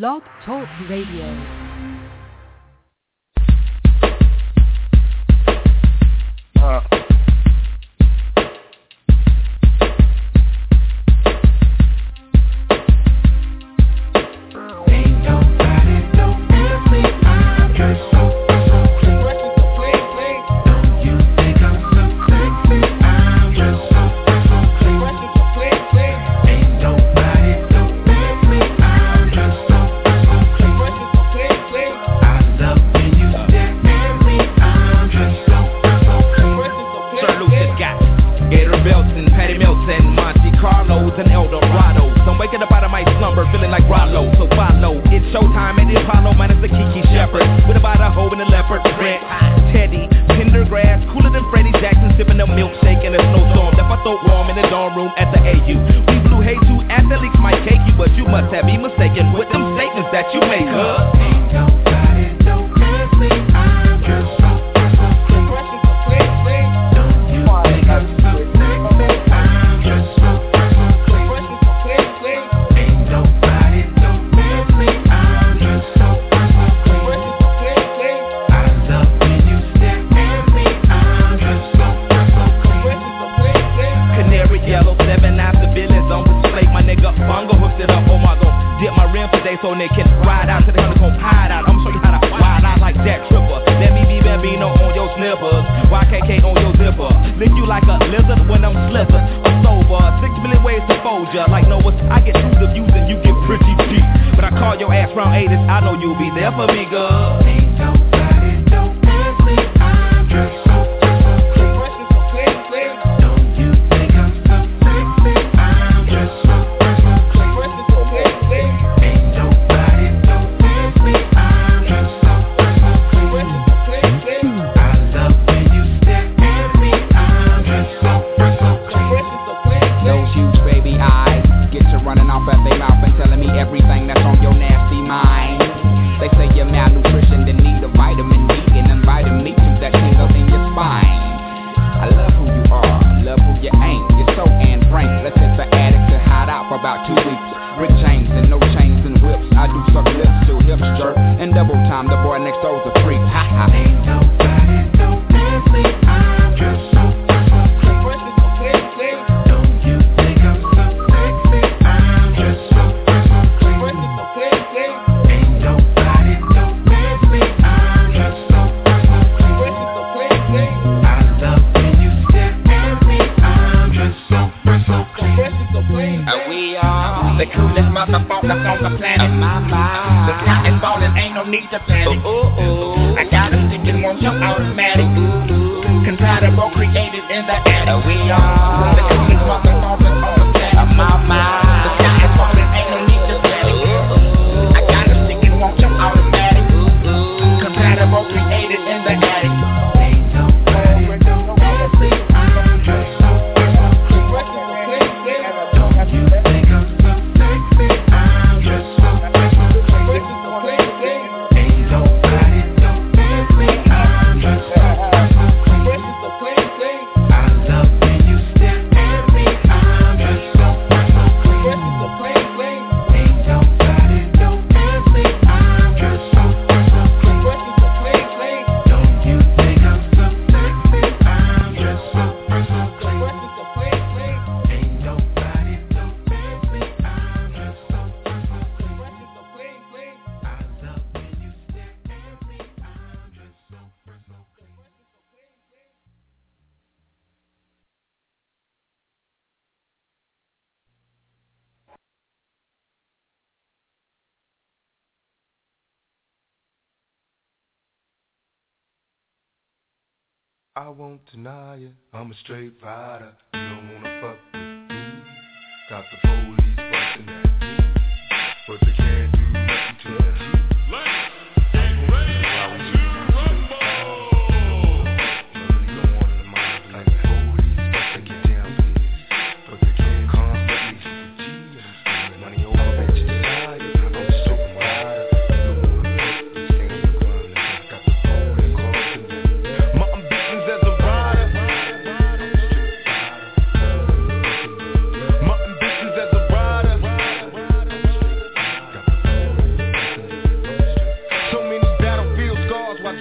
Blog Talk Radio.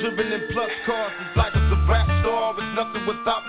driven in plus cars. It's like it's a rap star. It's nothing without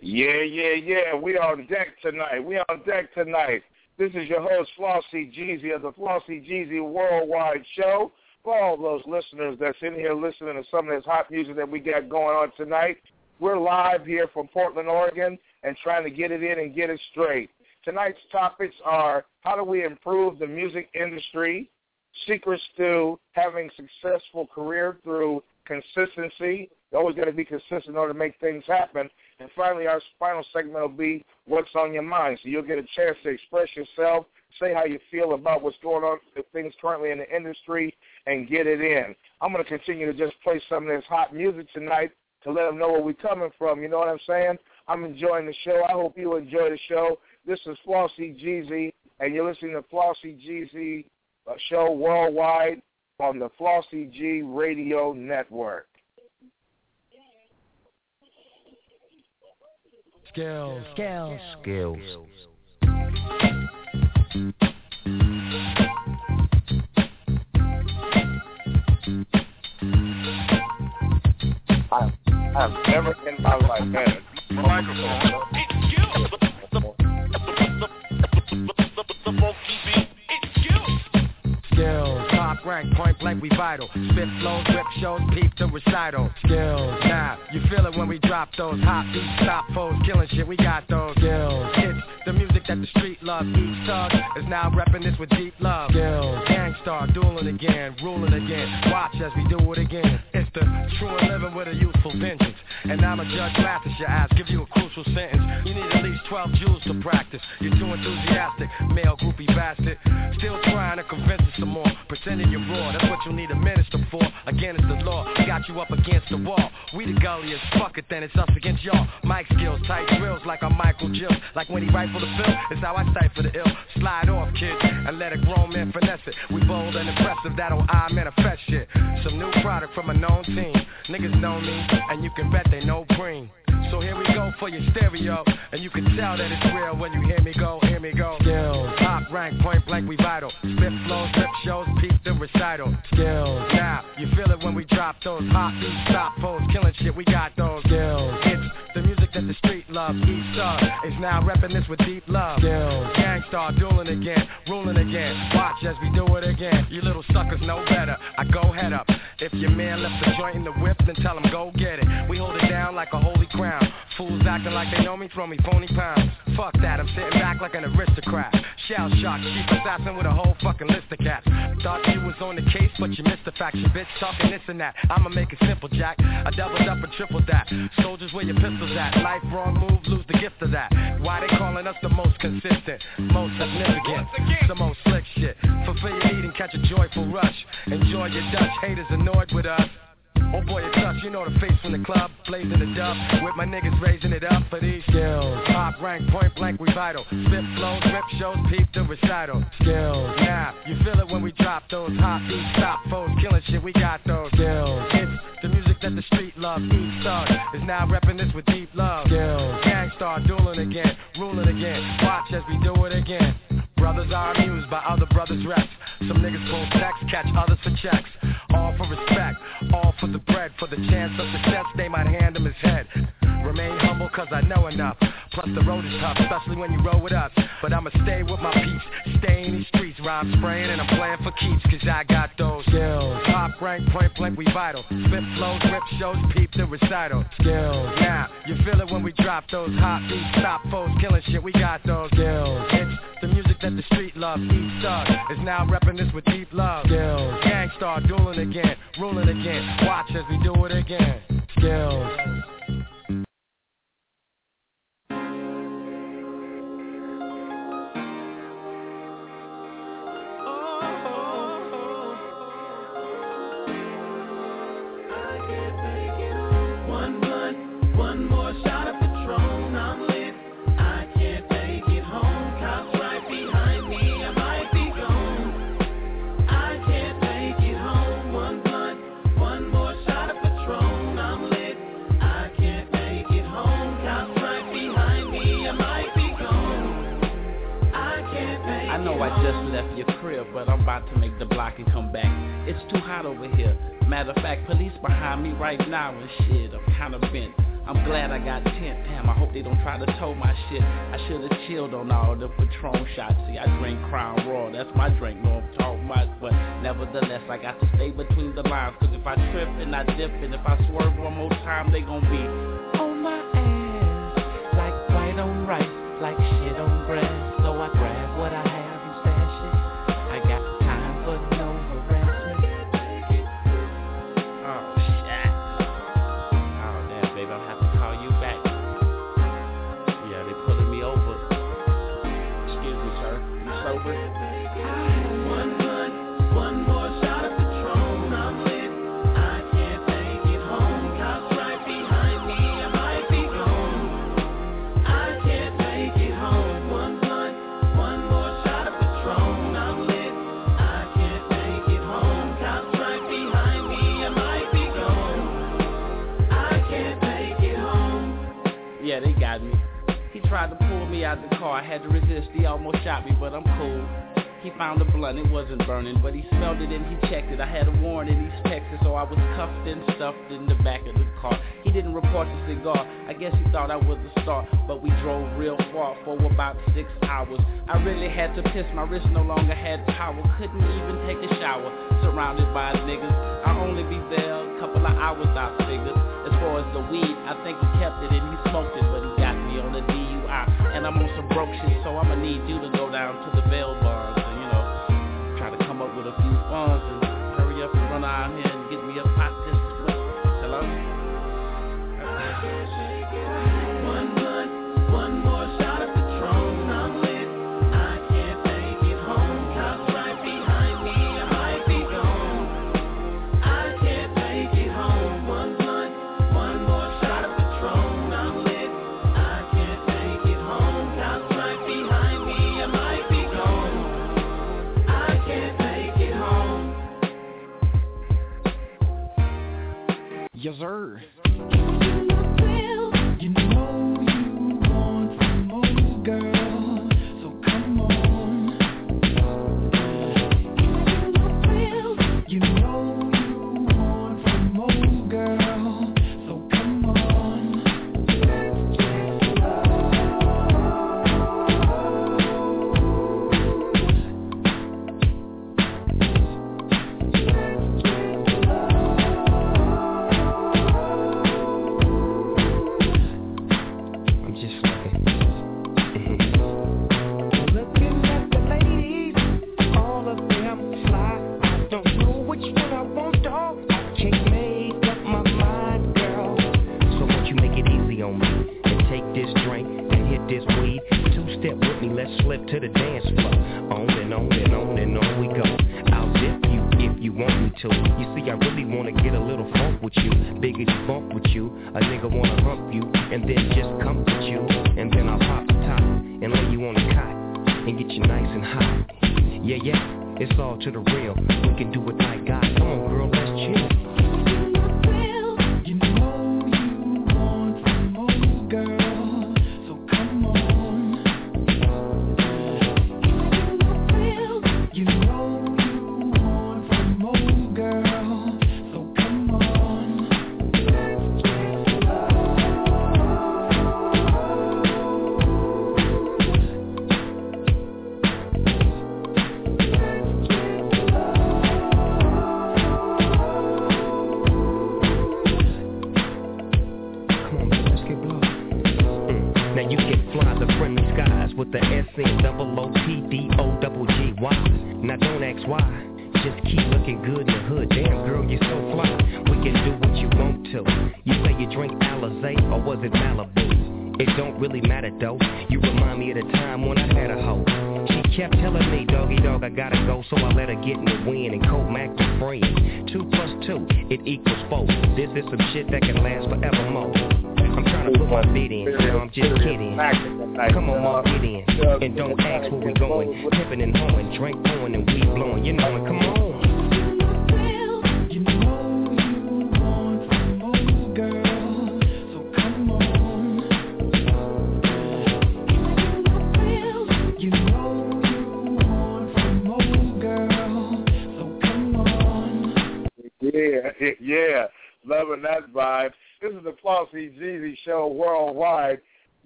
Yeah, yeah, yeah. We on deck tonight. We on deck tonight. This is your host, Flauxy Gz of the Flauxy Gz Worldwide Show. For all those listeners that's in here listening to some of this hot music that we got going on tonight, we're live here from Portland, Oregon, and trying to get it in and get it straight. Tonight's topics are how do we improve the music industry, secrets to having successful career through consistency. You always got to be consistent in order to make things happen. And finally, our final segment will be what's on your mind. So you'll get a chance to express yourself, say how you feel about what's going on, things currently in the industry, and get it in. I'm going to continue to just play some of this hot music tonight to let them know where we're coming from. You know what I'm saying? I'm enjoying the show. I hope you enjoy the show. This is Flauxy Gz, and you're listening to Flauxy Gz show worldwide on the Flossie G Radio Network. Skills. Skills. Skills. I, I've never in my life had a microphone. It's Skills, top rank, point blank, we vital. Spit flows, whip shows, peep the recital. Skills, now you feel it when we drop those hot beats, stop foes, killing shit. We got those skills. It's the music that the street love. Each thug is now repping this with deep love. Skills, Gang Starr, dueling again, ruling again. Watch as we do it again. It's the true living with a youthful vengeance. And I'm a judge, master your ass, give you a crucial sentence. You need at least 12 jewels to practice. You're too enthusiastic, male groupie bastard. Still trying to convince us some more. Pretending raw, that's what you need a minister for. Again, it's the law. Got you up against the wall. We the gulliest, fuck it, then it's us against y'all. Mic skills, tight drills like I'm Michael Jill. Like when he write for the film, it's how I stifle the ill. Slide off, kids, and let a grown man finesse it. We bold and impressive, that'll I manifest shit. Some new product from a known team. Niggas know me, and you can bet they know green. So here we go for your stereo, and you can tell that it's real when you hear me go, hear me go. Skills, top rank, point blank, we vital. Spit flows, rip shows, peep the recital. Skills, now you feel it when we drop those hot stop foes, killing shit. We got those skills. It's the that the street love. Each star is now repping this with deep love. Skills, Gang Starr, dueling again, ruling again. Watch as we do it again. You little suckers know better. I go head up. If your man left the joint in the whip, then tell him go get it. We hold it down like a holy crown. Fools acting like they know me, throw me phony pounds. Fuck that, I'm sitting back like an aristocrat. Shell shock, chief assassin with a whole fucking list of cats. Thought you was on the case, but you missed the fact. You bitch talking this and that. I'ma make it simple, Jack. I doubled up and tripled that. Soldiers, where your pistols at? Life wrong move, lose the gift of that. Why they calling us the most consistent, most significant, the most slick shit? Fulfill your need and catch a joyful rush. Enjoy your Dutch haters annoyed with us. Oh boy, it's us, you know the face from the club, blazing the dub, with my niggas raising it up for these skills. Top rank, point blank, we vital. Spit flows, rip shows, peep the recital. Skills, now you feel it when we drop those hot beats, stop foes, killing shit. We got those skills. It's the music that the street love. Each thug is now repping this with deep love. Skills, Gang Starr, dueling again, ruling again. Watch as we do it again. Brothers are amused by other brothers' reps. Some niggas pull text, catch others for checks. All for respect, all for the bread, for the chance of success, they might hand him his head. Remain humble cause I know enough. Plus the road is tough, especially when you roll with us. But I'ma stay with my peeps, stay in these streets, rhyme spraying and I'm playing for keeps cause I got those skills. Top rank, point blank, we vital. Spit flows, rip shows, peep the recital. Skills. Now, you feel it when we drop those hot beats, stop foes, killing shit, we got those skills. It's the music that the street love. Each thug is now repping this with deep love. Skills. Gang Starr, dueling again, ruling again. Watch as we do it again. Skills. but I'm about to make the block and come back. It's too hot over here. Matter of fact, police behind me right now and shit. I'm kinda bent. I'm glad I got tent. Damn, I hope they don't try to tow my shit. I should've chilled on all the Patron shots. See, I drink Crown Raw. That's my drink. No, I'm talking much, but nevertheless, I got to stay between the lines. Cause if I trip and I dip and if I swerve one more time, they gon' be yeah, they got me. He tried to pull me out the car. I had to resist. He almost shot me, but I'm cool. He found the blunt, it wasn't burning, but he smelled it and he checked it. I had a warrant in East Texas, so I was cuffed and stuffed in the back of the car. He didn't report the cigar. I guess he thought I was a star, but we drove real far for about six hours. I really had to piss. My wrist no longer had power. Couldn't even take a shower. Surrounded by niggas. I'll only be there a couple of hours, I figured far as the weed, I think he kept it and he smoked it, but he got me on the DUI. And I'm on some broke shit, so I'ma need you to go down to the bail bond. Yes, sir.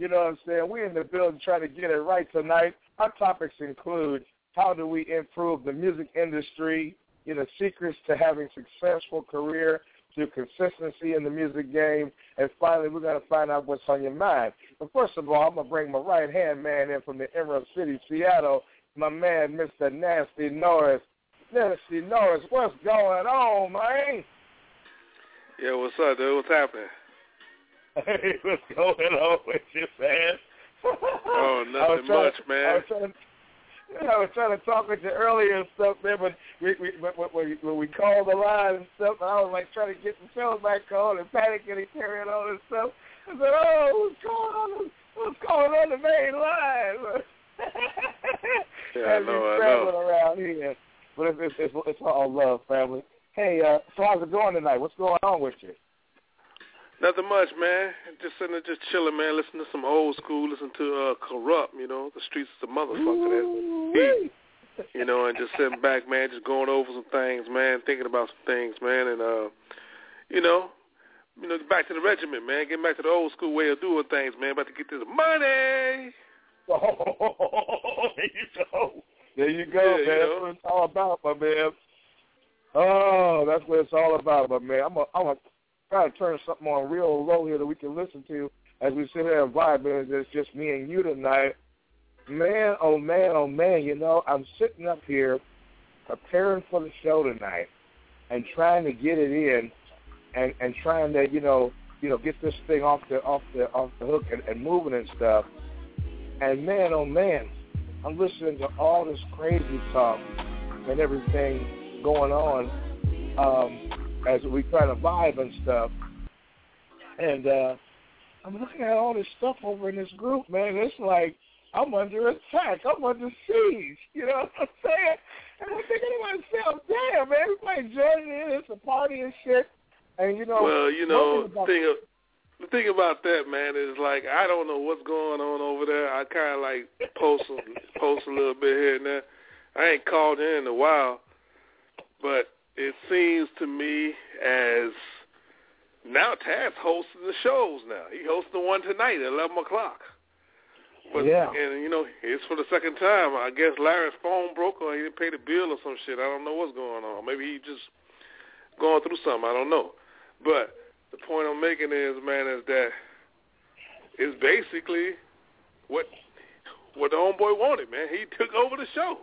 You know what I'm saying? We're in the building trying to get it right tonight. Our topics include how do we improve the music industry, you know, secrets to having a successful career through consistency in the music game, and finally we're going to find out what's on your mind. But first of all, I'm going to bring my right-hand man in from the Emerald City, Seattle, my man, Mr. Nasty Norris. Nasty Norris, what's going on, man? Yeah, what's up, dude? What's happening? Hey, what's going on with you, man? Oh, nothing much, I man. was trying, I was trying to talk with you earlier and stuff, man, but we, we, when, when, when we called the line and stuff, and I was like trying to get the show back on and panicking and carrying on and stuff. I said, "Oh, what's going on? What's going on the main line?" Yeah, I know, I know. around here, but it's, it's, it's, it's all love, family. Hey, uh, so how's it going tonight? What's going on with you? Nothing much, man. Just sitting there, just chilling, man. Listening to some old school. Listen to uh, Corrupt. You know, the streets is a motherfucker. That's. You know, and just sitting back, man, just going over some things, man, thinking about some things, man, and uh, you know, you know, back to the regiment, man. Getting back to the old school way of doing things, man. About to get this money. Oh, there you go. There you go, Yeah, man. you That's what it's all about, my man. Oh, that's what it's all about, my man. I'm gonna I'm gonna try to turn something on real low here that we can listen to as we sit here and vibe. And it's just me and you tonight. Man, oh man, oh man. You know, I'm sitting up here preparing for the show tonight and trying to get it in, and and trying to you know you know get this thing off the off the off the hook and, and moving and stuff. And man, oh man, I'm listening to all this crazy talk and everything going on um, as we try to vibe and stuff. And uh, I'm looking at all this stuff over in this group, man. It's like I'm under attack. I'm under siege. You know what I'm saying? And I'm thinking to myself, damn, man, everybody joining in. It's a party and shit. And you know, Well, you know, thing of, the thing about that, man, is like I don't know what's going on over there. I kind of like post a, post a little bit here and there. I ain't called in in a while, but it seems to me as now Taz hosting the shows. Now he hosts the one tonight at eleven o'clock. But, Yeah. And you know, it's for the second time. I guess Larry's phone broke or he didn't pay the bill or some shit. I don't know what's going on. Maybe he just going through something. I don't know. But the point I'm making is, man, is that it's basically what what the homeboy wanted, man. He took over the show.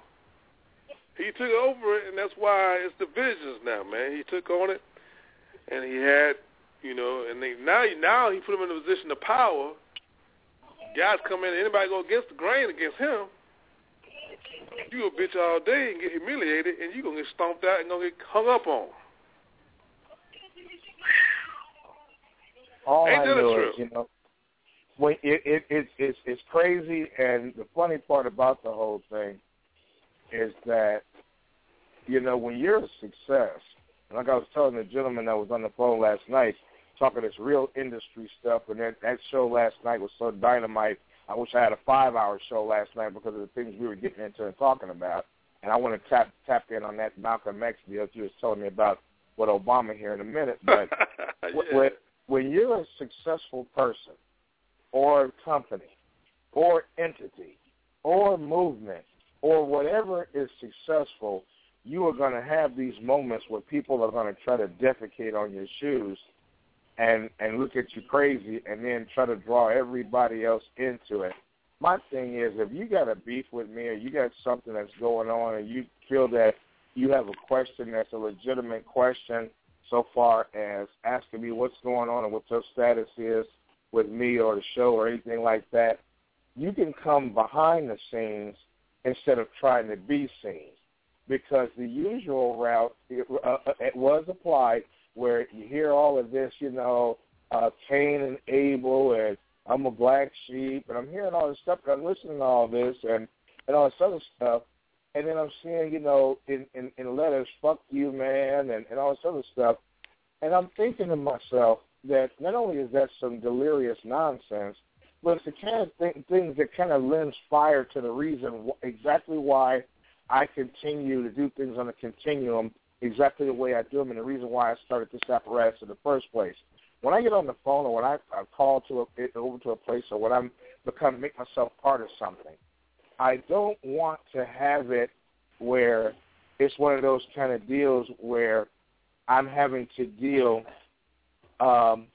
He took over it, and that's why it's divisions now, man. He took on it, and he had, you know, and they, now now he put him in a position of power. Guys come in, anybody go against the grain against him, you a bitch all day and get humiliated, and you gonna get stomped out and gonna get hung up on. All Ain't I know is, you know, when it, it it's it's it's crazy, and the funny part about the whole thing is that you know when you're a success, like I was telling the gentleman that was on the phone last night, talking this real industry stuff, and that that show last night was so dynamite. I wish I had a five-hour show last night because of the things we were getting into and talking about. And I want to tap tap in on that Malcolm X deal you was telling me about with Obama here in a minute, but Wh- when, when you're a successful person or company or entity or movement or whatever is successful, you are going to have these moments where people are going to try to defecate on your shoes and and look at you crazy and then try to draw everybody else into it. My thing is if you got a beef with me or you got something that's going on and you feel that you have a question that's a legitimate question so far as asking me what's going on and what your status is with me or the show or anything like that, you can come behind the scenes instead of trying to be seen. Because the usual route it, uh, it was applied where you hear all of this, you know, uh, Cain and Abel and I'm a black sheep and I'm hearing all this stuff and I'm listening to all this and, and all this other stuff and then I'm seeing, you know, in, in, in letters, fuck you, man, and, and all this other stuff. And I'm thinking to myself that not only is that some delirious nonsense, but it's the kind of th- things that kind of lends fire to the reason wh- exactly why I continue to do things on a continuum exactly the way I do them and the reason why I started this apparatus in the first place. when I get on the phone or when I, I call to a, over to a place or when I'm become make myself part of something, I don't want to have it where it's one of those kind of deals where I'm having to deal, um,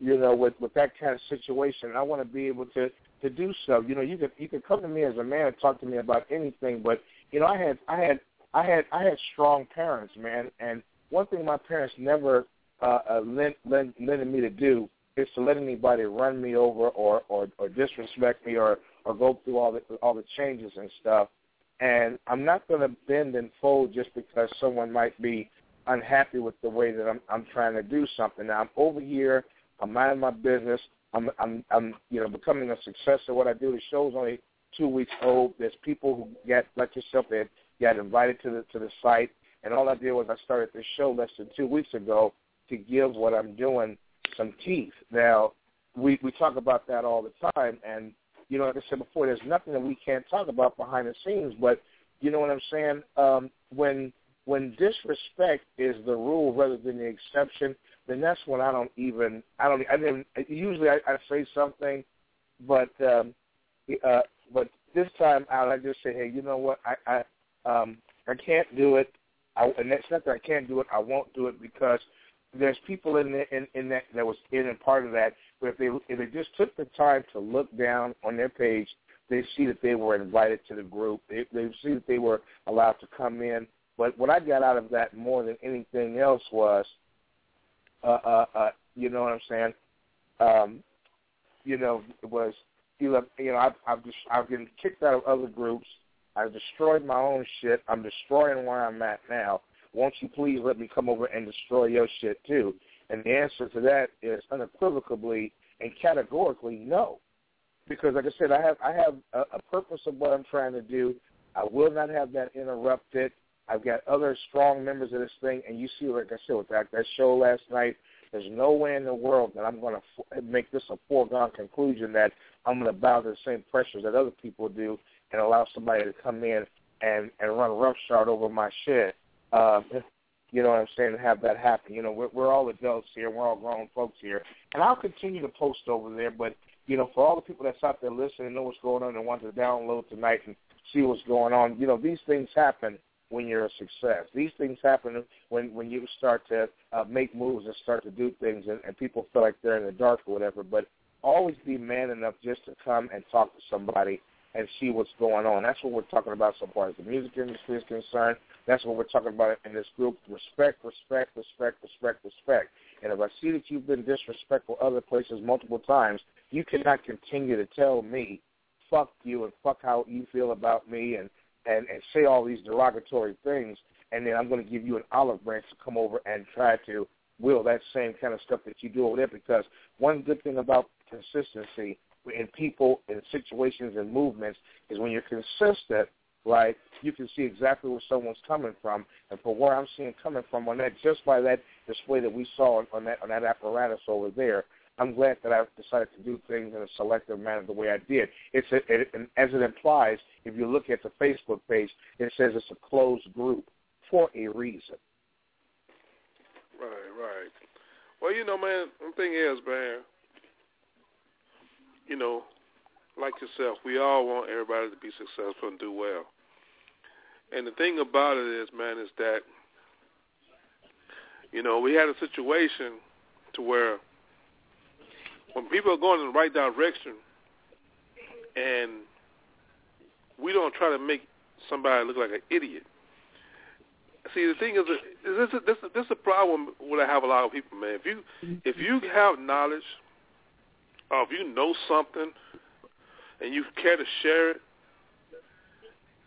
you know, with with that kind of situation. I want to be able to to do so. You know, you could you could come to me as a man and talk to me about anything, but you know, I had I had I had I had strong parents, man, and one thing my parents never uh, uh, lent, lent, lended me to do is to let anybody run me over or, or or disrespect me or or go through all the all the changes and stuff. And I'm not going to bend and fold just because someone might be unhappy with the way that I'm I'm trying to do something. Now I'm over here. I'm minding my business. I'm I'm I'm you know becoming a success at what I do. The show's only two weeks old. There's people who get like yourself that got invited to the to the site, and all I did was I started this show less than two weeks ago to give what I'm doing some teeth. Now we we talk about that all the time, and you know, like I said before, there's nothing that we can't talk about behind the scenes. But you know what I'm saying? Um, when when disrespect is the rule rather than the exception, then that's when I don't even I don't I didn't usually I, I say something, but um, uh, but this time out I just say, hey, you know what? I I um, I can't do it. I, and that's not that I can't do it. I won't do it because there's people in the, in in that that was in and part of that. But if they if they just took the time to look down on their page, they see that they were invited to the group. They they see that they were allowed to come in. But what I got out of that more than anything else was, uh, uh, uh, you know what I'm saying? Um, you know, it was you know, you know I've I've just I've been kicked out of other groups. I've destroyed my own shit. I'm destroying where I'm at now. Won't you please let me come over and destroy your shit too? And the answer to that is unequivocally and categorically no. Because like I said, I have I have a, a purpose of what I'm trying to do. I will not have that interrupted. I've got other strong members of this thing, and you see, like I said, with that that show last night, there's no way in the world that I'm going to f- make this a foregone conclusion that I'm going to bow to the same pressures that other people do and allow somebody to come in and and run roughshod over my shit. Uh, you know what I'm saying? And have that happen. You know, we're, we're all adults here. We're all grown folks here, and I'll continue to post over there. But you know, for all the people that's out there listening, know what's going on, and want to download tonight and see what's going on. You know, these things happen when you're a success. These things happen when when you start to uh, make moves and start to do things, and, and people feel like they're in the dark or whatever. But always be man enough just to come and talk to somebody and see what's going on. That's what we're talking about so far as the music industry is concerned. That's what we're talking about in this group. Respect, respect, respect, respect, respect. And if I see that you've been disrespectful other places multiple times, you cannot continue to tell me, fuck you and fuck how you feel about me and, and, and say all these derogatory things, and then I'm going to give you an olive branch to come over and try to will that same kind of stuff that you do over there because one good thing about consistency in people, in situations, and movements is when you're consistent, right, you can see exactly where someone's coming from. And from where I'm seeing coming from on that, just by that display that we saw on that on that apparatus over there, I'm glad that I decided to do things in a selective manner the way I did. It's a, it, and as it implies, if you look at the Facebook page, it says it's a closed group for a reason. Right, right. Well, you know, man, the thing is, man, you know, like yourself, we all want everybody to be successful and do well. And the thing about it is, man, is that, you know, we had a situation to where when people are going in the right direction and we don't try to make somebody look like an idiot. See, the thing is, this is this this is a problem where I have a lot of people, man. If you if you have knowledge or if you know something and you care to share it,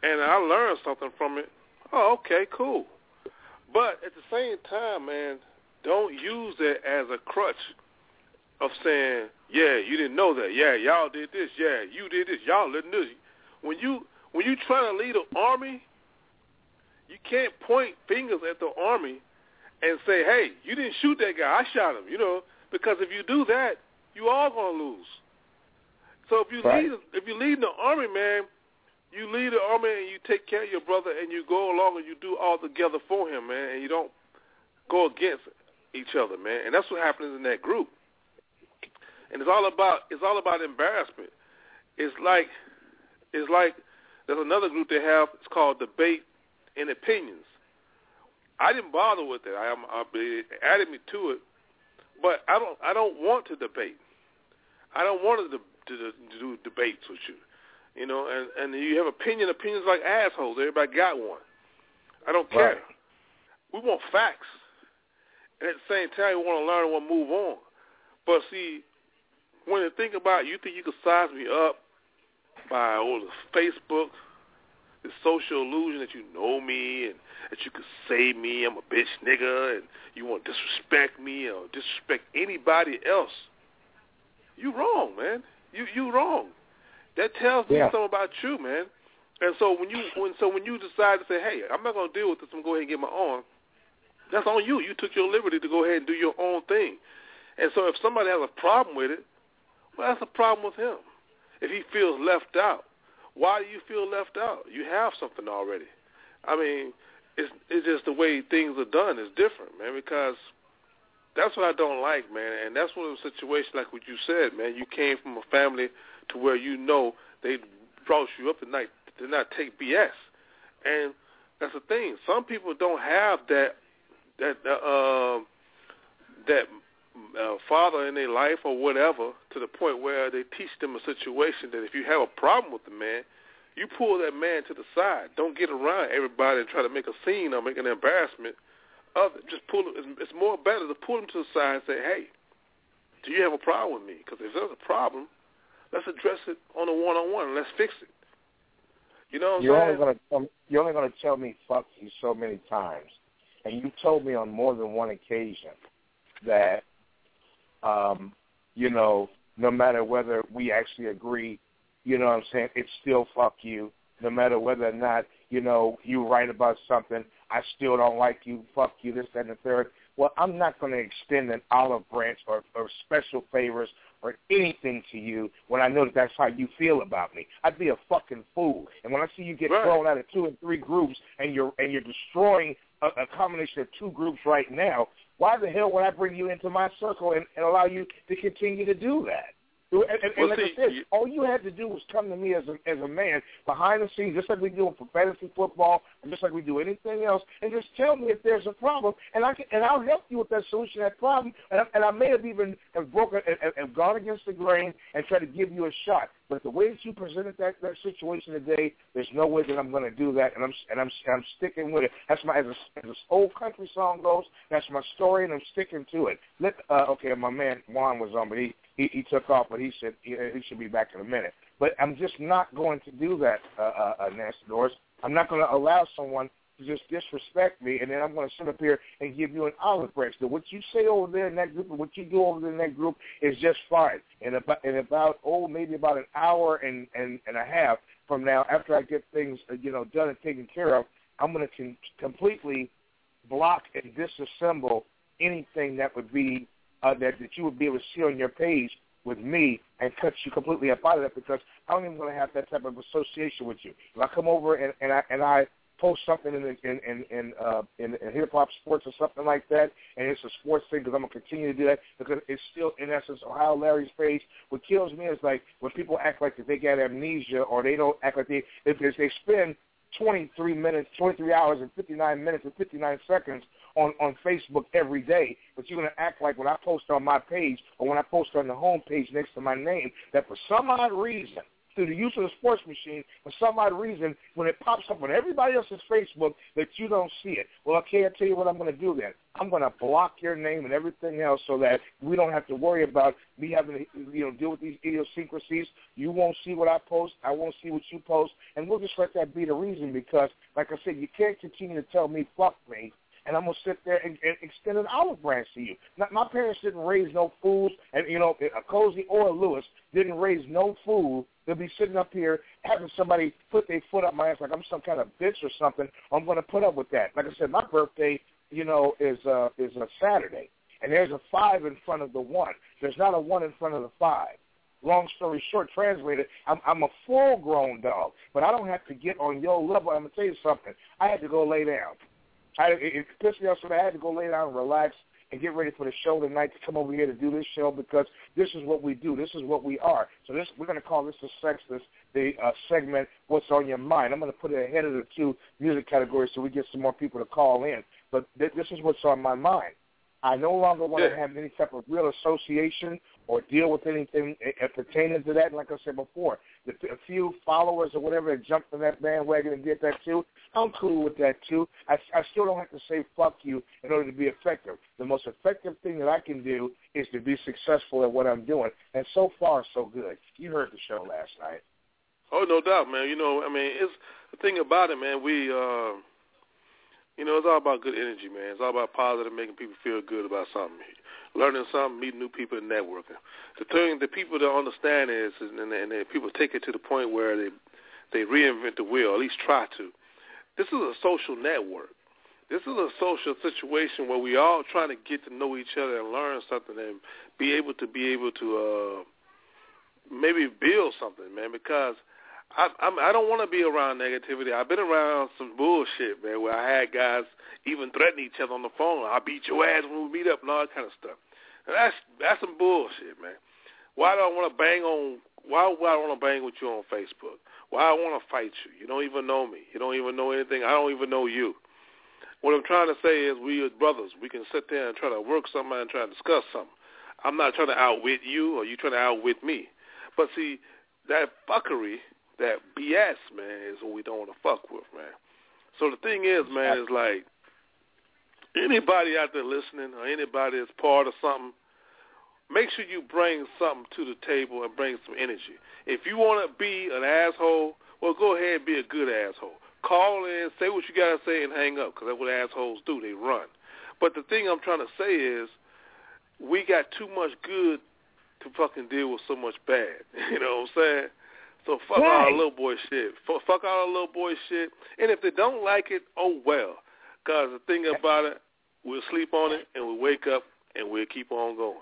and I learned something from it, oh, okay, cool. But at the same time, man, don't use it as a crutch of saying, yeah, you didn't know that. Yeah, y'all did this. Yeah, you did this. Y'all didn't this. When you when you try to lead an army, you can't point fingers at the army and say, hey, you didn't shoot that guy. I shot him. You know, because if you do that, you all gonna lose. So if you Right. lead if you lead the army, man, you lead the army and you take care of your brother and you go along and you do all together for him, man, and you don't go against each other, man, and that's what happens in that group. And it's all about it's all about embarrassment. It's like it's like there's another group they have. It's called debate and opinions. I didn't bother with it. I am I, it added me to it, but I don't I don't want to debate. I don't want to, to, to do debates with you. You know, and and you have opinion opinions like assholes. Everybody got one. I don't care. Right. We want facts, and at the same time, we want to learn and want to move on. But see, when you think about, it, you think you could size me up by all the Facebook, the social illusion that you know me and that you could say me, I'm a bitch nigga, and you want to disrespect me or disrespect anybody else. You wrong, man. You you wrong. That tells me Yeah. something about you, man. And so when you when so when you decide to say, hey, I'm not gonna deal with this, I'm gonna go ahead and get my own. That's on you. You took your liberty to go ahead and do your own thing. And so if somebody has a problem with it, well, that's a problem with him. If he feels left out, why do you feel left out? You have something already. I mean, it's it's just the way things are done is different, man. Because that's what I don't like, man. And that's one of the situations like what you said, man. You came from a family to where you know they brought you up to not to not take BS, and that's the thing. Some people don't have that that uh, that uh, father in their life or whatever to the point where they teach them a situation that if you have a problem with the man, you pull that man to the side. Don't get around everybody and try to make a scene or make an embarrassment of it. Just pull. It's, it's more better to pull them to the side and say, "Hey, do you have a problem with me? Because if there's a problem, let's address it on a one-on-one and let's fix it." You know what I'm You're saying? only gonna you're only gonna tell me fuck you so many times, and you told me on more than one occasion that, um, you know, no matter whether we actually agree, you know what I'm saying, it's still fuck you. No matter whether or not you know you right about something, I still don't like you. Fuck you. This, that, and the third. Well, I'm not going to extend an olive branch or, or special favors or anything to you when I know that that's how you feel about me. I'd be a fucking fool. And when I see you get Right. thrown out of two and three groups and you're and you're destroying a, a combination of two groups right now, why the hell would I bring you into my circle and, and allow you to continue to do that? And, and, and Well, like see, I said, you- all you had to do was come to me as a as a man behind the scenes, just like we do for fantasy football, and just like we do anything else, and just tell me if there's a problem, and I can, and I'll help you with that solution, that problem, and I, and I may have even have broken and, and, and gone against the grain and tried to give you a shot. But the way that you presented that that situation today, there's no way that I'm going to do that, and I'm and I'm I'm sticking with it. That's my as a, as this old country song goes. That's my story, and I'm sticking to it. Let uh, okay, my man Juan was on, but he he, he took off, but he said he, he should be back in a minute. But I'm just not going to do that, uh, uh, uh, Nancy Doris. I'm not going to allow someone to just disrespect me, and then I'm going to sit up here and give you an olive branch. So what you say over there in that group, and what you do over there in that group is just fine. And about, in about oh, maybe about an hour and, and, and a half from now, after I get things uh, you know done and taken care of, I'm going to con- completely block and disassemble anything that would be uh, that that you would be able to see on your page with me and cut you completely up out of that because I don't even want to have that type of association with you. If I come over and, and I and I post something in in in in, uh, in, in hip hop sports or something like that, and it's a sports thing because I'm gonna continue to do that because it's still in essence Ohio Larry's page. What kills me is like when people act like that they got amnesia or they don't act like they if they spend 23 minutes, 23 hours and 59 minutes and 59 seconds on, on Facebook every day, but you're going to act like when I post on my page or when I post on the home page next to my name, that for some odd reason, through the use of the sports machine, for some odd reason, when it pops up on everybody else's Facebook, that you don't see it. Well, okay, I'll tell you what I'm going to do then. I'm going to block your name and everything else so that we don't have to worry about me having to you know, deal with these idiosyncrasies. You won't see what I post. I won't see what you post. And we'll just let that be the reason because, like I said, you can't continue to tell me, fuck me, and I'm gonna sit there and, and extend an olive branch to you. Now, my parents didn't raise no fools, and you know, a Cozy or a Lewis didn't raise no fool. They'll be sitting up here having somebody put their foot up my ass like I'm some kind of bitch or something. I'm gonna put up with that. Like I said, my birthday, you know, is uh, is a Saturday, and there's a five in front of the one. There's not a one in front of the five. Long story short, translated, I'm, I'm a full-grown dog, but I don't have to get on your level. I'm gonna tell you something. I had to go lay down. I, it, pissed me off, so I had to go lay down and relax and get ready for the show tonight to come over here to do this show because this is what we do. This is what we are. So this we're going to call this the sexless the uh, segment "What's on Your Mind." I'm going to put it ahead of the two music categories so we get some more people to call in. But th- this is what's on my mind. I no longer want Yeah. to have any type of real association or deal with anything pertaining to that. Like I said before, the a few followers or whatever that jumped on that bandwagon and did that too, I'm cool with that too. I, I still don't have to say fuck you in order to be effective. The most effective thing that I can do is to be successful at what I'm doing. And so far, so good. You heard the show last night. Oh, no doubt, man. You know, I mean, it's the thing about it, man. We, uh, you know, it's all about good energy, man. It's all about positive, making people feel good about something, learning something, meeting new people, and networking. The thing that people don't understand is, and, and, and people take it to the point where they they reinvent the wheel, at least try to. This is a social network. This is a social situation where we all trying to get to know each other and learn something and be able to be able to uh, maybe build something, man. Because I I'm, I don't want to be around negativity. I've been around some bullshit, man, where I had guys even threaten each other on the phone. I'll beat your ass when we meet up and all that kind of stuff. And that's that's some bullshit, man. Why do I want to bang on? Why would I want to bang with you on Facebook? Why I want to fight you? You don't even know me. You don't even know anything. I don't even know you. What I'm trying to say is we as brothers, we can sit there and try to work something and try to discuss something. I'm not trying to outwit you or you trying to outwit me. But see, that fuckery, that BS, man, is what we don't want to fuck with, man. So the thing is, man, is like anybody out there listening or anybody that's part of something, make sure you bring something to the table and bring some energy. If you want to be an asshole, well, go ahead and be a good asshole. Call in, say what you got to say, and hang up, because that's what assholes do. They run. But the thing I'm trying to say is we got too much good to fucking deal with so much bad. You know what I'm saying? So fuck all the little boy shit. Fu- Fuck all the little boy shit. And if they don't like it, oh well. Because the thing about it, we'll sleep on it, and we'll wake up, and we'll keep on going.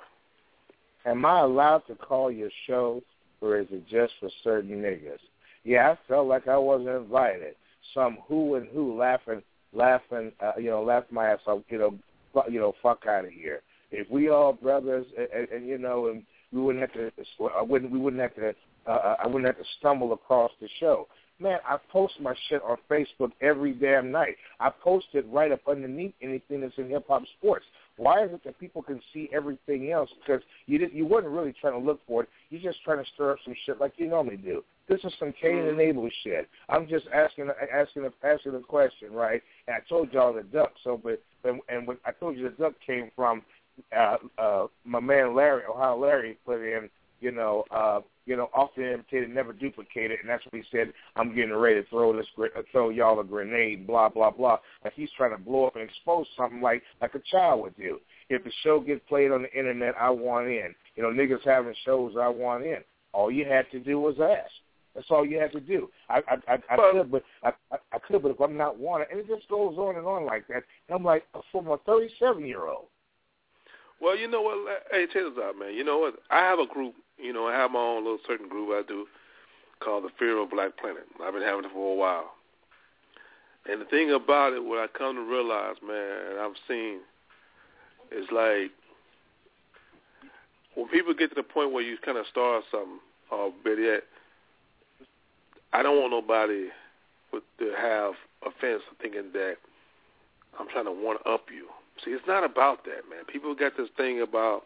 Am I allowed to call your show, or is it just for certain niggas? Yeah, I felt like I wasn't invited. Some who and who laughing, laughing, uh, you know, laughing my ass off. You know, fu- you know, fuck out of here. If we all brothers, and, and, and you know, and we wouldn't have to, I wouldn't, we wouldn't have to, uh, I wouldn't have to stumble across the show. Man, I post my shit on Facebook every damn night. I post it right up underneath anything that's in hip hop sports. Why is it that people can see everything else? Because you didn't, you weren't really trying to look for it. You're just trying to stir up some shit like you normally do. This is some Cain and Abel shit. I'm just asking asking asking a question, right? And I told y'all the duck. So, but and, and what I told you the duck came from uh, uh, my man Larry, Ohio Larry, put in. You know, uh, you know, often imitated, never duplicated, and that's what he said. I'm getting ready to throw this, uh, throw y'all a grenade, blah blah blah. Like he's trying to blow up and expose something like like a child would do. If the show gets played on the internet, I want in. You know, niggas having shows, I want in. All you had to do was ask. That's all you had to do. I I I, I could, but I, I I could, but if I'm not wanted, and it just goes on and on like that. And I'm like, from a 37 year old. Well, you know what? Hey, check this out, man. You know what? I have a group. You know, I have my own little certain group I do called the Fear of Black Planet. I've been having it for a while. And the thing about it, what I come to realize, man, I've seen, is like when people get to the point where you kind of start something, or better yet, I don't want nobody to have offense thinking that I'm trying to one up you. See, it's not about that, man. People got this thing about,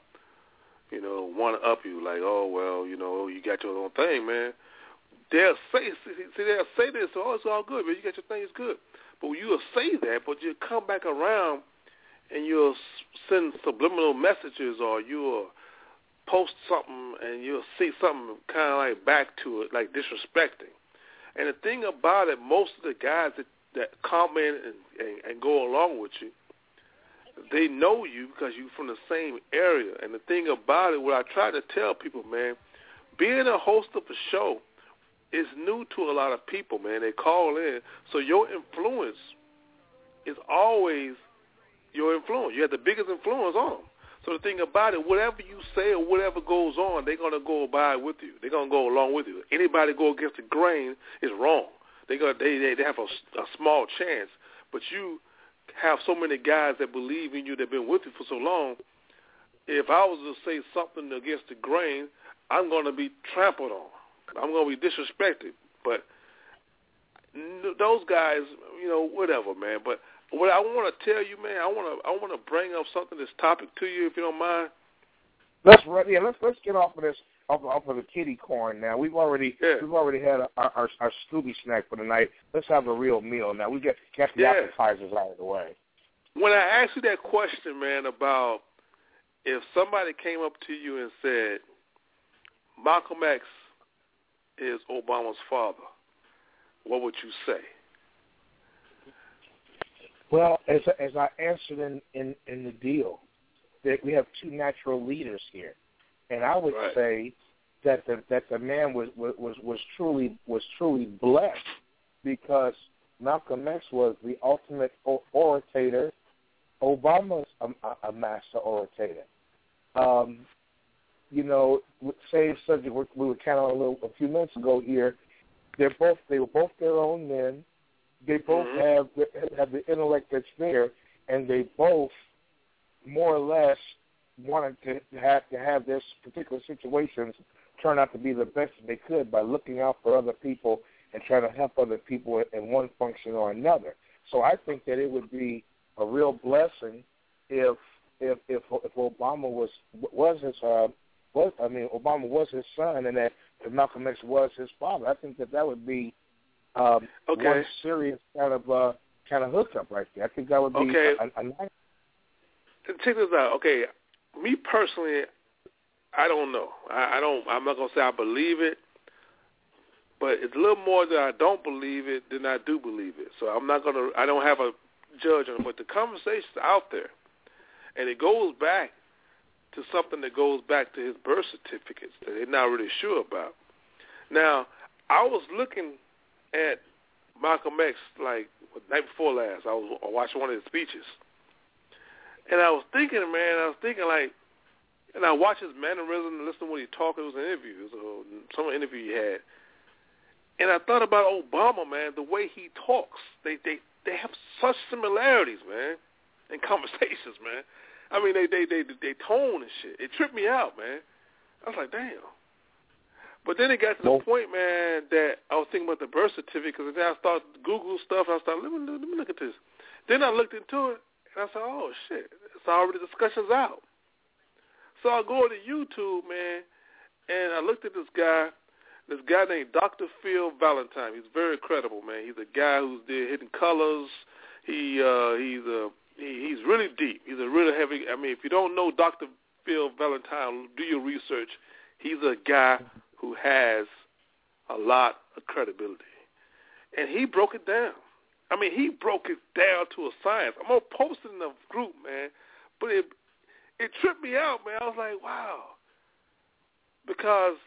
you know, one up you, like, oh well, you know, you got your own thing, man. They'll say, see, they'll say this, oh, it's all good, man. You got your thing, it's good. But you'll say that, but you come back around and you'll send subliminal messages, or you'll post something and you'll see something kind of like back to it, like disrespecting. And the thing about it, most of the guys that that comment and, and, and go along with you, they know you because you're from the same area. And the thing about it, what I try to tell people, man, being a host of a show is new to a lot of people, man. They call in, so your influence is always your influence. You have the biggest influence on them. So the thing about it, whatever you say or whatever goes on, they're gonna go by with you. They're gonna go along with you. Anybody go against the grain is wrong. They're gonna they they, they have a, a small chance, but you have so many guys that believe in you that have been with you for so long. If I was to say something against the grain, I'm going to be trampled on. I'm going to be disrespected. But those guys, you know, whatever, man. But what I want to tell you, man, I want to I want to bring up something this topic to you, if you don't mind. Let's yeah. Let's let's get off of this off, off of the kitty corn now. We've already Yeah. we've already had our, our our Scooby snack for the night. Let's have a real meal now. We get got the Yeah. appetizers out of the way. When I asked you that question, man, about if somebody came up to you and said Malcolm X is Obama's father, what would you say? Well, as as I answered in in, in the deal, that we have two natural leaders here, and I would Right. say that the that the man was was was truly was truly blessed because Malcolm X was the ultimate orator. Obama's a, a- master orator. Um, you know, same subject we we were kind of a little a few minutes ago here. They're both they were both their own men. They both Mhm. have the, have the intellect that's there, and they both more or less wanted to have to have this particular situations turn out to be the best that they could by looking out for other people and trying to help other people in one function or another. So I think that it would be a real blessing if if if if Obama was was his uh was I mean Obama was his son and that if Malcolm X was his father. I think that that would be um Okay. one serious kind of uh kind of hookup right there. I think that would be Okay. a, a, a nice Check this out. Okay, me personally, I don't know. I, I don't. I'm not gonna say I believe it, but it's a little more that I don't believe it than I do believe it. So I'm not gonna. I don't have a judge on it. But the conversation's out there, and it goes back to something that goes back to his birth certificates that they're not really sure about. Now, I was looking at Malcolm X like the night before last. I was watching one of his speeches. And I was thinking, man, I was thinking like, and I watched his mannerism and listened to what he talked. It was an interview, so some interview he had. And I thought about Obama, man, the way he talks. They they they have such similarities, man, in conversations, man. I mean, they they they they tone and shit. It tripped me out, man. I was like, damn. But then it got to the Well- point, man, that I was thinking about the birth certificate. Because then I started Google stuff. I started let me let me look at this. Then I looked into it, and I said, oh shit, it's already discussions out. So I go to YouTube, man, and I looked at this guy. This guy named Dr. Phil Valentine. He's very credible, man. He's a guy who's did Hidden Colors. He uh, he's a he, he's really deep. He's a really heavy. I mean, if you don't know Dr. Phil Valentine, do your research. He's a guy who has a lot of credibility, and he broke it down. I mean, he broke it down to a science. I'm gonna post it in the group, man. But it it tripped me out, man. I was like, wow, because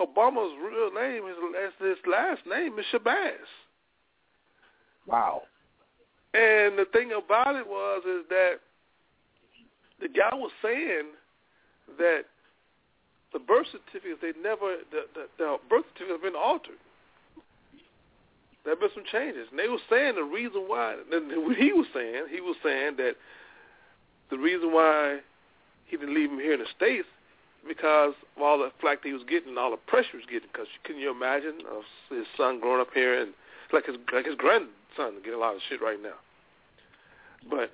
Obama's real name is his last name is Shabazz. wow. And the thing about it was is that the guy was saying that the birth certificates they never the, the, the birth certificates have been altered. There have been some changes, and they were saying the reason why. What he was saying, he was saying that the reason why he didn't leave him here in the states because of all the flack that he was getting, all the pressure he was getting. Because couldn't you imagine his son growing up here and like his like his grandson getting a lot of shit right now. But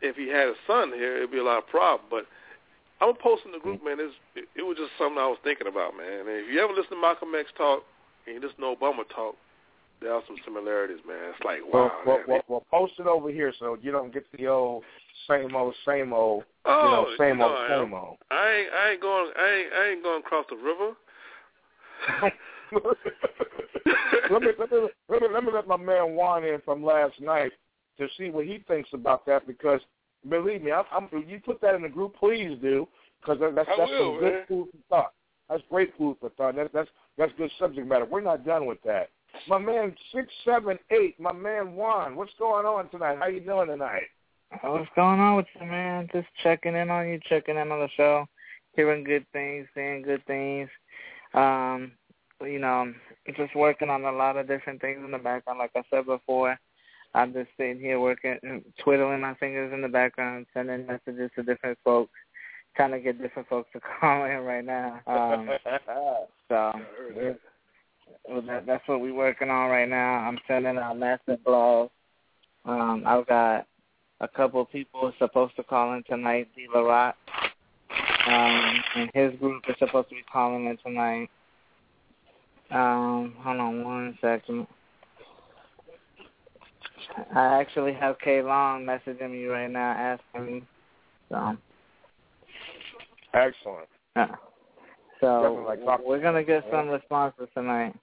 if he had a son here, it'd be a lot of problem. But I'm posting the group, man. It's, it, it was just something I was thinking about, man. And if you ever listen to Malcolm X talk and you listen to Obama talk, there are some similarities, man. It's like wow. Well, well, well, well, post it over here so you don't get the old same old, same old, oh, you know, same you know old, I same am. old. I ain't, I ain't going, I ain't, I ain't going across the river. let me let me let me let me let my man Juan in from last night to see what he thinks about that because believe me, I'm, I'm you put that in the group, please do because that, that's I that's will, some good man. food for thought. That's great food for thought. That's that's that's good subject matter. We're not done with that. My man six seven eight, my man Juan, what's going on tonight? How you doing tonight? What's going on with you, man? Just checking in on you, checking in on the show, hearing good things, seeing good things. Um, you know, just working on a lot of different things in the background, like I said before. I'm just sitting here working, twiddling my fingers in the background, sending messages to different folks, trying to get different folks to call in right now. Um, so well, that, that's what we're working on right now. I'm sending out massive blogs. Um, I've got a couple of people supposed to call in tonight. D. Rock, um, and his group is supposed to be calling in tonight. Um, hold on one second. I actually have K Long messaging me right now asking me. So Excellent. uh, so like talk- we're gonna get some responses tonight.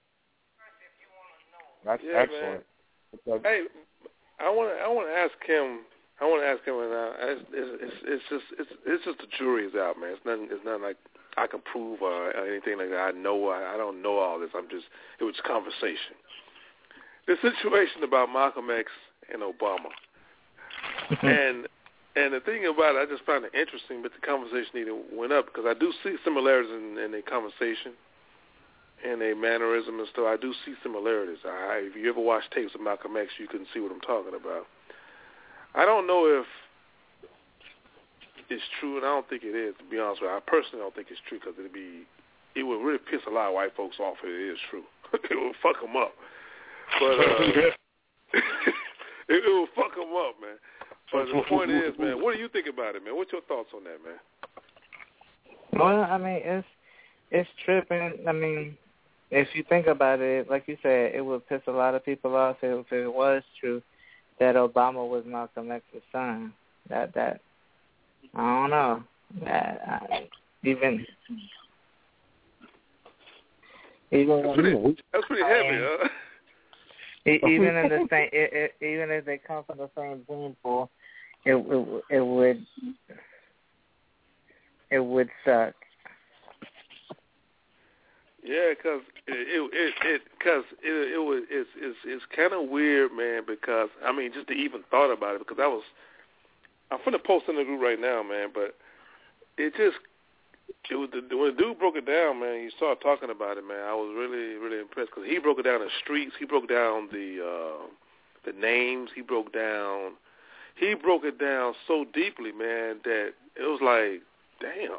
That's Yeah, excellent. Because- Hey, I want to I want to ask him. I want to ask him, and uh, it's, it's it's just it's it's just the jury is out, man. It's nothing. It's nothing like I can prove or anything like that. I know. I, I don't know all this. I'm just. It was conversation. The situation about Malcolm X and Obama, and and the thing about it, I just found it interesting. But the conversation even went up because I do see similarities in, in the conversation and a mannerism and stuff. I do see similarities. I, if you ever watch tapes of Malcolm X, you can see what I'm talking about. I don't know if it's true, and I don't think it is. To be honest with you, I personally don't think it's true because it'd be, it would really piss a lot of white folks off if it is true. it would fuck them up. But uh, it, it would fuck them up, man. But the point is, man, what do you think about it, man? What's your thoughts on that, man? Well, I mean, it's it's tripping. I mean, if you think about it, like you said, it would piss a lot of people off if, if it was true that Obama was Malcolm X's son. That that I don't know. That I, even even That's pretty, that's pretty heavy, huh? E- even in the same, it, it, even if they come from the same gene pool, it it, would it would suck. Yeah, cause it it it because it, it was it's it's it's kind of weird, man. Because I mean, just to even thought about it, because I was I'm finna post in the group right now, man. But it just it was the, when the dude broke it down, man. You started talking about it, man. I was really really impressed because he broke it down the streets. He broke down the uh, the names. He broke down he broke it down so deeply, man, that it was like, damn.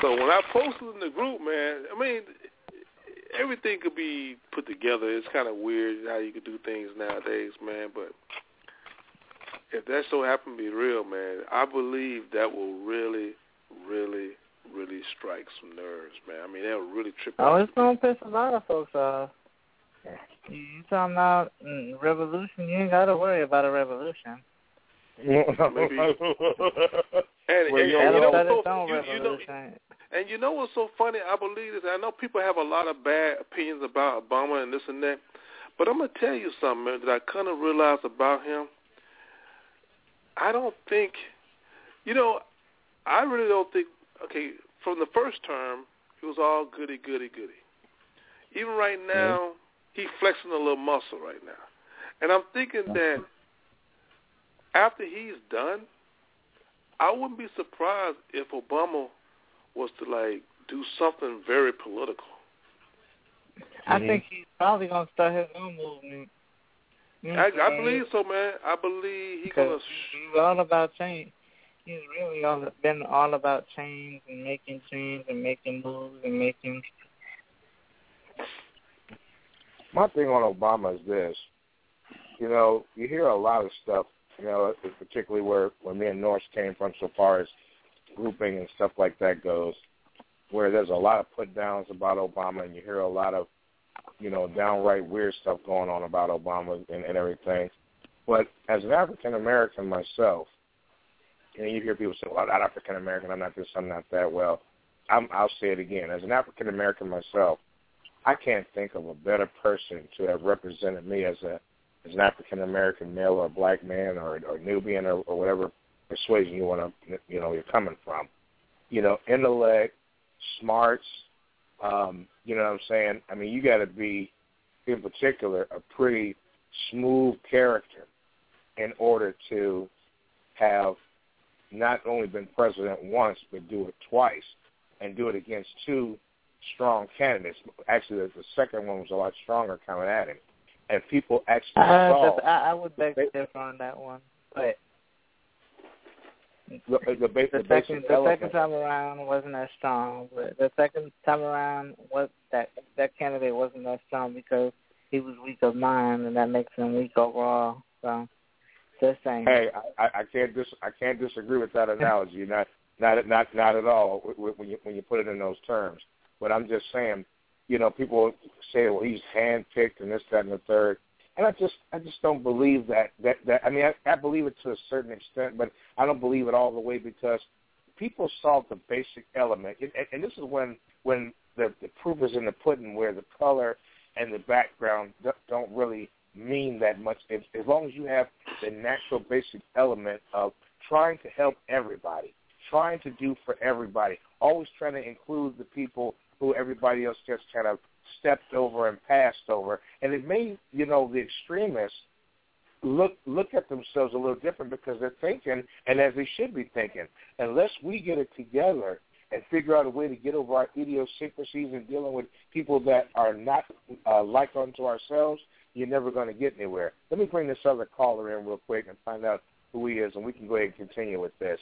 So when I posted in the group, man, I mean, everything could be put together. It's kind of weird how you could do things nowadays, man. But if that so happened to be real, man, I believe that will really, really, really strike some nerves, man. I mean, that'll really trip. Oh, it's gonna piss a lot of folks off. You you talking about mm, revolution? You ain't got to worry about a revolution. Maybe. And, Well, you and you know what's so you, you know. And you know what's so funny? I believe this. I know people have a lot of bad opinions about Obama and this and that, but I'm gonna tell you something man, that I kind of realized about him. I don't think, you know, I really don't think. Okay, from the first term, it was all goody goody goody. Even right now, he's flexing a little muscle right now, and I'm thinking that after he's done, I wouldn't be surprised if Obama was to like do something very political. I mm-hmm. think he's probably gonna start his own movement. You know I, I'm I saying? believe so, man. I believe he's gonna. he's all about change. He's really all been all about change and making change and making moves and making. My thing on Obama is this. You know, you hear a lot of stuff, you know, particularly where, where me and Norse came from so far as grouping and stuff like that goes, where there's a lot of put downs about Obama and you hear a lot of, you know, downright weird stuff going on about Obama and, and everything. But as an African American myself, you know, you hear people say, well, I'm not African American, I'm not this, I'm not that. Well, I'm, I'll say it again. As an African American myself, I can't think of a better person to have represented me as a as an African American male or a black man or or Nubian or, or whatever persuasion you want to you know you're coming from. You know, intellect, smarts, um, you know what I'm saying? I mean, you got to be in particular a pretty smooth character in order to have not only been president once but do it twice and do it against two strong candidates. Actually, the, second one was a lot stronger coming at him. and people actually Uh, saw I, I would beg to differ on that one, but the, the, ba- the the second the second time around wasn't as strong. But the second time around, what that that candidate wasn't that strong because he was weak of mind, and that makes him weak overall. So, just saying. Hey, I, I can't dis I can't disagree with that analogy. Not not not not at all wh- wh- when you when you put it in those terms. But I'm just saying, you know, people say, well, he's handpicked and this, that, and the third. And I just I just don't believe that that that I mean I, I believe it to a certain extent, but I don't believe it all the way because people saw the basic element, and, and, this is when when the the proof is in the pudding, where the color and the background don't really mean that much. As, as long as you have the natural basic element of trying to help everybody, trying to do for everybody, always trying to include the people who everybody else just kind of stepped over and passed over. And it made, you know, the extremists look look at themselves a little different because they're thinking, and as they should be thinking, unless we get it together and figure out a way to get over our idiosyncrasies and dealing with people that are not uh, like unto ourselves, you're never going to get anywhere. Let me bring this other caller in real quick and find out who he is, and we can go ahead and continue with this.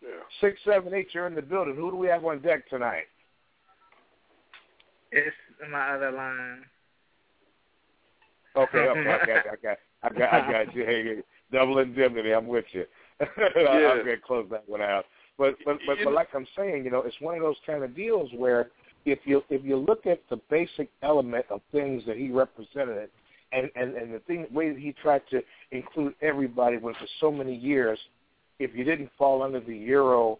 Yeah. Six, seven, eight, you're in the building. Who do we have on deck tonight? It's my other line. Okay, okay, I got, I got, I got, I got you. Hey, hey, double indemnity. I'm with you. Yeah. I'm gonna close that one out. But, but, but, but like I'm saying, you know, it's one of those kind of deals where if you if you look at the basic element of things that he represented, and and and the thing way that he tried to include everybody when for so many years, if you didn't fall under the Euro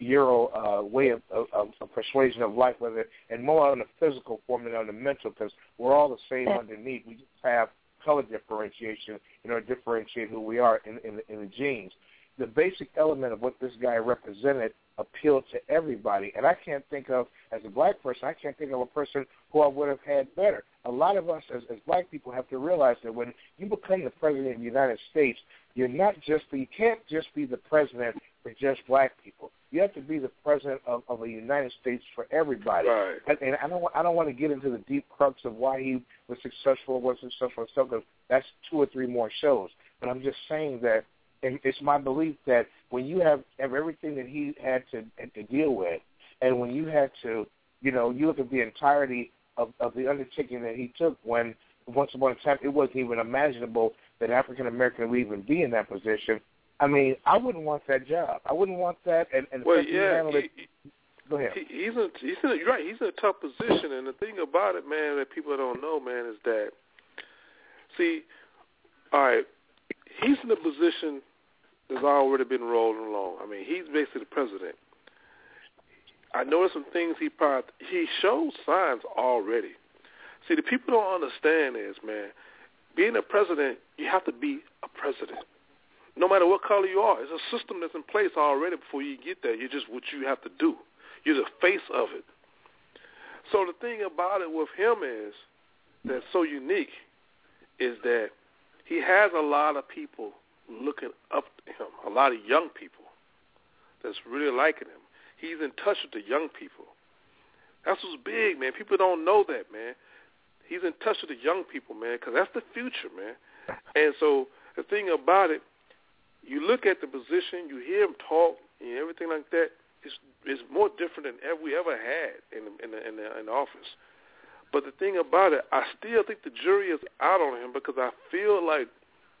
Euro uh, way of, of, of persuasion of life, whether and more on the physical form than on the mental, because we're all the same underneath. We just have color differentiation in order to differentiate who we are in, in, in the genes. The basic element of what this guy represented appealed to everybody, and I can't think of as a black person, I can't think of a person who I would have had better. A lot of us as, as black people have to realize that when you become the president of the United States, you're not just you can't just be the president for just black people. You have to be the president of, of a United States for everybody. Right. And, and I don't I don't want to get into the deep crux of why he was successful or wasn't successful and stuff because that's two or three more shows. But I'm just saying that and it's my belief that when you have, have everything that he had to, to deal with, and when you had to, you know, you look at the entirety of, of the undertaking that he took when once upon a time it wasn't even imaginable that African American would even be in that position. I mean, I wouldn't want that job. I wouldn't want that. And, and Well, he yeah, he, go ahead. he, he's in he's in you're right. He's in a tough position, and the thing about it, man, that people don't know, man, is that see, all right, he's in a position that's already been rolling along. I mean, he's basically the president. I noticed some things he probably he shows signs already. See, the people don't understand is, man, being a president, you have to be a president. No matter what color you are, It's a system that's in place already before you get there. You're just what you have to do. You're the face of it. So the thing about it with him is that's so unique is that he has a lot of people looking up to him, a lot of young people that's really liking him. He's in touch with the young people. That's what's big, man. People don't know that, man. He's in touch with the young people, man, because that's the future, man. And so the thing about it, you look at the position, you hear him talk, and everything like that. It's it's more different than ever we ever had in in the, in the, in the office. But the thing about it, I still think the jury is out on him because I feel like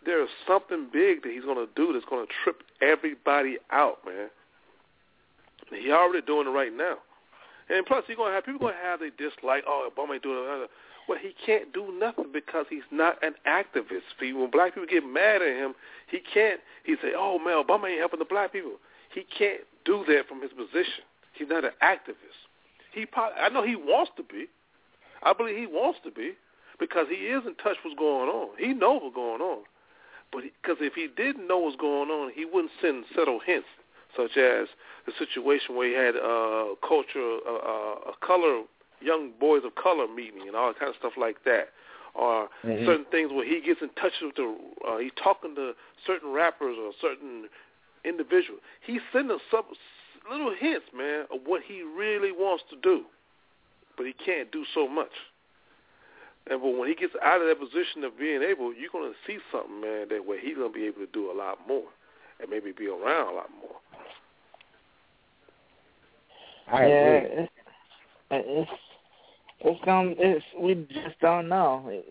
there is something big that he's going to do that's going to trip everybody out, man. He already doing it right now. And plus, he's to have people going to have they dislike. Oh, Obama ain't doing it. Uh, Well, he can't do nothing because he's not an activist. See, when black people get mad at him, he can't. He say, "Oh man, Obama ain't helping the black people." He can't do that from his position. He's not an activist. He, probably, I know he wants to be. I believe he wants to be because he is in touch with what's going on. He knows what's going on. But because if he didn't know what's going on, he wouldn't send subtle hints, such as the situation where he had uh, culture, uh, uh, a color, young boys of color meeting and all kind of stuff like that, or Mhm. certain things where he gets in touch with the, uh, he's talking to certain rappers or certain individuals. He's sending some little hints, man, of what he really wants to do, but he can't do so much. And but when he gets out of that position of being able, you're gonna see something, man, that where he's gonna be able to do a lot more, and maybe be around a lot more. I yeah, it's, it's it's gonna it's we just don't know.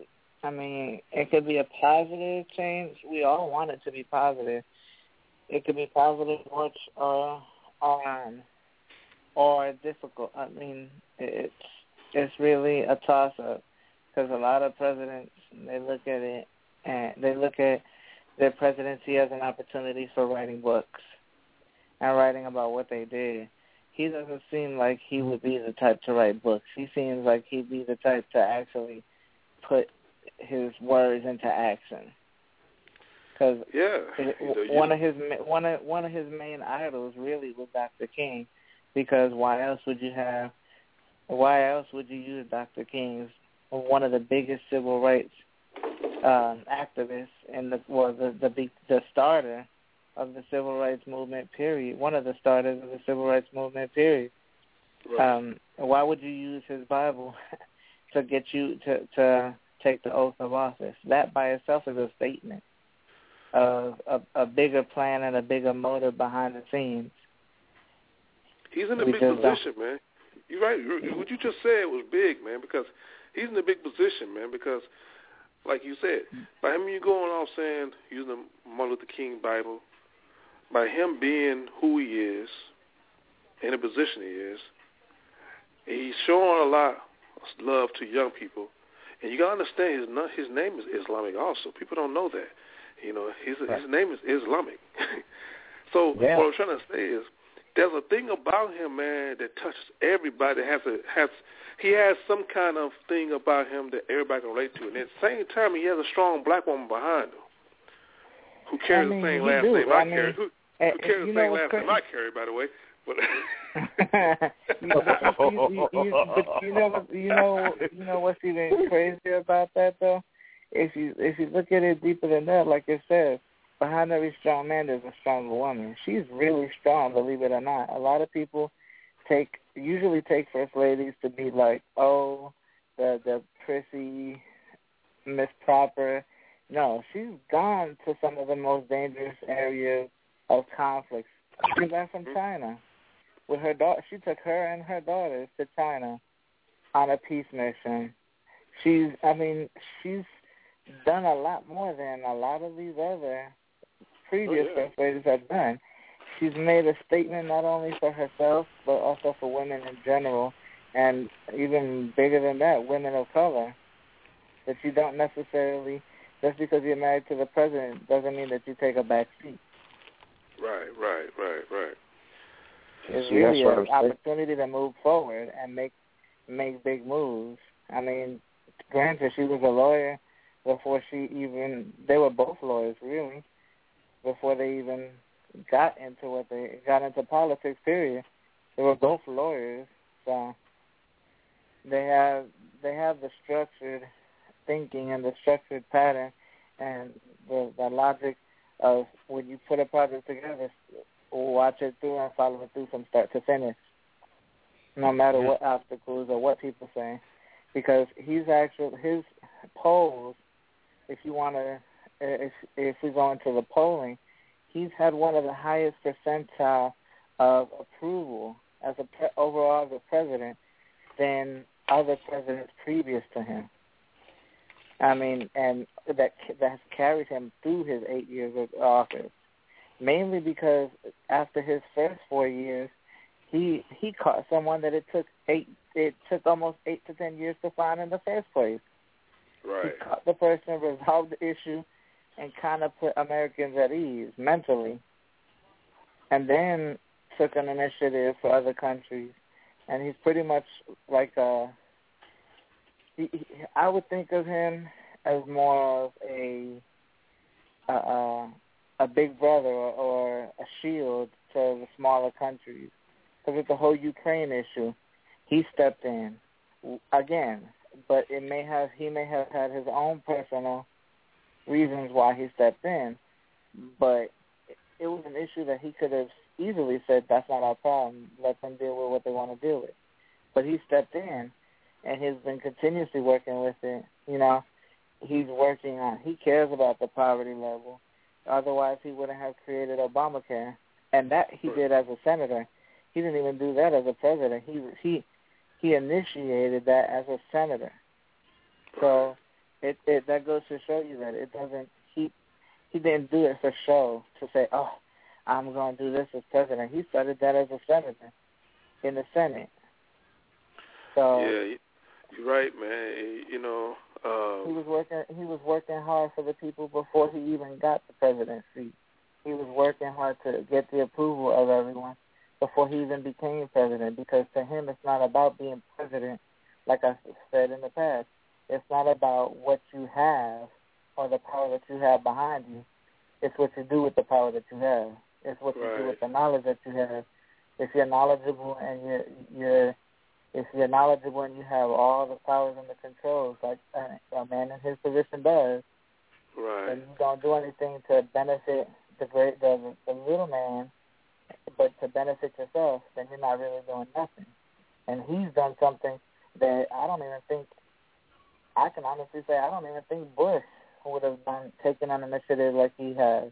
I mean, it could be a positive change. We all want it to be positive. It could be positive or uh, um, or difficult. I mean, it's it's really a toss up because a lot of presidents they look at it and they look at their presidency as an opportunity for writing books and writing about what they did. He doesn't seem like he would be the type to write books. He seems like he'd be the type to actually put his words into action. Because yeah, one of his one of one of his main idols really was Dr. King, because why else would you have? Why else would you use Dr. King's one of the biggest civil rights um, activists and the well the the the starter of the civil rights movement period, one of the starters of the civil rights movement period. Right. Um, why would you use his Bible to get you to to take the oath of office? That by itself is a statement of a, a bigger plan and a bigger motive behind the scenes. He's in a big position, man. You're right. What you just said was big, man, because he's in a big position, man, because like you said, by him you going off saying using the Martin Luther King Bible, by him being who he is, in the position he is, he's showing a lot of love to young people, and you gotta understand his his name is Islamic. Also, people don't know that. You know, his right. his name is Islamic. so yeah. what I'm trying to say is, there's a thing about him, man, that touches everybody. Has a has he has some kind of thing about him that everybody can relate to, and at the same time, he has a strong black woman behind him who carries I mean, the same last do. name I I mean, carry. Who, who carries you the same know last name I carry, by the way. But you, you, you, but you know, you know, you know what's even crazier about that though? If you if you look at it deeper than that, like it says, behind every strong man there's a strong woman. She's really strong, believe it or not. A lot of people take usually take first ladies to be like, oh, the the prissy, Miss Proper. No, she's gone to some of the most dangerous areas of conflict. She got from mm-hmm. China with her daughter. She took her and her daughters to China on a peace mission. She's, I mean, she's done a lot more than a lot of these other previous oh, yeah. ladies have done. She's made a statement not only for herself but also for women in general, and even bigger than that, women of color. That you don't necessarily just because you're married to the president doesn't mean that you take a back seat. Right, right, right, right. It's See, really that's an I'm saying. opportunity to move forward and make make big moves. I mean, granted, she was a lawyer before she even. They were both lawyers, really, before they even got into what they got into politics. Period. They were both lawyers, so they have they have the structured thinking and the structured pattern and the the logic of when you put a project together, watch it through and follow it through from start to finish, no matter what obstacles or what people say, because he's actually his polls. If you want to, if if we go into the polling, he's had one of the highest percentile of approval as a pre- overall as a president than other presidents previous to him. I mean, and that that has carried him through his eight years of office mainly because after his first four years, he he caught someone that it took eight it took almost eight to ten years to find in the first place. Right. He caught the person, resolved the issue, and kind of put Americans at ease mentally, and then took an initiative for other countries. And he's pretty much like a. He, he, I would think of him as more of a. Uh, a big brother or, a shield to the smaller countries. Because with the whole Ukraine issue, he stepped in again, but it may have he may have had his own personal reasons why he stepped in, but it was an issue that he could have easily said that's not our problem. Let them deal with what they want to deal with. But he stepped in, and he's been continuously working with it you know, he's working on. He cares about the poverty level. Otherwise, he wouldn't have created Obamacare, and that he did as a senator. He didn't even do that as a president. He he he initiated that as a senator. So it it that goes to show you that it doesn't. He he didn't do it for show to say, oh, I'm going to do this as president. He started that as a senator in the Senate. So yeah, you're right, man. You know, he um, was working. He was working hard for the people before he even got the presidency. He was working hard to get the approval of everyone before he even became president. Because to him, it's not about being president, like I said in the past. It's not about what you have or the power that you have behind you. It's what you do with the power that you have. It's what you do with the knowledge that you have. If you're knowledgeable and you're you're if you're knowledgeable and you have all the powers and the controls like a, a man in his position does, right. and you don't do anything to benefit the great the the little man, but to benefit yourself, then you're not really doing nothing. And he's done something that I don't even think I can honestly say I don't even think Bush would have done taken an initiative like he has.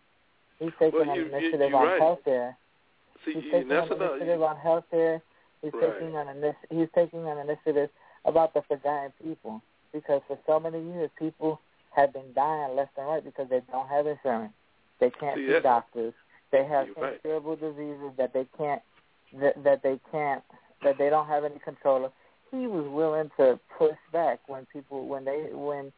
He's taken Well, an you- you- initiative you're on right. healthcare. See, He's you- taking that's an initiative on healthcare. He's Right. taking an initi- he's taking an initiative about the forgotten people because for so many years people have been dying left and right because they don't have insurance. They can't See, see doctors. They have You're right. incurable diseases that they can't that, that they can't that they don't have any control of. He was willing to push back when people when they when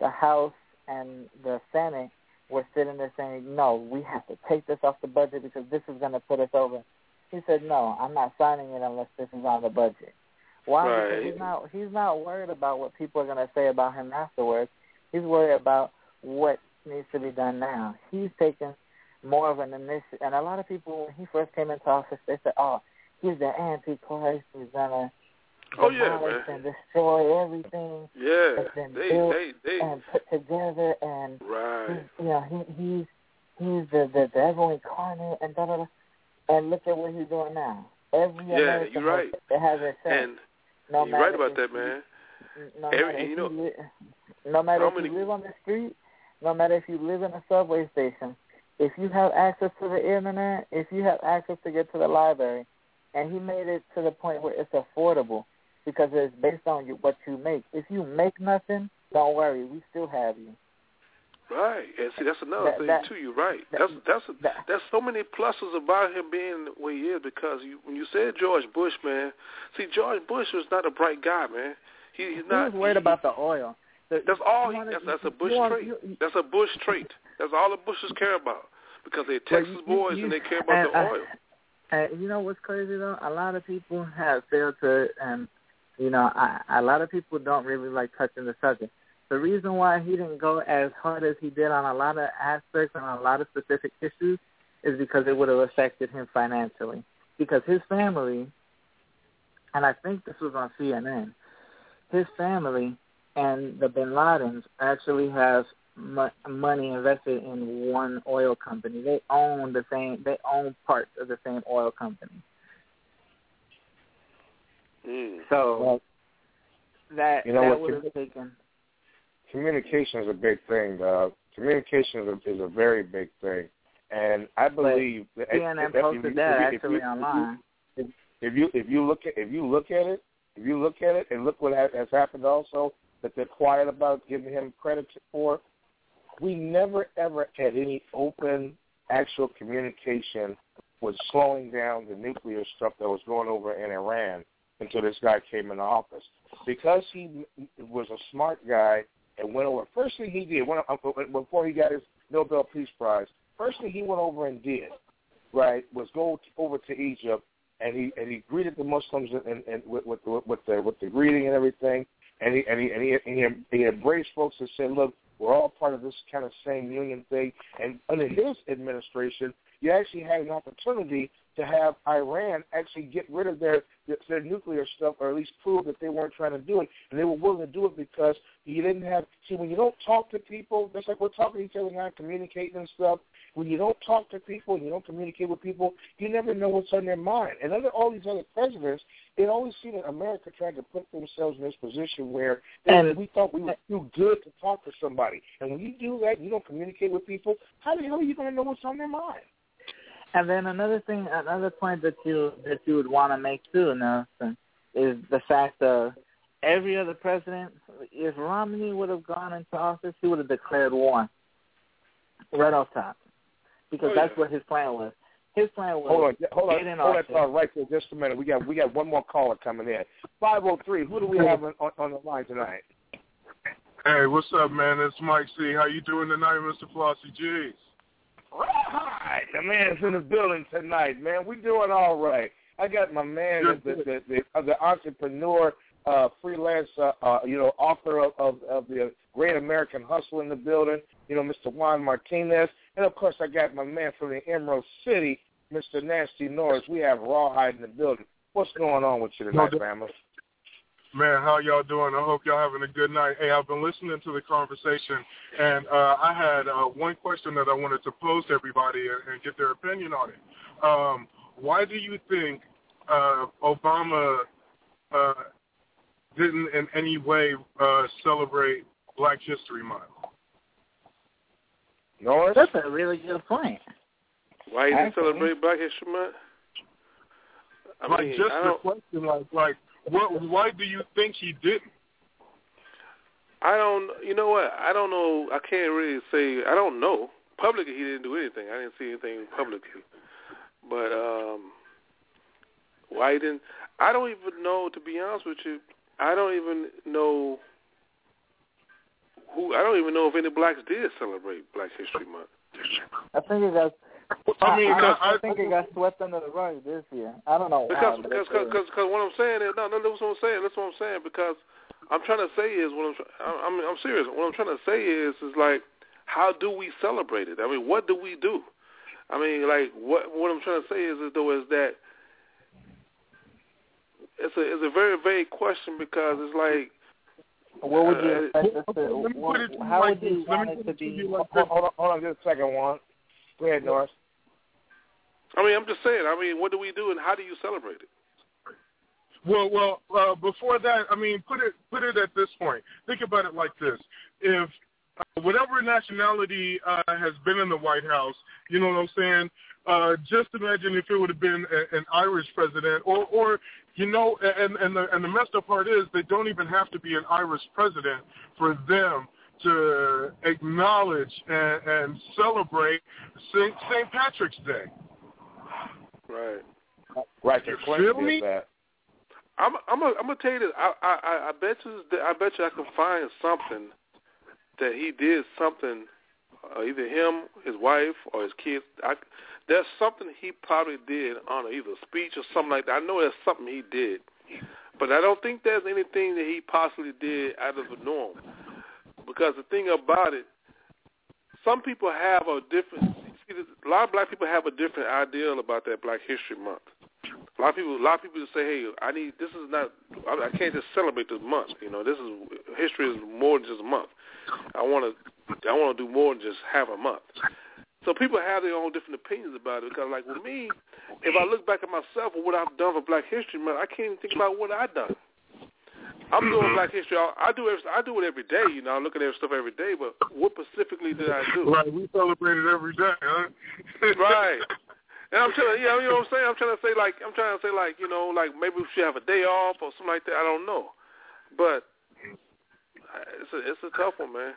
the House and the Senate were sitting there saying, "No, we have to take this off the budget because this is going to put us over." He said, "No, I'm not signing it unless this is on the budget." Why? Because he's not he's not worried about what people are going to say about him afterwards. He's worried about what needs to be done now. He's taking more of an initiative, and a lot of people when he first came into office, they said, "Oh, he's the antichrist. He's gonna Oh yeah, man. and destroy everything Yeah, that's been they, built they, they. and put together and Right. he's, you know, he he's he's the the devil incarnate and da da da. And look at what he's doing now. Every Yeah, American you're right. has, that has a. And no you're right about that, man. No Every- matter you know- you li- no matter if many- you live on the street, no matter if you live in a subway station, if you have access to the internet, if you have access to get to the library, and he made it to the point where it's affordable because it's based on you, what you make. If you make nothing, don't worry, we still have you. Right, and see that's another That- thing that- too. You're right. that- That's that's that- there's so many pluses about him being where he is because you, when you said George Bush, man, see George Bush was not a bright guy, man. He, he's He not. was worried he- about the oil. The- That's all. you He, that's, that's a Bush wanna- trait. you- That's a Bush trait. That's all the Bushes care about because they're Texas you- boys you- and they care about the uh, oil. And you know what's crazy though? A lot of people have failed to, and you know, I, a lot of people don't really like touching the subject. The reason why he didn't go as hard as he did on a lot of aspects and on a lot of specific issues is because it would have affected him financially. Because his family, and I think this was on CNN, his family and the Bin Ladens actually have mo- money invested in one oil company. They own the same. They own parts of the same oil company. Mm. So that You know that would have taken. Communication is a big thing. Uh, communication is a, is a very big thing, and I believe that CNN if- if posted you- that if you- actually if you- online. If you if you look at if you look at it, if you look at it, and look what has, has happened also that they're quiet about giving him credit for. We never ever had any open, actual communication with slowing down the nuclear stuff that was going over in Iran until this guy came into office. Because he was a smart guy and went over. First thing he did when, uh, before he got his Nobel Peace Prize, first thing he went over and did, right, was go over to Egypt and he and he greeted the Muslims and, and with, with with the with the greeting and everything, and he and he and he, and he, he embraced folks and said, look, we're all part of this kind of same union thing. And under his administration, you actually had an opportunity to have Iran actually get rid of their their nuclear stuff, or at least prove that they weren't trying to do it, and they were willing to do it because you didn't have. See, when you don't talk to people, just like we're talking to each other now, communicating and stuff, when you don't talk to people and you don't communicate with people, you never know what's on their mind. And under all these other presidents, it always seemed that America tried to put themselves in this position where they, And- we thought we were too good to talk to somebody. And when you do that, you don't communicate with people. How the hell are you going to know what's on their mind? And then another thing, another point that you that you would want to make too, Nelson, is the fact of every other president. If Romney would have gone into office, he would have declared war right off top, because Oh, that's yeah. what his plan was. His plan was Hold on, hold get on, in hold office. that thought right there just a minute. We got we got one more caller coming in. Five oh three. Who do we have on, on, on the line tonight? Hey, what's up, man? It's Mike C. How you doing tonight, Mr. Flauxy Gz? Right, the man's in the building tonight, man. We doing all right. I got my man, the the the, the, uh, the entrepreneur, uh, freelance, uh, uh, you know, author of, of of the Great American Hustle in the building. You know, Mr. Juan Martinez, and of course I got my man from the Emerald City, Mr. Nasty Norris. We have Rawhide in the building. What's going on with you tonight, No, family? Man, how y'all doing? I hope y'all having a good night. Hey, I've been listening to the conversation, and uh, I had uh, one question that I wanted to pose to everybody and, and get their opinion on it. Um, why do you think uh, Obama uh, didn't in any way uh, celebrate Black History Month? Norris? That's a really good point. Why you didn't Actually- celebrate Black History Month? I like mean, just I the don't, question, like, like, what? Why do you think he didn't? I don't. You know what? I don't know. I can't really say. I don't know. Publicly, he didn't do anything. I didn't see anything publicly. But um, why he didn't? I don't even know. To be honest with you, I don't even know who. I don't even know if any blacks did celebrate Black History Month. I think it got. I mean, I, I, I- I think it got swept under the rug this year. I don't know Because why. but because because because what I'm saying is no no that's what I'm saying that's what I'm saying because I'm trying to say is what I'm tr- I'm I'm, I'm serious what I'm trying to say is is like how do we celebrate it I mean what do we do I mean like what what I'm trying to say is, is though is that it's a it's a very vague question because it's like What would you Uh, expect us to? let me put it to you How like would you this. Let want me it to be? Hold, hold on, hold on, just a second, Juan. Go ahead, Norris. I mean I'm just saying I mean what do we do and how do you celebrate it Well, well, uh, before that, I mean, put it put it at this point. Think about it like this: if uh, whatever nationality uh, has been in the White House, you know what I'm saying? Uh, just imagine if it would have been a, an Irish president, or, or you know, and and the and the messed up part is they don't even have to be an Irish president for them to acknowledge and, and celebrate St. St. Patrick's Day. right Right, You feel me? that. I'm I'm gonna I'm gonna tell you this. I I I- I bet you that- I bet you I can find something that he did something, uh, either him, his wife, or his kids. I, there's something he probably did on either a speech or something like that. I know there's something he did, but I don't think there's anything that he possibly did out of the norm. Because the thing about it, some people have a different. See, a lot of black people have a different ideal about that Black History Month. A lot of people, a lot of people just say, "Hey, I need. This is not. I, I can't just celebrate this month. You know, this is history is more than just a month. I want to. I want to do more than just have a month." So people have their own different opinions about it. Because, like with me, if I look back at myself and what I've done for Black History Month, I can't even think about what I've done. I'm doing Black History. I I do. every- I do it every day. You know, I look at stuff every day. But what specifically did I do? Right, we celebrate it every day, huh? Right. And I'm trying to, yeah, you know what I'm saying? I'm trying to say like, I'm trying to say like, you know, like maybe we should have a day off or something like that. I don't know, but uh, it's a it's a tough one, man.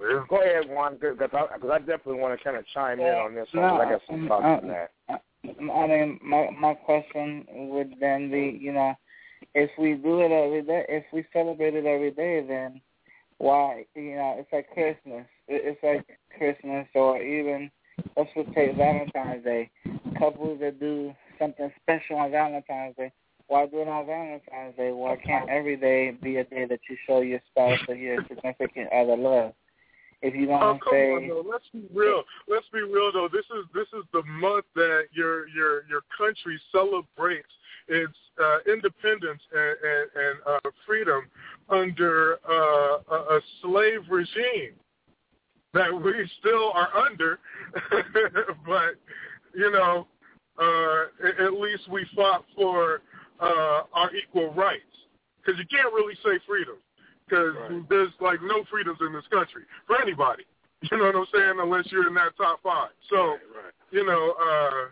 Yeah. Go ahead, Juan, because I, 'cause I definitely want to kind of chime in on this one. 'cause I got some No, thoughts uh, on that. I mean, my my question would then be, you know, if we do it every day, if we celebrate it every day, then why, you know, it's like Christmas. It's like Christmas, or even let's just take Valentine's Day. Couples that do something special on Valentine's Day. Why do it on Valentine's Day? Why can't every day be a day that you show your spouse or your significant other love? If you Oh want to come say, on, though. Let's be real. Let's be real, though. This is this is the month that your your your country celebrates its uh, independence and and, and uh, freedom under uh, a, a slave regime. that we still are under, but you know, uh, at, least we fought for uh, our equal rights. Because you can't really say freedom, because right. there's like no freedoms in this country for anybody. You know what I'm saying? Unless you're in that top five. So, right, right. you know, uh,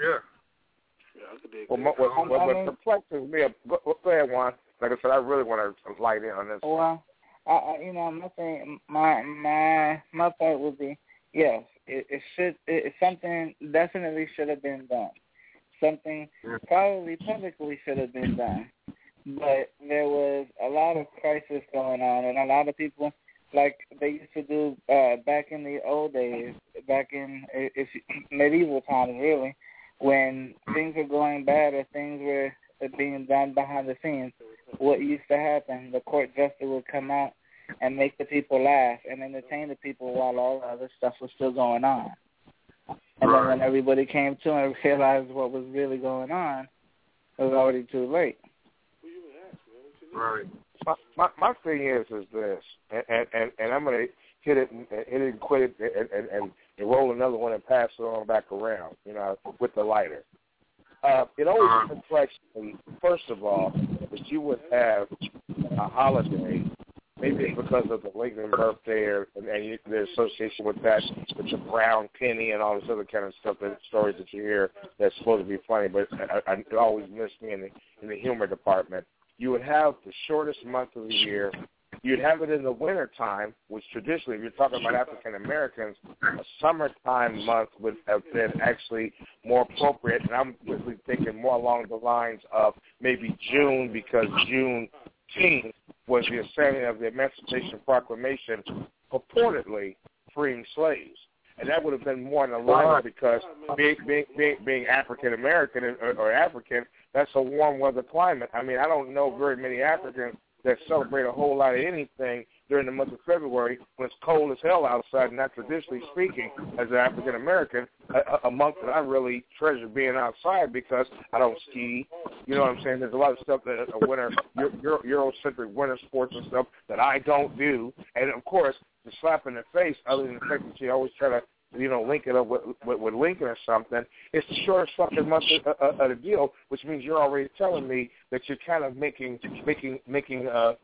yeah. Yeah, well, what, what, what, what perplexes me, go, go ahead, Juan. Like I said, I really want to light in on this. Well, I, you know, my thing, my my my point would be, yes, it, it should, it, something definitely should have been done. Something probably publicly should have been done, but there was a lot of crisis going on, and a lot of people, like they used to do uh, back in the old days, back in if medieval times, really, when things were going bad or things were being done behind the scenes. What used to happen, the court jester would come out and make the people laugh and entertain the people while all the other stuff was still going on. And right. then when everybody came to and realized what was really going on, it was already too late. Right. My my, my thing is is this, and and and, I'm gonna hit it and hit it and quit it and, and and and roll another one and pass it on back around, you know, with the lighter. Uh, it always uh-huh. me, first of all, that you would have a holiday maybe it's because of the Lincoln birthday or, and, and you, the association with that, with the brown penny and all this other kind of stuff, that stories that you hear that's supposed to be funny, but I, I, it always missed me in the in the humor department. You would have the shortest month of the year. You'd have it in the winter time, which traditionally, if you're talking about African Americans, a summertime month would have been actually more appropriate. And I'm really thinking more along the lines of maybe June, because June 18th was the signing of the Emancipation Proclamation purportedly freeing slaves. And that would have been more in alignment because being being being, being African American or, or African, that's a warm weather climate. I mean, I don't know very many Africans that celebrate a whole lot of anything during the month of February when it's cold as hell outside. And that, traditionally speaking, as an African American, a, a month that I really treasure being outside because I don't ski. You know what I'm saying? There's a lot of stuff that a winter Euro, Eurocentric winter sports and stuff that I don't do. And of course, the slap in the face, other than the fact that you always try to you know, link it up with, with, with Lincoln or something. It's the shortest fucking month of, of, of the deal, which means you're already telling me that you're kind of making making making uh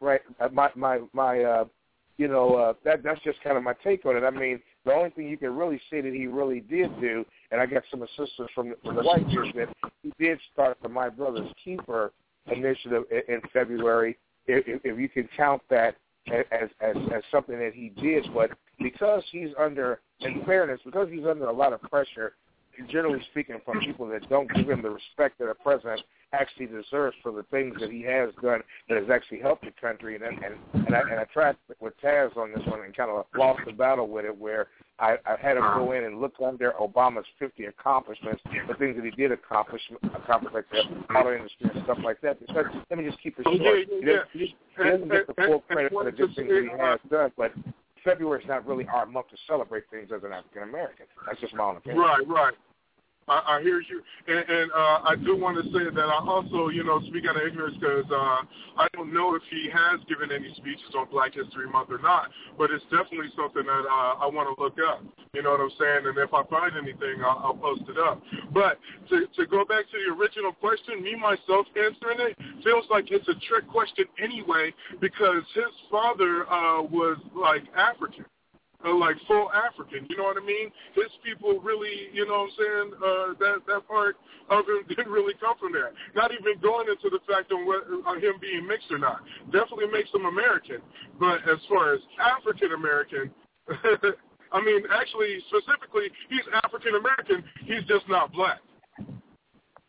right my my my uh you know uh that that's just kind of my take on it. I mean, the only thing you can really say that he really did do, and I got some assistance from from the White is that he did start the My Brother's Keeper initiative in, in February. If, if you can count that as as as something that he did, but because he's under, in fairness, because he's under a lot of pressure, generally speaking, from people that don't give him the respect that a president actually deserves for the things that he has done that has actually helped the country. And and and I, and I tried with Taz on this one and kind of lost the battle with it, where I, I had him go in and look under Obama's 50 accomplishments, the things that he did accomplish, accomplish like the auto industry and stuff like that. Because let me just keep it oh, short. Yeah, yeah, he, doesn't, he doesn't get the full credit for the good things that he has done, but February is not really our month to celebrate things as an African American. That's just my own opinion. Right, right. I, I hear you, and, and uh, I do want to say that I also, you know, speak out of ignorance because uh, I don't know if he has given any speeches on Black History Month or not, but it's definitely something that uh, I want to look up. You know what I'm saying? And if I find anything, I'll, I'll post it up. But to, to go back to the original question, me myself answering it feels like it's a trick question anyway because his father uh, was like African uh, like full African. You know what I mean? His people really, you know what I'm saying? Uh, that that part of him didn't really come from there. Not even going into the fact on what on him being mixed or not. Definitely makes him American. But as far as African American. I mean, actually, specifically, he's African American. He's just not black.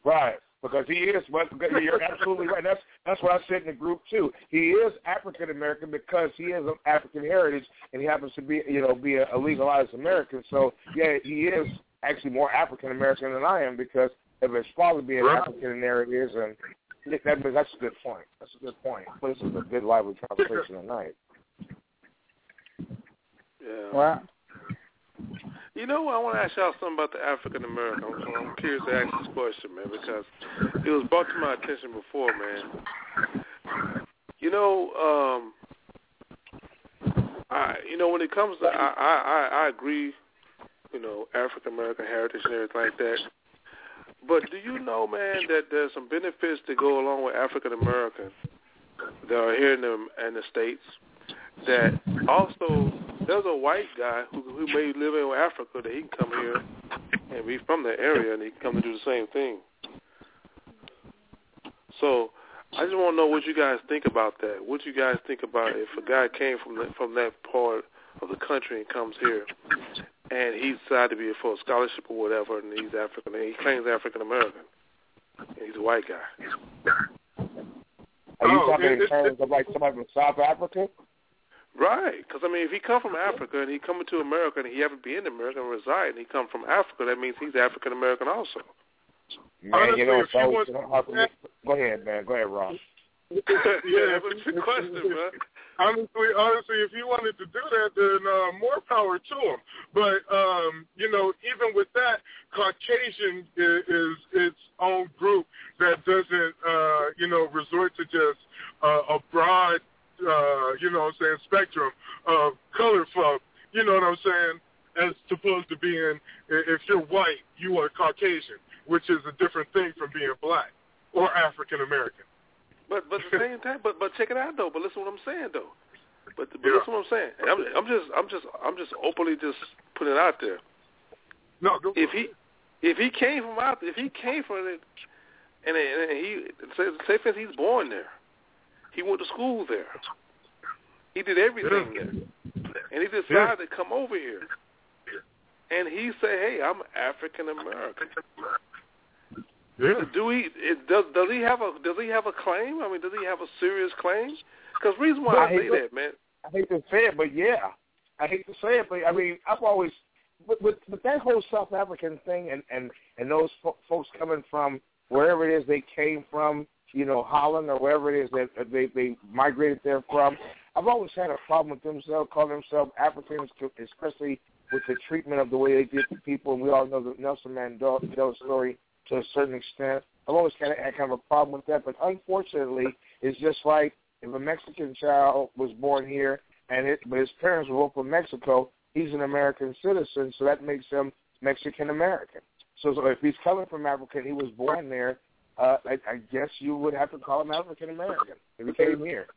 Right because he is. But you're absolutely right. That's that's what I said in the group too. He is African American because he is of African heritage, and he happens to be, you know, be a, a legalized American. So yeah, he is actually more African American than I am because of his father being right. African narratives, and that, that's a good point. That's a good point. But this is a good lively conversation tonight. Yeah. Well. You know? I want to ask y'all something about the African American. I'm, I'm curious to ask this question, man, because it was brought to my attention before, man. You know, um, I, you know, when it comes to, I, I, I, agree, you know, African American heritage and everything like that. But do you know, man, that there's some benefits that go along with African Americans that are here in the in the states. That also there's a white guy who who may live in Africa that he can come here and be from the area and he can come to do the same thing. So I just want to know what you guys think about that. What you guys think about if a guy came from the, from that part of the country and comes here, and he decided to be for a scholarship or whatever, and he's African, and he claims African American, and he's a white guy. Are you Oh, talking in terms of like somebody from South Africa? Right, because I mean, if he come from Africa and he coming to America and he haven't been in America and reside, and he come from Africa, that means he's African American also. Man, you know, Honestly, it's if you always want- hard for. Go ahead, man. Go ahead, Ron. yeah, that's a good question, bro. Honestly, honestly, if he wanted to do that, then uh, more power to him. But um, you know, even with that, Caucasian is, is its own group that doesn't, uh, you know, resort to just uh, a broad, uh, you know, what I'm saying, spectrum of color folk. You know what I'm saying? As opposed to being, if you're white, you are Caucasian, which is a different thing from being black or African American. But but the same time, but but check it out though. But listen what I'm saying though. But but Yeah. listen what I'm saying. I'm I'm just I'm just I'm just openly just putting it out there. No, go If he if he came from out if he came from it and, and he say say for instance he's born there, he went to school there, he did everything there, and he decided to come over here, and he said, hey, I'm African American. Yeah. Do he it, does does he have a does he have a claim? I mean, does he have a serious claim? Because reason why No, I he say look- that, man. I hate to say it, but yeah, I hate to say it, but I mean, I've always with with, with that whole South African thing, and and and those fo- folks coming from wherever it is they came from, you know, Holland or wherever it is that they they migrated there from. I've always had a problem with themselves calling themselves Africans, especially with the treatment of the way they did to people. And we all know the Nelson Mandela story to a certain extent. I've always kind of had kind of a problem with that, but unfortunately, it's just like if a Mexican child was born here and it, but his parents were from Mexico, he's an American citizen, so that makes him Mexican American. So, so if he's coming from Africa and he was born there, uh, I, I guess you would have to call him African American if he came here.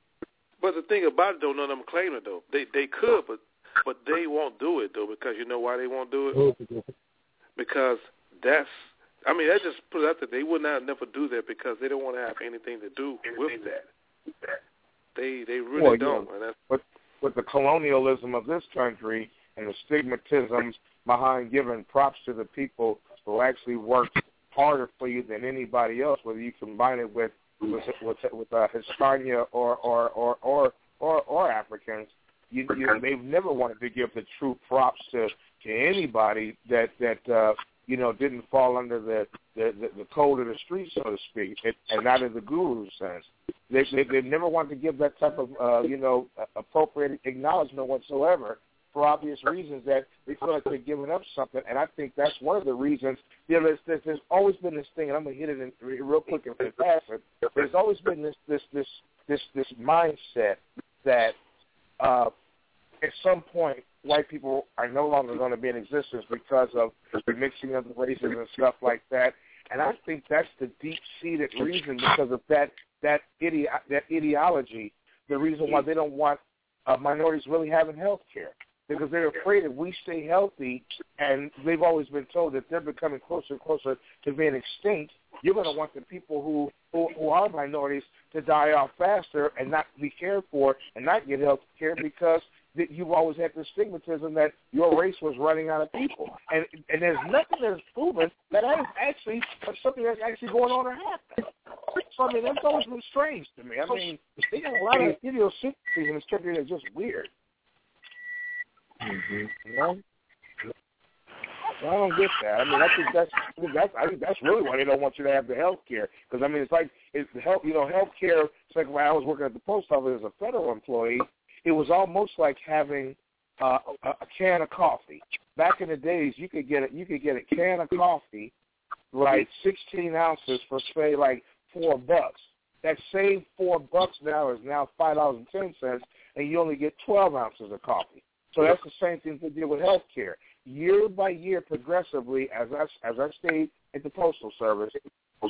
But the thing about it, though, none of them claim it though. They they could, but but they won't do it though because you know why they won't do it? Because that's I mean, that just put it out there. They would not never do that because they don't want to have anything to do with that. They they really Well, don't, and that's with with the colonialism of this country and the stigmatism behind giving props to the people who actually worked harder for you than anybody else, whether you combine it with with with, with uh, Hispania or or or or or, or Africans. You, you they've never wanted to give the true props to to anybody that that uh, you know didn't fall under the the, the, the code of the street, so to speak, it, and not in the guru sense. They, they they never wanted to give that type of uh, you know appropriate acknowledgement whatsoever for obvious reasons that they feel like they're giving up something, and I think that's one of the reasons. You know, there's, there's, there's always been this thing, and I'm gonna hit it in, real quick and fast. it. There's always been this this this this this mindset that uh, at some point white people are no longer going to be in existence because of the mixing of the races and stuff like that. And I think that's the deep-seated reason because of that that ide- that ideology. The reason why they don't want uh, minorities really having health care because they're afraid if we stay healthy, and they've always been told that they're becoming closer and closer to being extinct. You're going to want the people who, who who are minorities to die off faster and not be cared for and not get health care because that you've always had the stigmatism that your race was running out of people, and and there's nothing that's proven that that is actually something that's actually going on or happening. So I mean, that's always been strange to me. I mean, they got a lot of idiosyncrasies in this country that's just weird. You know? I don't get that. I mean, I think that's that's I think that's really why they don't want you to have the health care. Because I mean, it's like it's the health. You know, health care. It's like when I was working at the post office as a federal employee, it was almost like having uh, a, can of coffee. Back in the days, you could get a, you could get a can of coffee, like 16 ounces for say like four bucks. That same four bucks now is now five dollars and ten cents, and you only get 12 ounces of coffee. So that's the same thing they did with health care. Year by year, progressively, as I, as I stayed at the Postal Service,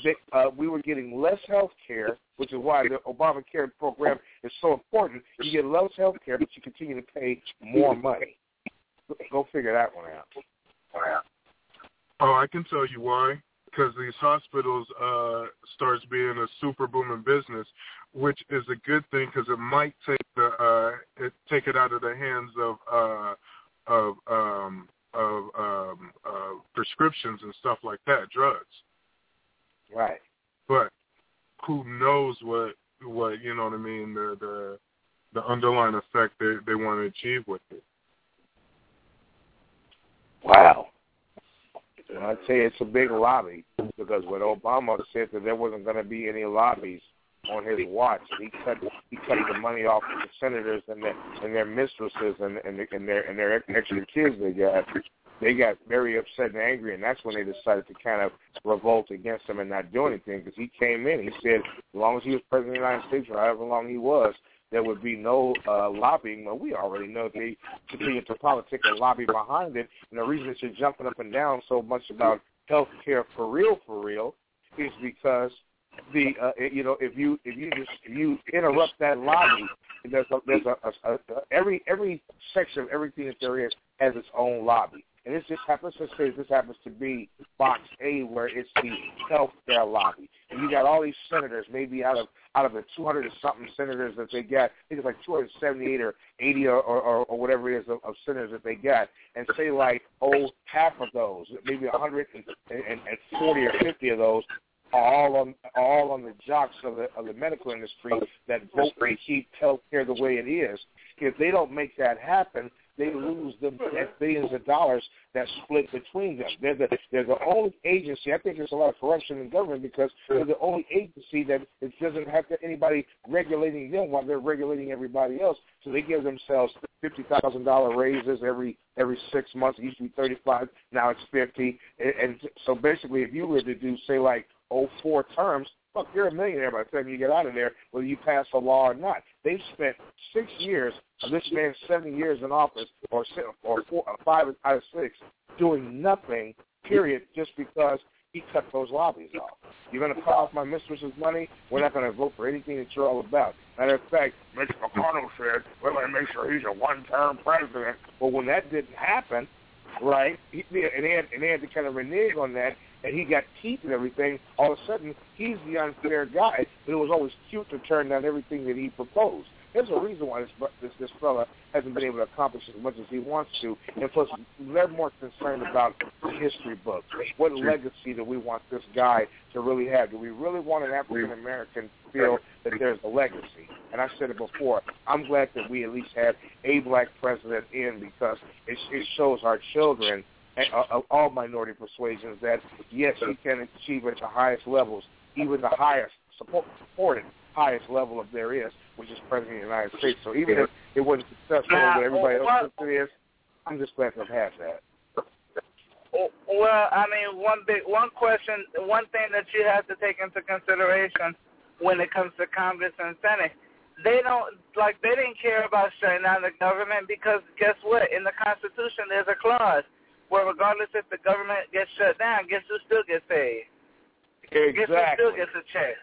they, uh, we were getting less health care, which is why the Obamacare program is so important. You get less health care, but you continue to pay more money. Go figure that one out. Oh, I can tell you why. Because these hospitals uh, starts being a super booming business, which is a good thing because it might take the uh, it, take it out of the hands of uh, of um, of um, uh, prescriptions and stuff like that, drugs. Right. But who knows what what you know what I mean the the the underlying effect they they want to achieve with it. Wow. When I say it's a big lobby, because when Obama said that there wasn't going to be any lobbies on his watch, he cut he cut the money off of the senators and their and their mistresses and and, and their and their extra kids they got. They got very upset and angry, and that's when they decided to kind of revolt against him and not do anything. Because he came in, he said, as long as he was president of the United States, or however long he was, there would be no uh, lobbying. Well, we already know they continue to politic and lobby behind it. And the reason that you're jumping up and down so much about health care for real, for real, is because the uh, you know if you if you just if you interrupt that lobby, there's a, there's a, a, a every every section of everything that there is has its own lobby. And this just happens to say this happens to be box A where it's the health care lobby. And you got all these senators, maybe out of out of the 200 and something senators that they got, I think it's like 278 or 80 or, or, or whatever it is of, of senators that they got, and say like, oh, half of those, maybe 140 or 50 of those all on all on the jocks of the of the medical industry that vote to keep health care the way it is. If they don't make that happen, they lose the billions of dollars that split between them. They're the they're the only agency. I think there's a lot of corruption in government because they're the only agency that it doesn't have to, anybody regulating them while they're regulating everybody else. So they give themselves fifty thousand dollar raises every every six months. It used to be thirty five, now it's fifty. And, and so basically, if you were to do say like oh four terms, fuck, you're a millionaire by the time you get out of there, whether you pass a law or not. They've spent six years of this man's seven years in office, or or four, or five out of six, doing nothing. Period, just because he cut those lobbies off. You're going to cut off my mistress's money. We're not going to vote for anything that you're all about. Matter of fact, Mitch McConnell said we're going to make sure he's a one-term president. Well, when that didn't happen, right? He, and they had and they had to kind of renege on that and he got teeth and everything, all of a sudden he's the unfair guy. But it was always cute to turn down everything that he proposed. There's a reason why this this this fella hasn't been able to accomplish as much as he wants to, and plus they're more concerned about the history books. What legacy do we want this guy to really have? Do we really want an African American feel that there's a legacy? And I said it before. I'm glad that we at least have a black president in because it, it shows our children of all minority persuasions that yes, he can achieve at the highest levels, even the highest support, supported highest level of there is, which is president of the United States. So even if it wasn't successful Now, what everybody oh, else what- thinks it is, I'm just glad to have had that. Oh, well, I mean, one big one question, one thing that you have to take into consideration when it comes to Congress and Senate, they don't like they didn't care about shutting down the government because guess what? In the Constitution, there's a clause where regardless if the government gets shut down, guess who still gets paid? Exactly. Guess who still gets a check?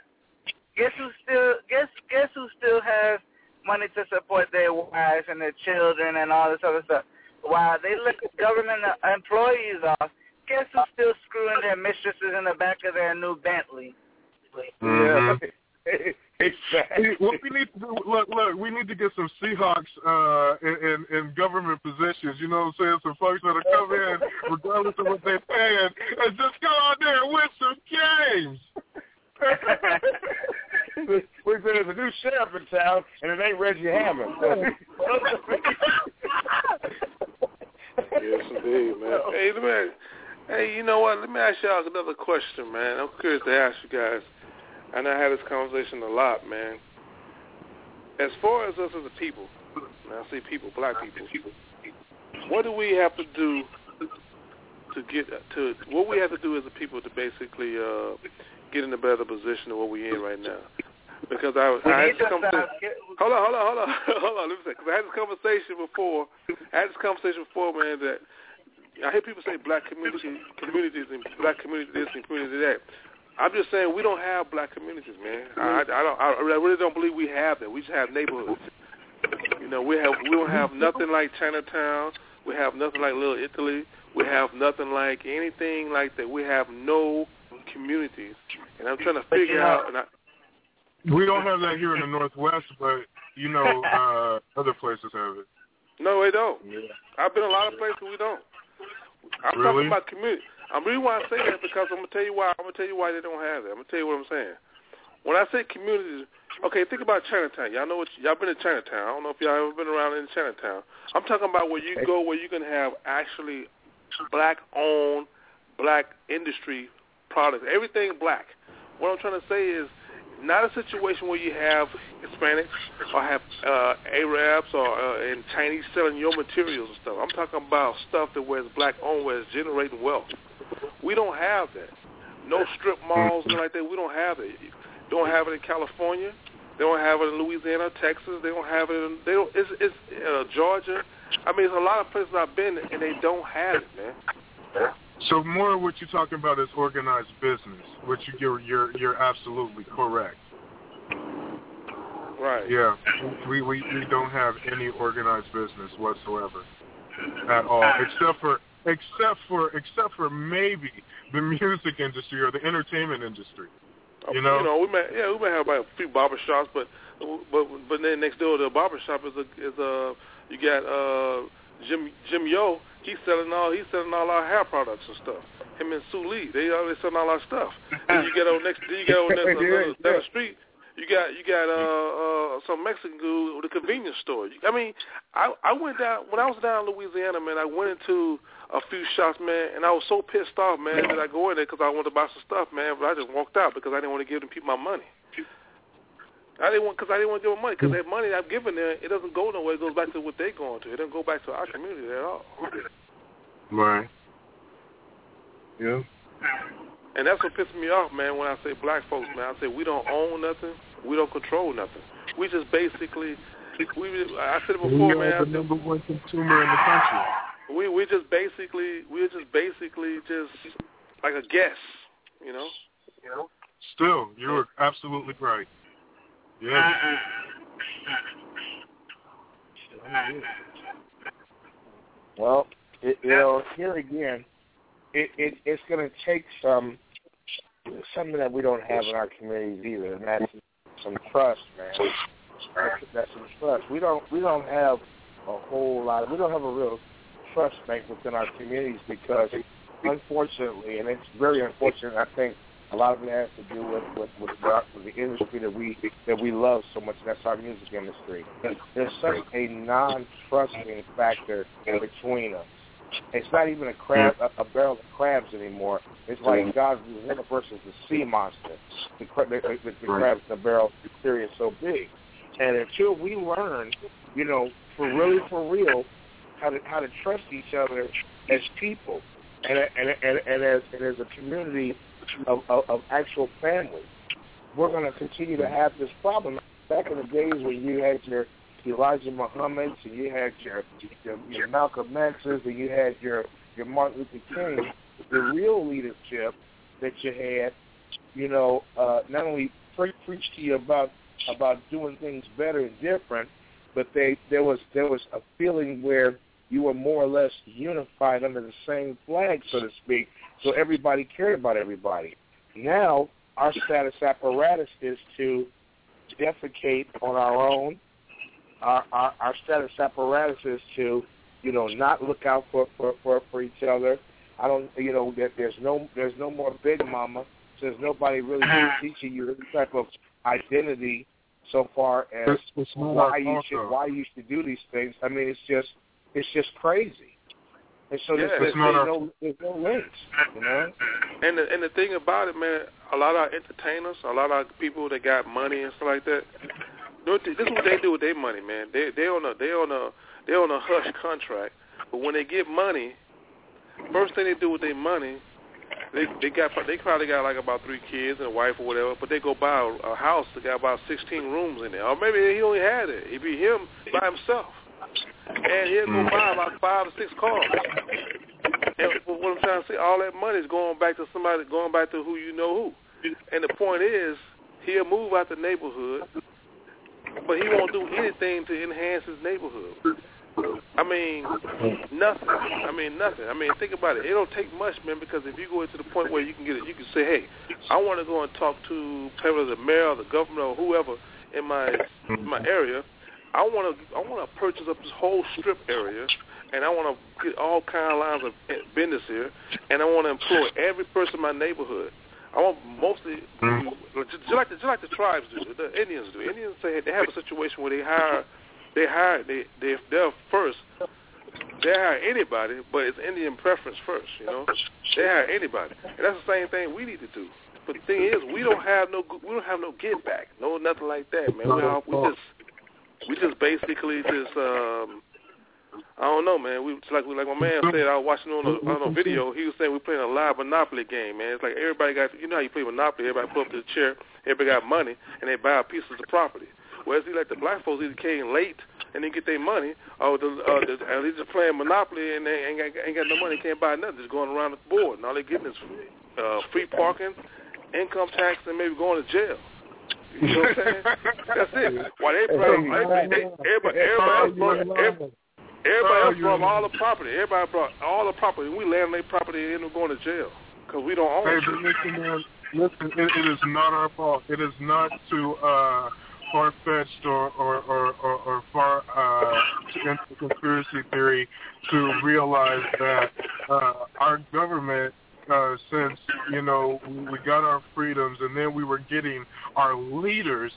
Guess who still guess guess who still has money to support their wives and their children and all this other stuff? While they let government employees off, guess who's still screwing their mistresses in the back of their new Bentley? Mhm. exactly. What we need to do, look, look, we need to get some Seahawks uh, in, in in government positions. You know what I'm saying? Some folks that'll come in, regardless of what they're paying, and just go out there and win some games. we said there's a new sheriff in town, and it ain't Reggie Hammond. Yes, indeed, man. Hey, let me, hey, you know what? Let me ask y'all another question, man. I'm curious to ask you guys. And I had this conversation a lot, man. As far as us as a people, and I say people, black people, what do we have to do to get to? What we have to do as a people to basically uh, get in a better position than what we're in right now? because I, I had this conversation. Hold on, hold on, hold on, hold on. Let me say, because I had this conversation before. I had this conversation before, man. That I hear people say black community communities and black community this and community that. I'm just saying we don't have black communities, man. I, I don't. I really don't believe we have that. We just have neighborhoods. You know, we have we don't have nothing like Chinatown. We have nothing like Little Italy. We have nothing like anything like that. We have no communities, and I'm trying to figure out. And I, We don't have that here in the Northwest, but you know, uh, other places have it. no, they don't. I've been a lot of places we don't. I'm Really? talking about community. I'm really why I say that because I'm gonna tell you why. I'm gonna tell you why they don't have that. I'm gonna tell you what I'm saying. When I say communities, okay, think about Chinatown. Y'all know what y'all been to Chinatown. I don't know if y'all ever been around in Chinatown. I'm talking about where you go where you can have actually black owned, black industry products. Everything black. What I'm trying to say is not a situation where you have Hispanics or have uh, Arabs or uh, and Chinese selling your materials and stuff. I'm talking about stuff that where it's black owned, where it's generating wealth. We don't have that. No strip malls, like that. We don't have it. Don't have it in California. They don't have it in Louisiana, Texas. They don't have it in. They don't. It's, it's uh, Georgia. I mean, it's a lot of places I've been, and they don't have it, man. So more of what you're talking about is organized business, which you- you're you're you're absolutely correct. Right. Yeah, we we we don't have any organized business whatsoever at all, except for except for except for maybe the music industry or the entertainment industry. You know, you know, we may yeah, we may have about a few barber shops, but but but then next door to the barber shop is a is a you got uh Jim Jim Yo. He's selling all he's selling all our hair products and stuff. Him and Sue Lee, they always selling all our stuff. Then you get on next, then you get on next uh, down the street. You got you got uh uh some Mexican dude with a convenience store. I mean, I I went down when I was down in Louisiana, man. I went into a few shops, man, and I was so pissed off, man, that I go in there because I wanted to buy some stuff, man, but I just walked out because I didn't want to give them people my money. I didn't want because I didn't want to give them money because that money I've given them it doesn't go nowhere. It goes back to what they're going to. It doesn't go back to our community at all. right? Yeah. And that's what pisses me off, man, when I say black folks, man. I say we don't own nothing. We don't control nothing. We just basically, we. I said it we before, are man. I the said, number one consumer in the country. We we just basically we're just basically just like a guess, you know. You know. Still, you're absolutely right. Yeah. Well, it, you know, here again, it, it it's going to take some something that we don't have in our communities either, and that's some trust, man. That's, that's some trust. We don't we don't have a whole lot. We don't have a real trust bank within our communities because, unfortunately, and it's very unfortunate. I think a lot of it has to do with with, with, the, with the industry that we that we love so much. and That's our music industry. There's such a non-trusting factor in between us. It's not even a crab, a, a barrel of crabs anymore. It's like God one versus the sea monster. The, cra- the, the, the crabs in the barrel theory is so big, and until we learn, you know, for really for real, how to how to trust each other as people, and and and, and as and as a community of, of, of actual family, we're going to continue to have this problem. Back in the days when you had your Elijah Muhammad's and you had your, your, your Malcolm X's and you had your, your Martin Luther King, the real leadership that you had, you know, uh, not only pre- preached to you about about doing things better and different, but they there was there was a feeling where you were more or less unified under the same flag, so to speak. So everybody cared about everybody. Now our status apparatus is to defecate on our own. Our, our our status apparatus is to, you know, not look out for for for, for each other. I don't, you know, that there's no there's no more big mama. So there's nobody really uh-huh. teaching you any type of identity so far as It's- it's why you should why you should do these things. I mean, it's just it's just crazy. And so there's, Yeah, there's, it's not our- no there's no links, you know. And the and the thing about it, man, a lot of our entertainers, a lot of people that got money and stuff like that. This is what they do with their money, man. They they on a they on a they on a hush contract, but when they get money, first thing they do with their money, they they got they probably got like about three kids and a wife or whatever, but they go buy a, a house that got about 16 rooms in there, or maybe he only had it. It'd be him by himself, and he'll go mm. buy about five or six cars. And what I'm trying to say, all that money is going back to somebody, going back to who you know who. And the point is, he'll move out the neighborhood, but he won't do anything to enhance his neighborhood. I mean, nothing. I mean, nothing. I mean, think about it. It don't take much, man, because if you go to the point where you can get it, you can say, hey, I want to go and talk to probably the mayor or the governor or whoever in my in my area. I want to I want to purchase up this whole strip area, and I want to get all kind of lines of business here, and I want to employ every person in my neighborhood. I want mostly mm-hmm. just like the, just like the tribes do, the Indians do. Indians say they have a situation where they hire they hire they they they're first. They hire anybody, but it's Indian preference first. You know, they hire anybody, and that's the same thing we need to do. But the thing is, we don't have no we don't have no get back, no nothing like that, man. We all, we just we just basically just um I don't know, man. We it's like like my man said. I was watching on a on a video. He was saying we're playing a live Monopoly game, man. It's like everybody got you know how you play Monopoly. Everybody put up to the chair. Everybody got money, and they buy pieces of property. Whereas he like the black folks either came late and they get their money, or the, uh, the, or they just playing Monopoly and they ain't got, ain't got no money, can't buy nothing, just going around the board, and all they getting is uh, free parking, income tax, and maybe going to jail. You know what I'm saying? That's it. Why they brought they, they, everybody, everybody else brought everybody, everybody else brought all the property. Everybody brought all the property. We land their property and end up going to jail because we don't own Hey, but listen, man, listen, it, it is not our fault. It is not to uh, far-fetched or or or, or, or far uh, into conspiracy theory to realize that uh, our government, uh, since you know we, got our freedoms and then we were getting our leaders,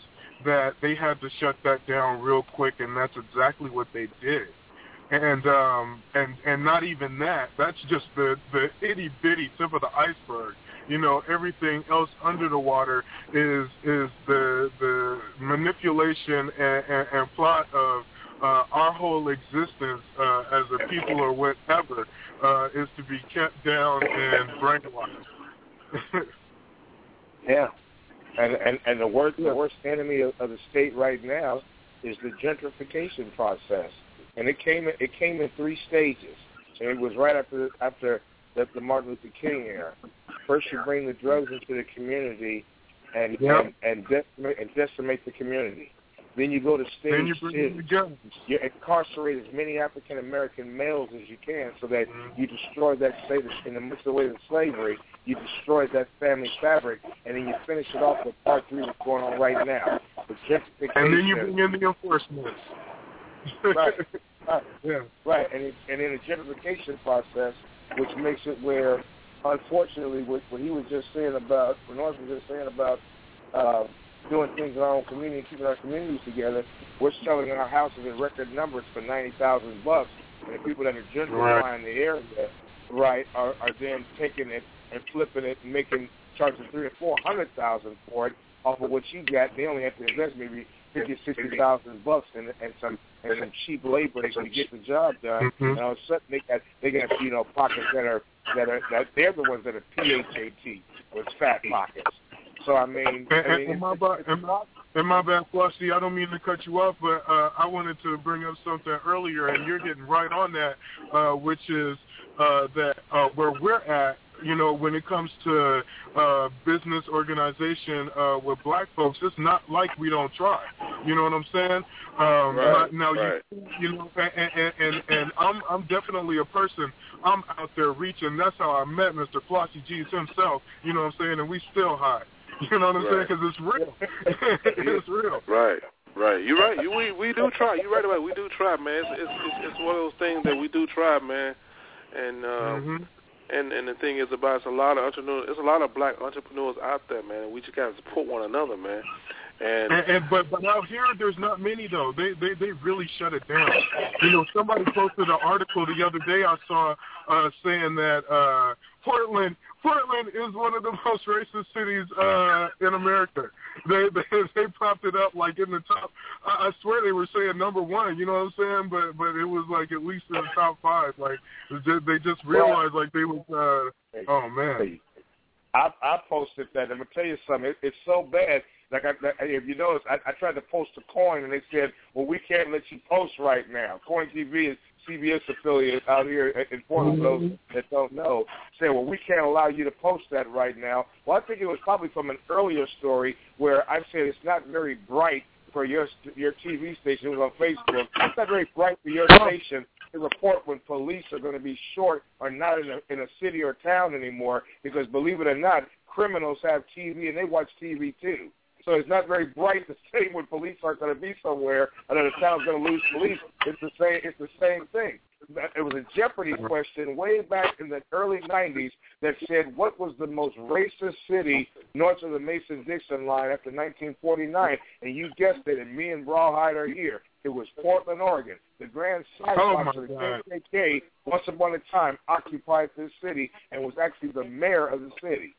that they had to shut that down real quick, and that's exactly what they did. And um and and not even that that's just the the itty bitty tip of the iceberg. You know everything else under the water is is the the manipulation and, and, and plot of uh, our whole existence uh, as a people or whatever uh, is to be kept down and brainwashed. Yeah, and and and the worst the worst enemy of, of the state right now is the gentrification process, and it came it came in three stages, and it was right after after the, the Martin Luther King era. First, you bring the drugs into the community, and Yep. and, and decimate and decimate the community. Then you go to stage then you bring two. You incarcerate as many African American males as you can, so that you destroy that state in the midst of the way of slavery. You destroy that family fabric, and then you finish it off with part three, that's going on right now. And then you bring in the enforcement. right, right, yeah. right, and it, and in the gentrification process, which makes it where, unfortunately, what, what he was just saying about, what Norris was just saying about uh, doing things in our own community, keeping our communities together, we're selling our houses in record numbers for ninety thousand bucks, and the people that are gentrifying Right. the area, right, are, are then taking it and flipping it and making charging three or four hundred thousand for it off of what you got. They only have to invest maybe fifty, sixty thousand bucks and and some and some cheap labor to get the job done. Mhm. And all of a sudden they got they got you know pockets that are that are that they're the ones that are P H A T with fat pockets. So I mean, And, I mean and my bad, and, and my bad, Flauxy, I don't mean to cut you off, but uh, I wanted to bring up something earlier, and you're getting right on that, uh, which is uh, that uh, where we're at, you know, when it comes to uh, business organization uh, with black folks, it's not like we don't try. You know what I'm saying? Um, Right, now, right. you, you know, and, and, and, and I'm, I'm definitely a person. I'm out there reaching. That's how I met Mr. Flauxy Gz himself. You know what I'm saying? And we still high. You know what I'm saying? Because it's real. it's real. Right, right. You're right. You, we we do try. You're right about it. We do try, man. It's, it's it's it's one of those things that we do try, man. And um, hmm and and the thing is about it's a lot of entrepreneurs. It's a lot of black entrepreneurs out there, man. And we just gotta support one another, man. And And, and but but out here, there's not many though. They they they really shut it down. You know, somebody posted an article the other day I saw uh, saying that uh, Portland Portland is one of the most racist cities uh, in America. They, they they propped it up like in the top. I, I swear they were saying number one. You know what I'm saying? But but it was like at least in the top five. Like they just- they just realized like they was. Uh, oh man. I I posted that. I'm gonna tell you something. It, it's so bad. Like I, like, if you notice, I, I tried to post a coin, and they said, "Well, we can't let you post right now." KOIN TV is CBS affiliate out here in Portland. Those mm-hmm. that don't know say, "Well, we can't allow you to post that right now." Well, I think it was probably from an earlier story where I said it's not very bright for your your TV station. It was on Facebook. It's not very bright for your station to report when police are going to be short or not in a, in a city or town anymore because believe it or not, criminals have TV and they watch TV too. So it's not very bright to say when police aren't going to be somewhere or that a town's going to lose police. It's the same. It's the same thing. It was a Jeopardy question way back in the early '90s that said what was the most racist city north of the Mason-Dixon line after 1949, and you guessed it. And me and Rawhide are here. It was Portland, Oregon. The Grand Cyclops Oh, of the God. KKK once upon a time occupied this city and was actually the mayor of the city.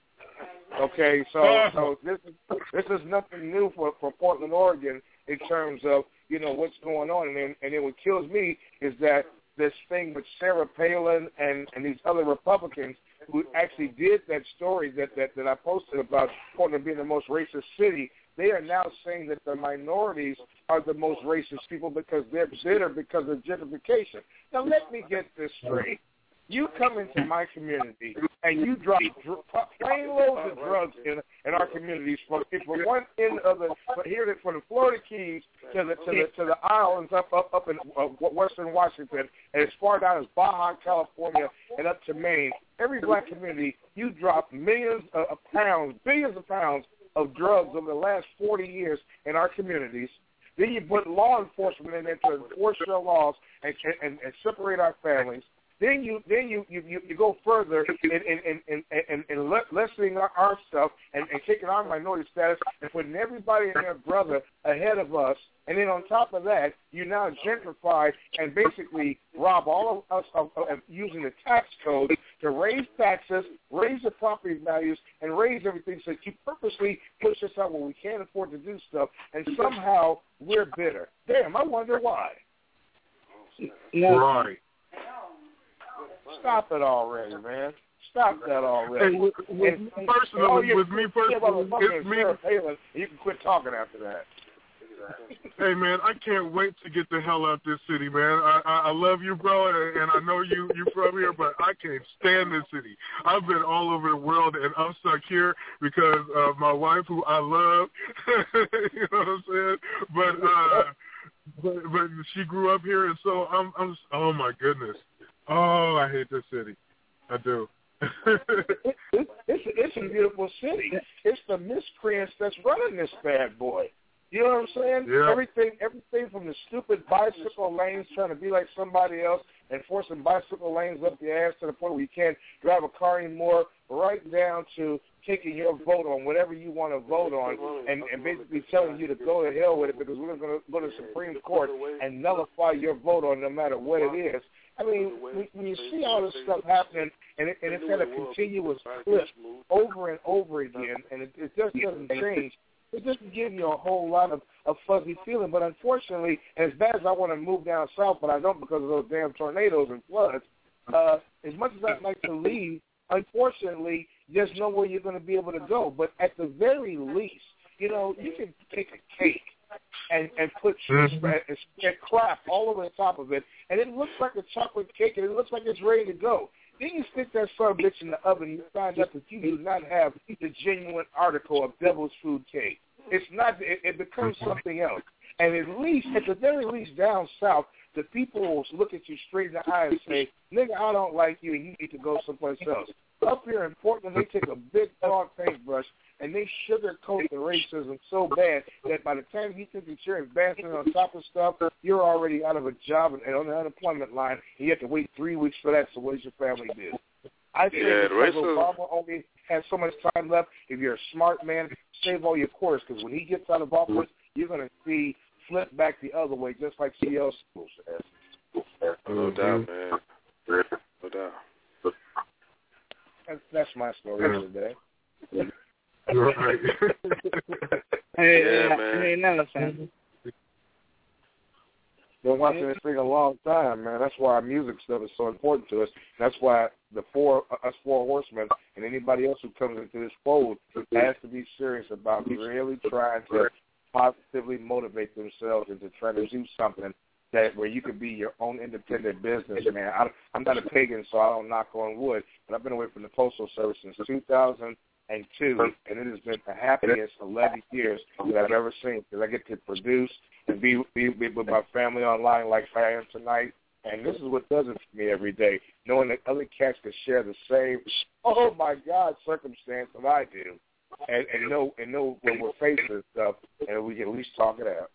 Okay, so so this is this is nothing new for for Portland, Oregon, in terms of you know what's going on, and then, and then what kills me is that this thing with Sarah Palin and and these other Republicans who actually did that story that that that I posted about Portland being the most racist city. They are now saying that the minorities are the most racist people because they're bitter because of gentrification. Now let me get this straight. You come into my community and you drop dr- plane loads of drugs in in our communities from from one end of the here from the Florida Keys to the to the to the islands up up up in uh, Western Washington and as far down as Baja California and up to Maine. Every black community, you drop millions of, of pounds, billions of pounds of drugs over the last 40 years in our communities. Then you put law enforcement in there to enforce your laws and, and, and separate our families. Then you then you you, you, you go further in in in in, in, in le- lessening our, our stuff and, and taking our minority status and putting everybody and their brother ahead of us. And then on top of that, you now gentrify and basically rob all of us of, of, of using the tax code to raise taxes, raise the property values, and raise everything. So you purposely push us out where we can't afford to do stuff, and somehow we're bitter. Damn, I wonder why. Right. Stop it already, man. Stop that already. Hey, with, with And- me and personally, all with me personally, it's me. Palin, You can quit talking after that. Hey man, I can't wait to get the hell out of this city, man. I I, I love you, bro, and, and I know you you from here, but I can't stand this city. I've been all over the world, and I'm stuck here because of my wife, who I love. you know what I'm saying? But uh, but but she grew up here, and so I'm I'm. Oh my goodness. Oh, I hate this city. I do. It, it, it's it's a beautiful city. It's the miscreants that's running this bad boy. You know what I'm saying? Yeah. Everything everything from the stupid bicycle lanes trying to be like somebody else and forcing bicycle lanes up your ass to the point where you can't drive a car anymore, right down to taking your vote on whatever you want to vote on and, and basically telling you to go to hell with it because we're going to go to the Supreme Court and nullify your vote on no matter what it is. I mean, when, you see all this stuff happening and, it, and it's at a continuous clip over and over again, and it, it just doesn't change, it doesn't give you a whole lot of, of fuzzy feeling. But unfortunately, as bad as I want to move down south, but I don't because of those damn tornadoes and floods, uh, as much as I'd like to leave, unfortunately, there's nowhere you're going to be able to go. But at the very least, you know, you can take a cake and and put mm-hmm. cheese spread and spread crap all over the top of it, and it looks like a chocolate cake, and it looks like it's ready to go. Then you stick that son of a bitch in the oven, and you find out that you do not have the genuine article of devil's food cake. It's not. It, it becomes mm-hmm. something else. And at least, at the very least, down south, the people will look at you straight in the eye and say, "Nigga, I don't like you, and you need to go someplace else." Up here in Portland, they take a big broad paintbrush and they sugarcoat the racism so bad that by the time you think that you're advancing on top of stuff, you're already out of a job and on the unemployment line, and you have to wait three weeks for that. So what does your family do? I think Yeah, because racism- Obama only has so much time left, if you're a smart man, save all your quarters because when he gets out of office, you're going to see flip back the other way, just like CL School says. No doubt, mm-hmm. man. No doubt. That's, that's my story for today. Right. Hey, Yeah, uh, man. hey, Nelson. Been watching this thing a long time, man. That's why our music stuff is so important to us. That's why the four us four horsemen and anybody else who comes into this fold has to be serious about really trying to positively motivate themselves into trying to do something that where you could be your own independent business, man. I, I'm not a pagan, so I don't knock on wood, but I've been away from the postal service since 2002, and two, and it has been the happiest 11 years that I've ever seen because I get to produce and be, be be with my family online like I am tonight. And this is what does it for me every day, knowing that other cats can share the same, oh my God, circumstance that I do, and and know and know when we're facing and stuff, and we can at least talk it out.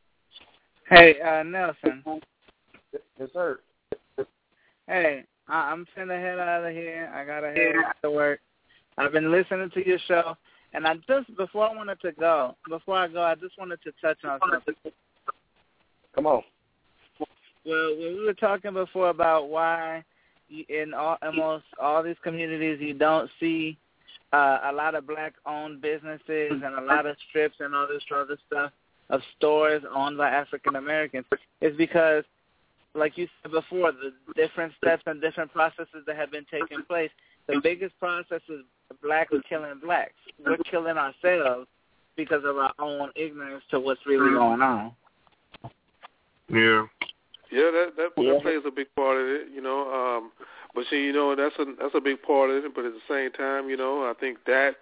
Hey, uh, Nelson. Yes, sir. Hey, I- I'm finna head out of here. I gotta head to work. I've been listening to your show, and I just before I wanted to go, before I go, I just wanted to touch on something. Come on. Well, when we were talking before about why in all, almost all these communities you don't see uh, a lot of black-owned businesses and a lot of strips and all this other stuff of stores owned by African Americans, is because, like you said before, the different steps and different processes that have been taking place. The biggest process is blacks killing blacks. We're killing ourselves because of our own ignorance to what's really going on. Yeah. Yeah, that that, Yeah. that plays a big part of it, you know. Um, but see, you know, that's a that's a big part of it. But at the same time, you know, I think that,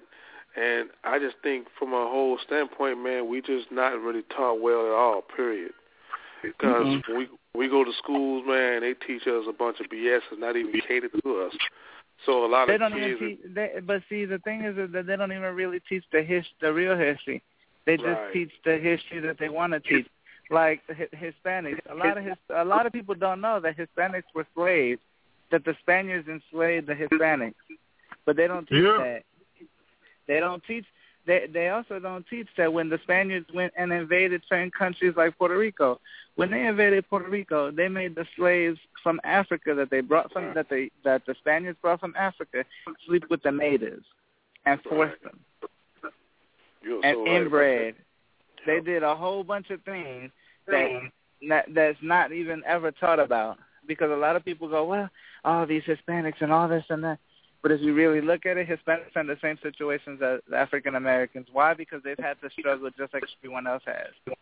and I just think from a whole standpoint, man, we just not really taught well at all. Period. Because Mhm. we we go to schools, man, they teach us a bunch of BS that's not even catered to us. So a lot They of don't kids, even teach. They, but see, the thing is that they don't even really teach the his, the real history. They just Right. teach the history that they want to teach. Like the Hispanics, a lot of his, a lot of people don't know that Hispanics were slaves, that the Spaniards enslaved the Hispanics, but they don't teach Yeah. that. They don't teach. They they also don't teach that when the Spaniards went and invaded certain countries like Puerto Rico, when they invaded Puerto Rico, they made the slaves from Africa that they brought from that they that the Spaniards brought from Africa sleep with the natives and force them you're and so inbred. that. They did a whole bunch of things that that that's not even ever taught about because a lot of people go, well, all these Hispanics and all this and that. But if you really look at it, Hispanics are in the same situations as African Americans. Why? Because they've had to struggle just like everyone else has.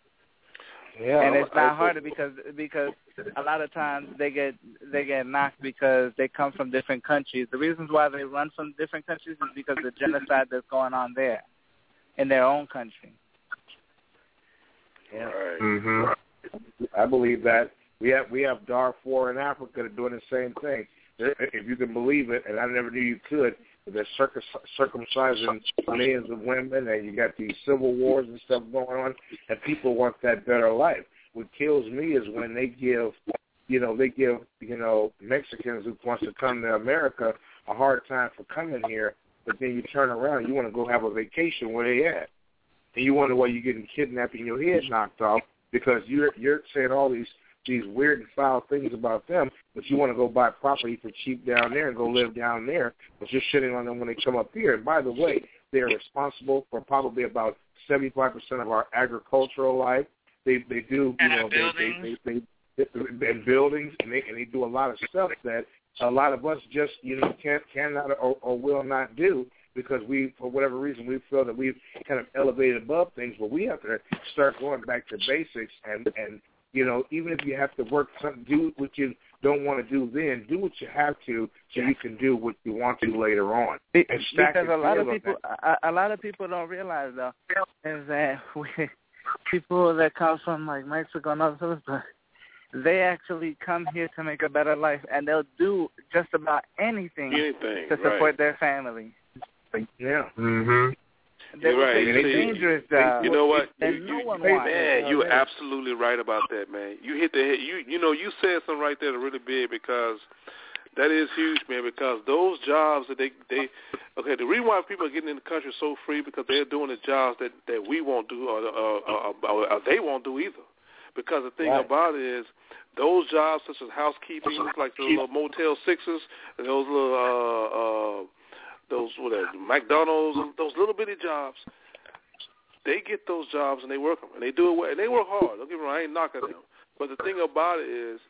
Yeah, and it's I- not harder because because a lot of times they get they get knocked because they come from different countries. The reasons why they run from different countries is because of the genocide that's going on there in their own country. Yeah. Right. Mhm. I believe that we have we have Darfur in Africa are doing the same thing. If you can believe it, and I never knew you could, they're circum- circumcising millions of women, and you got these civil wars and stuff going on, and people want that better life. What kills me is when they give, you know, they give, you know, Mexicans who wants to come to America a hard time for coming here, but then you turn around, you want to go have a vacation where they at, and you wonder why you're getting kidnapped and your head knocked off because you're you're saying all these these weird and foul things about them, but you want to go buy property for cheap down there and go live down there, but you're shitting on them when they come up here. And by the way, they're responsible for probably about 75% of our agricultural life. They they do, you know, they they, they they and buildings and they and they do a lot of stuff that a lot of us just you know can't cannot or, or will not do because we for whatever reason we feel that we've kind of elevated above things, but we have to start going back to basics and and you know, even if you have to work something, do what you don't want to do then. Do what you have to, so you can do what you want to later on. And stack because a lot of people, a, a lot of people don't realize though, is that we, people that come from like Mexico and other places, they actually come here to make a better life, and they'll do just about anything Anything, to support right. their family. Yeah. Mhm. They You're right. You a see, dangerous job. You know what? that You, no you, one hey, wants. man, you're absolutely right about that, man. You hit the head. You you know you said something right there that really big because that is huge, man. Because those jobs that they they okay, the reason why people are getting in the country so free because they're doing the jobs that that we won't do or, or, or, or, or they won't do either. Because the thing Right. about it is those jobs such as housekeeping, like the little Motel Sixes and those little uh uh those what are McDonald's, those little bitty jobs they get those jobs and they work them and they do it well and they work hard. Don't get me wrong, I ain't knocking them. But the thing about it is,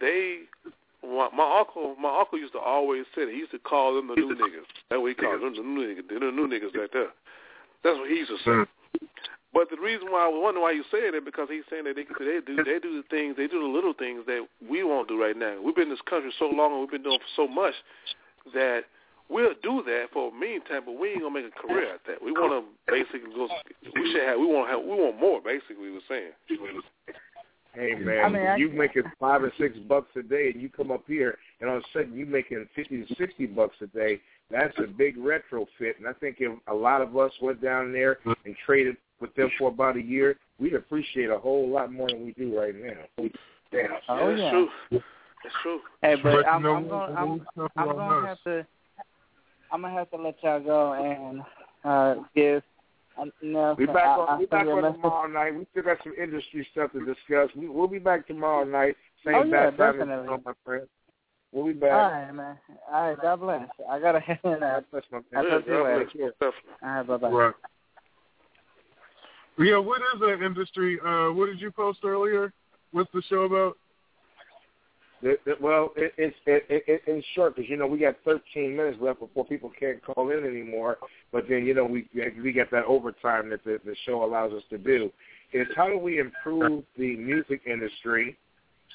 they my, my uncle, my uncle used to always say that he used to call them the new niggas. That's what he called them, the new niggas, the new niggas right there. That's what he used to say. Mm. But the reason why I was wondering why you saying it because he's saying that they they do they do the things they do the little things that we won't do right now. We've been in this country so long and we've been doing so much that we'll do that for a meantime, but we ain't gonna make a career at that. We want to basically go. We should have. We want have. We want more. Basically, we were saying. Hey man, I mean, I- you making five or six bucks a day, and you come up here, and all of a sudden you making fifty to sixty bucks a day. That's a big retrofit, and I think if a lot of us went down there and traded with them for about a year, we'd appreciate a whole lot more than we do right now. Yeah. Oh, that's yeah. true. That's true. Hey, but But I'm, I'm gonna I'm, I'm gonna have to I'm gonna have to let y'all go and uh give uh, Nelson. We back I, on. I We back send on tomorrow night. We still got some industry stuff to discuss. We, we'll be back tomorrow night. Same Oh, yeah, bad time as definitely. you my friend. We'll be back. right, man. All right, God bless. I gotta head in now. That's my I'll Yeah, talk to you God later. bless you. All right, bye bye. Right. Yeah, what is that industry? Uh, what did you post earlier? What's the show about? Well, it, it's it, it, it, in short because you know we got 13 minutes left before people can't call in anymore. But then you know we we got that overtime that the, the show allows us to do. Is how do we improve the music industry,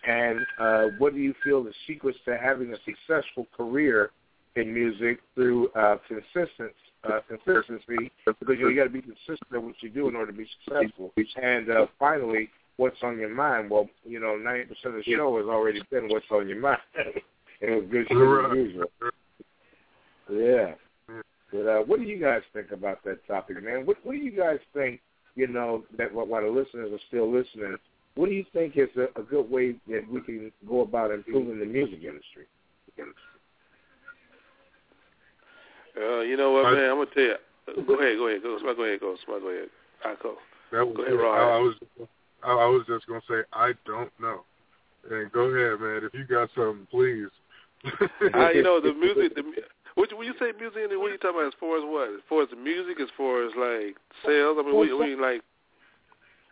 and uh, what do you feel the secrets to having a successful career in music through uh, consistent uh, consistency? Because you, know, you got to be consistent in what you do in order to be successful. And uh, finally, what's on your mind? Well, you know, 90% of the show has already been what's on your mind. and it was good shit as usual. Yeah. But uh, what do you guys think about that topic, man? What, what do you guys think, you know, that while while the listeners are still listening, what do you think is a, a good way that we can go about improving the music industry? Uh, you know what, man? I'm gonna tell you. Go ahead, go ahead, go. Somebody go ahead, go. Somebody go ahead. I go. That Go ahead, it. Rod. I, I was I, I was just gonna say I don't know. And go ahead, man. If you got something, please. Uh, you know the music. The what when you say music, what are you talking about? As far as what? As far as the music, as far as like sales. I mean, what, what do you like?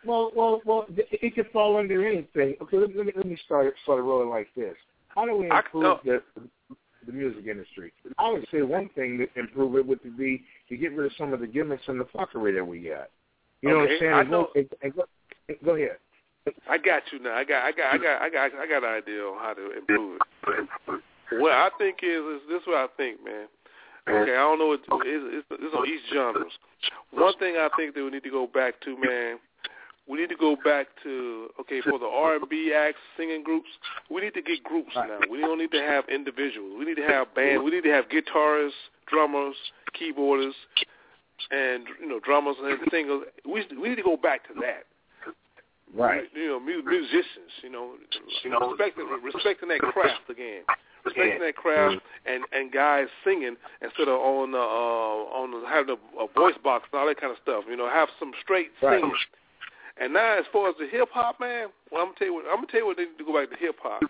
Well, well, well, it it could fall under anything. Okay, let, let me let me start start rolling like this. How do we I- improve no. the the music industry? I would say one thing to improve it would be to get rid of some of the gimmicks and the fuckery that we got. You know what I'm saying? I And go, know- and, and go, go ahead. I got you now. I got, I got, I got, I got, I got an idea on how to improve it. What I think is, is this is what I think, man. Okay, I don't know what it's, it's, it's on each genres. One thing I think that we need to go back to, man. We need to go back to okay for the R and B acts, singing groups. We need to get groups now. We don't need to have individuals. We need to have bands. We need to have guitarists, drummers, keyboardists, and you know drummers and singers. We we need to go back to that Right. you know, mu- musicians, you know, you know, respecting respecting that craft again, respecting that craft, and and guys singing instead of on uh, uh on the, having a, a voice box and all that kind of stuff. You know, have some straight Right. singing. And now, as far as the hip hop, man, well, I'm gonna tell you what I'm gonna tell you what they need to go back to hip hop.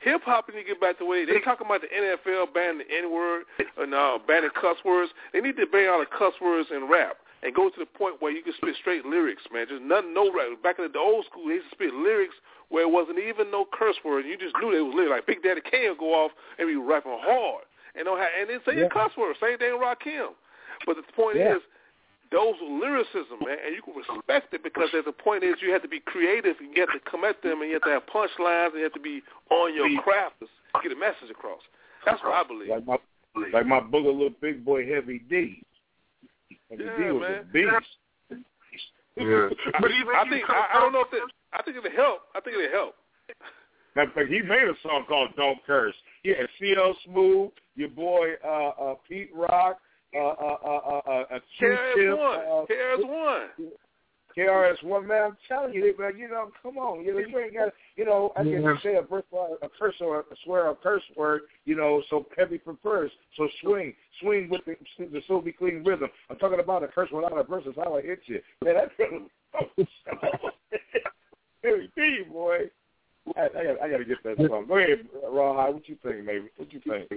Hip hop need to get back to the way they talking about the NFL banning the N word and uh, banning cuss words. They need to ban all the cuss words and rap and go to the point where you can spit straight lyrics, man. Just nothing, no rap. Back in the old school, they used to spit lyrics where it wasn't even no curse word. You just knew they was lyrics. Like Big Daddy Kane go off and be rapping hard, and don't have, and then say Yeah. a cuss word. Same thing with Rakim. But the point Yeah. is, those lyricism, man, and you can respect it because there's a point is you have to be creative and you have to come at them and you have to have punchlines and you have to be on your craft to get a message across. That's what I believe. Like my like my boogaloo big boy Heavy D. Heavy D Yeah, was man. a beast. yeah. But even I you think I, I don't know if it, I think it'll help. I think it'll help. Matter of fact, he made a song called "Don't Curse." Yeah, CL Smooth, your boy uh, uh, Pete Rock, uh, uh, uh, uh, uh, uh, KRS Q-Tip, One, uh, KRS One. KRS One. Man, I'm telling you, man, you know, come on, you know, you ain't got, you know, I can Yeah. say a verse, a curse or a swear a curse word, you know, so heavy for first, so swing, swing with the the so be clean rhythm. I'm talking about a curse without a verse is how I hit you. Man, that's Heavy D, boy. I, I, got, I got to get that song. Go ahead, Rawhide. What you think, maybe? What you think?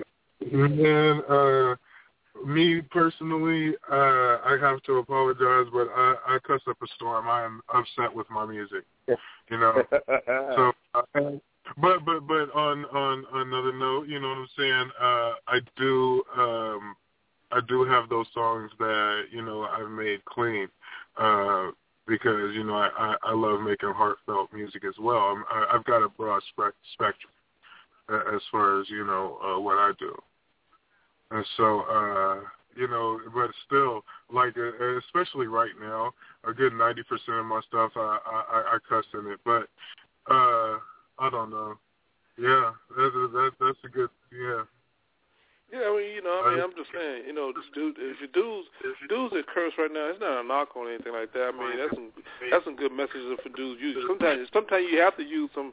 Man, uh, me personally, uh, I have to apologize, but I, I cuss up a storm. I am upset with my music. You know, so uh, But but but on on another note, you know what I'm saying? Uh I do um I do have those songs that, you know, I've made clean. Uh because, you know, I, I, I love making heartfelt music as well. I'm, I, I've got a broad spec- spectrum uh, as far as, you know, uh, what I do. And so, uh, you know, but still, like, uh, especially right now, a good 90% of my stuff, I, I, I cuss in it. But, uh, I don't know. Yeah, that, that, that's a good, yeah. Yeah, I mean, you know, I mean, I'm just saying, you know, dude, if your dudes, dudes that curse right now, it's not a knock on anything like that. I mean, that's some, that's some good messages for dudes. use. sometimes, sometimes you have to use some,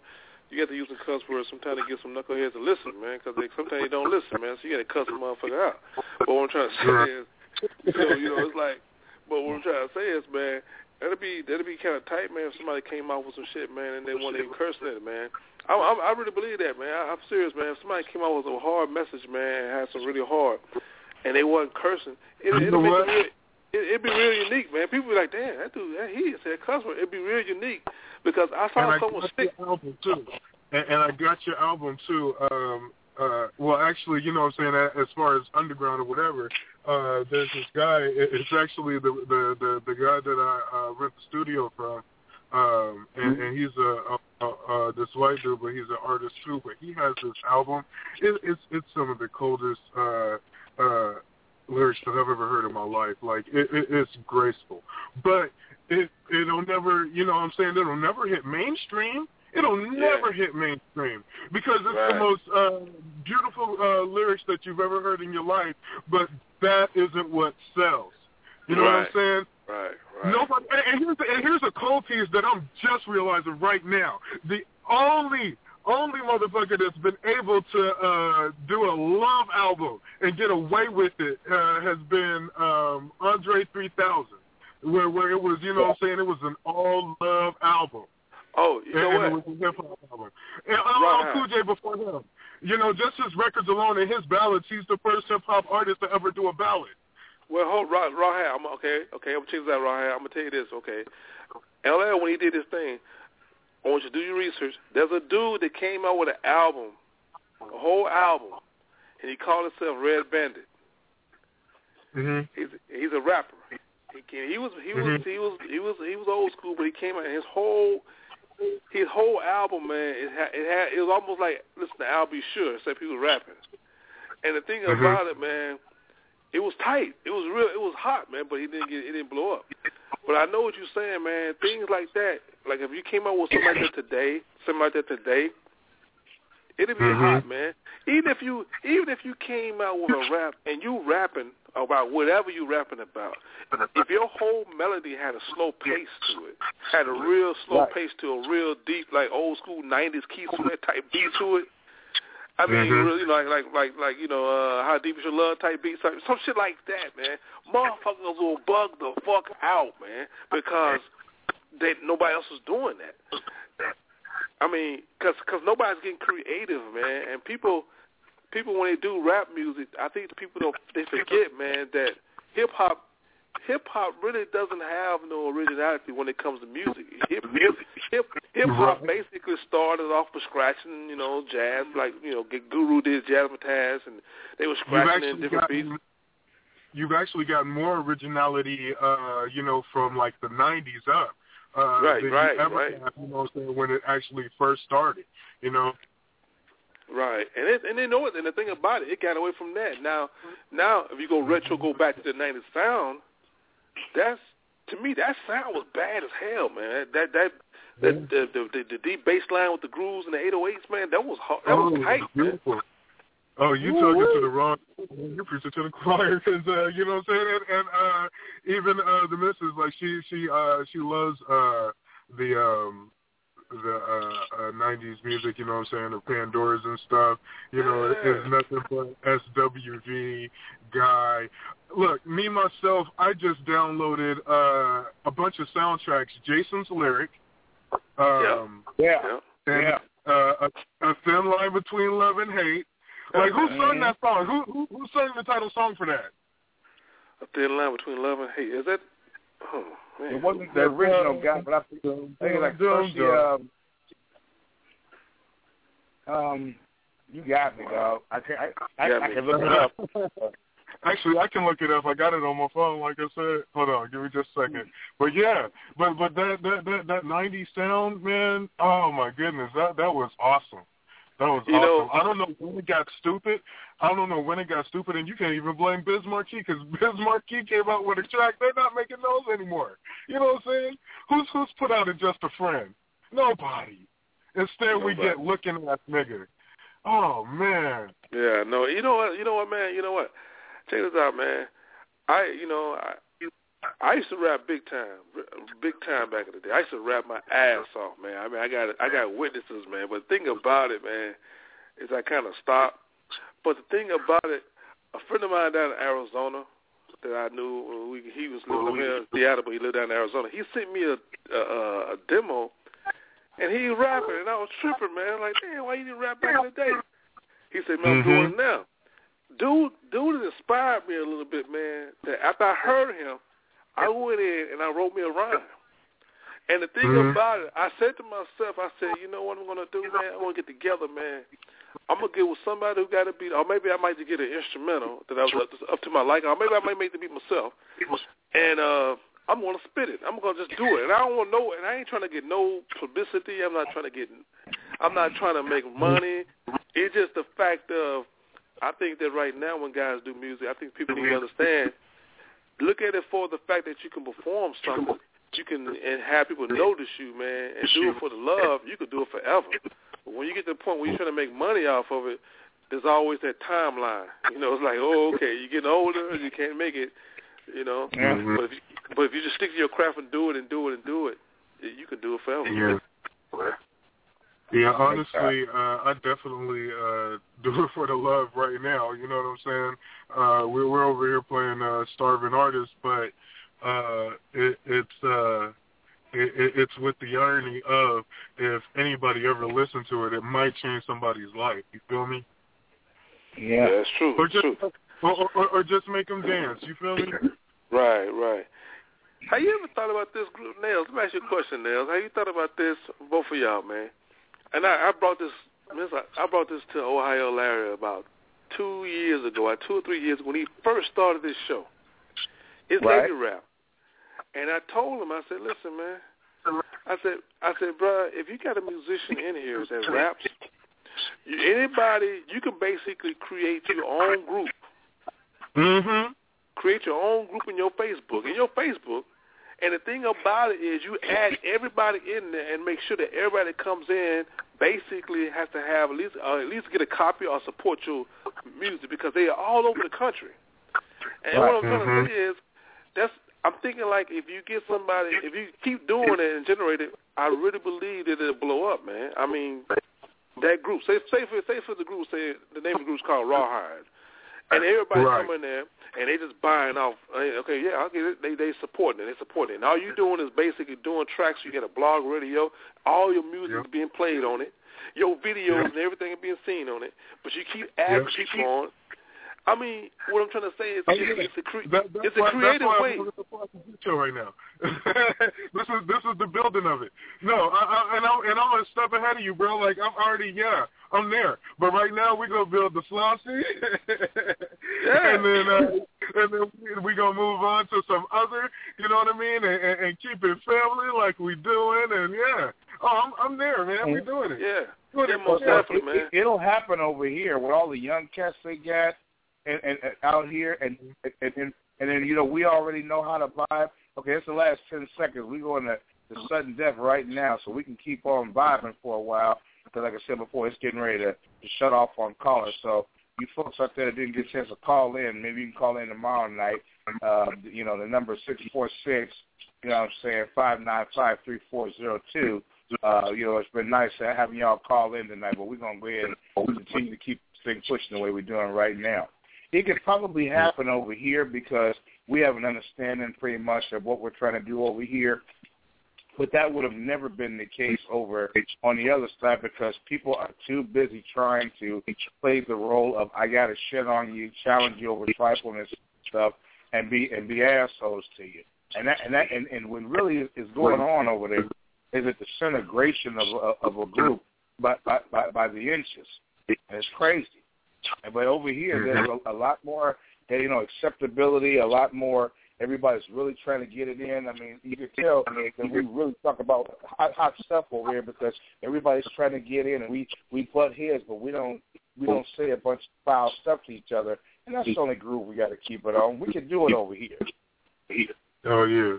you got to use some cuss words sometimes to get some knuckleheads to listen, man, because sometimes they don't listen, man. So you got to cuss a motherfucker out. But what I'm trying to say is, you know, you know, it's like, but what I'm trying to say is, man, that'd be that'd be kind of tight, man. If somebody came out with some shit, man, and they want to curse at it, man. I, I, I really believe that, man. I, I'm serious, man. If somebody came out with a hard message, man, and had some really hard, and they wasn't cursing, it, it'd, know make it, real- it, it'd be real unique, man. People be like, damn, that dude, that, he said word. It'd be real unique because I and saw I someone got stick. your album too, and, and I got your album too. Um, uh, well, actually, you know what I'm saying. As far as underground or whatever, uh, there's this guy. It's actually the the the, the guy that I uh, rent the studio from, um, and, and he's a, a, a, a this white dude, but he's an artist too. But he has this album. It, it's it's some of the coldest. Uh, uh, lyrics that I've ever heard in my life. Like it, it, it's graceful, but it it'll never, you know, what I'm saying it'll never hit mainstream. It'll never hit mainstream because it's Right. the most uh, beautiful uh, lyrics that you've ever heard in your life. But that isn't what sells. You know Right. what I'm saying? Right, right. Nobody. And and here's, the, and here's a cold piece that I'm just realizing right now. The only only motherfucker that's been able to uh, do a love album and get away with it uh, has been um, Andre 3000, where where it was, you know, what I'm saying it was an all love album. Oh, you know and, what? and it was a hip hop album. And uh, Right. Cool J before him. You know, just his records alone and his ballads, he's the first hip hop artist to ever do a ballad. Well, hold raw hair. I'm okay. Okay, I'm gonna change that hair. I'm gonna tell you this. Okay, LL when he did this thing, I want you to do your research. There's a dude that came out with an album, a whole album, and he called himself Red Bandit. Mm-hmm. He's he's a rapper. He came, he was he was Mhm. he was he was he was old school, but he came out and his whole his whole album, man, it had it had it was almost like listen to Al B. Sure, except he was rapping. And the thing Mhm. about it, man, it was tight. It was real. It was hot, man. But he didn't get. It didn't blow up. But I know what you're saying, man. Things like that. Like if you came out with something like that today, something like that today, it'd be Mhm. hot, man. Even if you, even if you came out with a rap and you rapping about whatever you rapping about, if your whole melody had a slow pace to it, had a real slow Right. pace to a real deep, like old school '90s Keith Sweat type beat to it. I mean, Mhm. really, like, like, like, like, you know, uh, how deep is your love type beats, like, some shit like that, man. Motherfuckers will bug the fuck out, man, because they nobody else is doing that. I mean, cause, cause nobody's getting creative, man, and people, people when they do rap music, I think people don't, they forget, man, that hip hop, hip hop really doesn't have no originality when it comes to music. Hip hip hip hip hop basically started off with scratching, you know, jazz, like you know, Guru did jazzmatazz, and they were scratching in actually different beats. you've actually got more originality, uh, you know, from like the '90s up. Uh, Right, than right, you ever right. had, you know, what I'm saying, when it actually first started. You know. Right, and it, and they know it. And the thing about it, it got away from that. Now, now if you go retro, go back to the '90s sound. That's to me, that sound was bad as hell, man. That that that the the, the, the deep bass line with the grooves and the 808s, man. That was hard. That oh, was tight, man. Oh, you talking to the wrong. You preaching to the choir because uh, you know what I'm saying. And, and uh, even uh, the missus, like she she uh, she loves uh, the um, the uh, uh, 90s music. You know what I'm saying, the Pandoras and stuff. You know, it, it's nothing but SWV guy. Look, me myself, I just downloaded uh, a bunch of soundtracks. Jason's lyric. Um, Yeah. and Yeah. uh, a, a thin line between love and hate. Like who sung that song? Who who who sang the title song for that? A thin line between love and hate. Is that? Oh man. It wasn't the original guy, but I think, I think it's like Dum, Percy, um, Um, you got me, dog. I can I, I, Got I can look it up. Actually, I can look it up. I got it on my phone, like I said. Hold on, give me just a second. But yeah, but but that that that that '90s sound, man. Oh my goodness, that that was awesome. That was You know- awesome. I don't know when it got stupid. I don't know when it got stupid, and you can't even blame Biz Markie because Biz Markie came out with a track. They're not making those anymore. You know what I'm saying? Who's who's put out a Just a Friend? Nobody. Instead, we get looking ass nigga. Oh man. Yeah, no, you know what, you know what, man, you know what? Check this out, man. I, you know, I, I used to rap big time, big time back in the day. I used to rap my ass off, man. I mean, I got, I got witnesses, man. But the thing about it, man, is I kind of stopped. But the thing about it, a friend of mine down in Arizona that I knew, we, he was living here in Seattle, but he lived down in Arizona. He sent me a, a, a demo, and he rapping, and I was tripping, man. Like, damn, why you didn't rap back in the day? He said, man, I'm mm-hmm. doing it now. Dude, dude inspired me a little bit, man. That after I heard him, I went in and I wrote me a rhyme. And the thing Mhm. about it, I said to myself, I said, you know what I'm gonna do, man? I'm gonna get together, man. I'm gonna get with somebody who got a beat, or maybe I might just get an instrumental that I was up to, up to my liking, or maybe I might make the beat myself. And uh I'm gonna spit it. I'm gonna just do it. And I don't want no, and I ain't trying to get no publicity. I'm not trying to get, I'm not trying to make money. It's just the fact of, I think that right now when guys do music, I think people need to understand. Look at it for the fact that you can perform something, you can and have people notice you, man, and do it for the love. You could do it forever. But when you get to the point where you're trying to make money off of it, there's always that timeline. You know, it's like, oh, okay, you're getting older, you can't make it. You know, Mhm. but if you, but if you just stick to your craft and do it and do it and do it, you can do it forever. Yeah. Yeah, honestly, uh, I definitely uh, do it for the love right now. You know what I'm saying? Uh, we're we're over here playing uh, starving artists, but uh, it, it's uh, it, it, it's with the irony of if anybody ever listened to it, it might change somebody's life. You feel me? Yeah. that's true. Or just true. or, or, or just make them dance. You feel me? Right, right. Have you ever thought about this group, Nails? Let me ask you a question, Nails. Have you thought about this, both of y'all, man? And I, I brought this, I brought this to Ohio Larry about two years ago, or two or three years ago, when he first started this show. His Right. lady rap. And I told him, I said, listen, man. I said, I said, bro, if you got a musician in here that raps, anybody, you can basically create your own group Mm-hmm. create your own group in your Facebook. In your Facebook, and the thing about it is you add everybody in there and make sure that everybody that comes in basically has to have at least uh, at least get a copy or support your music because they are all over the country. And what I'm trying Mhm. to say is that's I'm thinking like if you get somebody if you keep doing it and generate it, I really believe that it'll blow up, man. I mean that group, say say for say for the group, say the name of the group's called Rawhide. And everybody Right. come in there and they just buying off. uh, Okay, yeah, I get it. They they supporting it. They supporting it. And all you doing is basically doing tracks. You get a blog, radio. All your music Yep. is being played on it. Your videos Yep. and everything is being seen on it. But you keep adding Yep. people on. I mean, what I'm trying to say is, it's, it's a cre- That, that's it's a why, creative that's why way. I'm looking the show right now. this is this is the building of it. No, I, I, and I'm and I'm a step ahead of you, bro. Like I'm already, yeah, I'm there. But right now we're gonna build the Flauxy, Yeah. and then uh, and then we gonna move on to some other, you know what I mean, and, and, and keep it family like we doing, and yeah. Oh, I'm I'm there, man. We're doing it. Yeah, Doing yeah, it most for real. definitely, man. It, will happen over here with all the young cats they got and, and, and out here, and and and, and then you know we already know how to vibe. Okay, it's the last ten seconds. We going to the sudden death right now, so we can keep on vibing for a while. Because like I said before, it's getting ready to, to shut off on callers. So you folks out there that didn't get a chance to call in, maybe you can call in tomorrow night. Uh, you know, the number is six four six. You know what I'm saying? Five nine five three four zero two. Uh, you know, it's been nice having y'all call in tonight, but we're gonna go ahead and continue to keep this pushing the way we're doing right now. It could probably happen over here because we have an understanding pretty much of what we're trying to do over here. But that would have never been the case over on the other side because people are too busy trying to play the role of I gotta shit on you, challenge you over trifleness stuff, and be and be assholes to you. And that and that and, and what really is, going on over there is a disintegration of a, of a group by by by, by the inches. And it's crazy. But over here, there's mm-hmm. a, a lot more, you know, acceptability, a lot more. Everybody's really trying to get it in. I mean, you can tell i that we mm-hmm. really talk about hot, hot stuff over here because everybody's trying to get in, and we we butt heads, but we don't we don't say a bunch of foul stuff to each other. And that's the only groove we got to keep it on. We can do it over here. Oh yeah.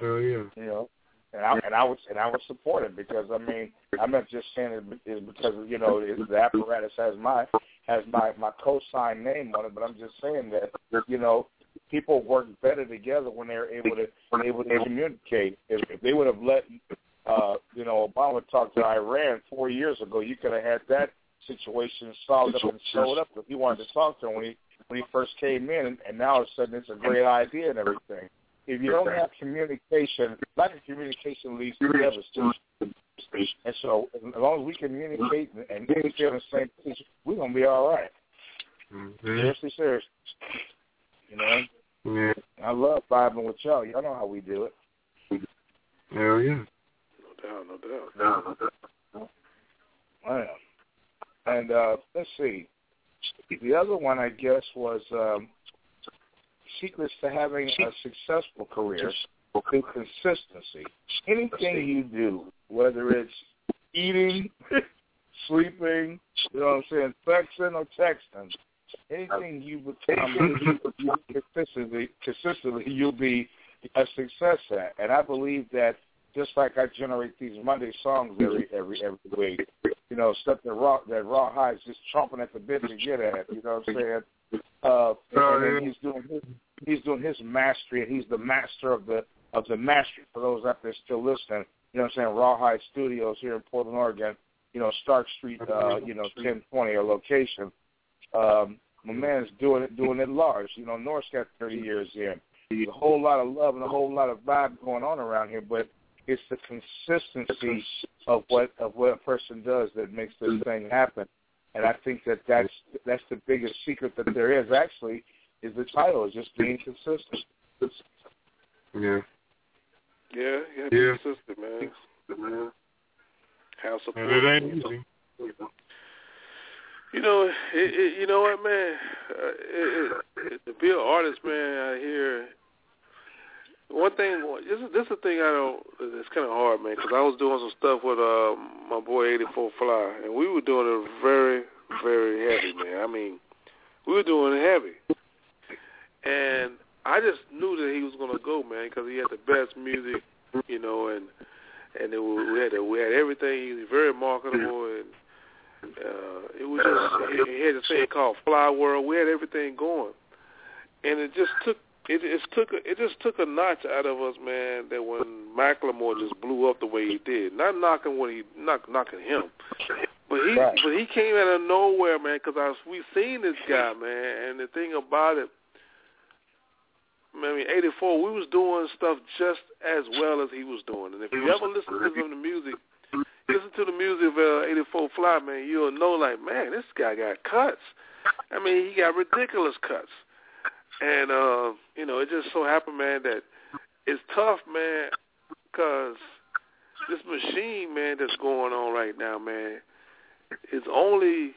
Oh yeah. You know, and I and I would and I would support it because I mean I'm not just saying it is because you know the apparatus has my has my my co-sign name on it, but I'm just saying that you know people work better together when they're able to able to communicate. If, if they would have let uh, you know Obama talk to Iran four years ago, you could have had that situation solved up and showed up if he wanted to talk to him when he when he first came in, and, and now all of a sudden it's a great idea and everything. If you don't have communication, lack of communication leads to devastation. And so, as long as we communicate and, and stay on the same page, we're gonna be all right. Mm-hmm. Seriously, seriously. You know, Yeah. I love vibing with y'all. Y'all know how we do it. Hell yeah. No doubt, no doubt. No, no, I am. And uh, let's see. The other one, I guess, was um, secrets to having a successful career through consistency. Anything you do, whether it's eating, sleeping, you know what I'm saying, texting or texting, anything you become you consistently, consistently, you'll be a success at. And I believe that just like I generate these Monday songs every every every week, you know, stuff that raw that Rawhide is just chomping at the bit to get at. You know what I'm saying? Uh, and then he's doing his he's doing his mastery, and he's the master of the of the mastery. For those out there still listening, you know what I'm saying? Rawhide Studios here in Portland, Oregon. You know, Stark Street, uh, you know, ten twenty or location. Um, my man's doing it doing it large. You know, North's got thirty years in. There's a whole lot of love and a whole lot of vibe going on around here, but it's the consistency of what of what a person does that makes this thing happen. And I think that that's that's the biggest secret that there is. Actually, is the title is just being consistent. Yeah. Yeah, yeah, Yeah. be consistent, man. Have support. And it ain't easy. You know, it, it, you know what, man? Uh, it, it, it, to be an artist, man, I hear One thing, this is this is the thing I don't. It's kind of hard, man, because I was doing some stuff with uh, my boy 84 Fly, and we were doing it very, very heavy, man. I mean, we were doing it heavy, and I just knew that he was gonna go, man, because he had the best music, you know, and and it, was- we had we had everything. He was very marketable, and uh, it was just he, had this thing called Fly World. We had everything going, and it just took it just took a, it just took a notch out of us, man. That when Macklemore just blew up the way he did, not knocking what he not knocking him, but he Right. but he came out of nowhere, man. Because we seen this guy, man, and the thing about it. I mean, '84, we was doing stuff just as well as he was doing. And if you ever listen to some of the music, listen to the music of uh, '84 Fly, man, you'll know, like, man, this guy got cuts. I mean, he got ridiculous cuts. And uh, you know, it just so happened, man, that it's tough, man, because this machine, man, that's going on right now, man, is only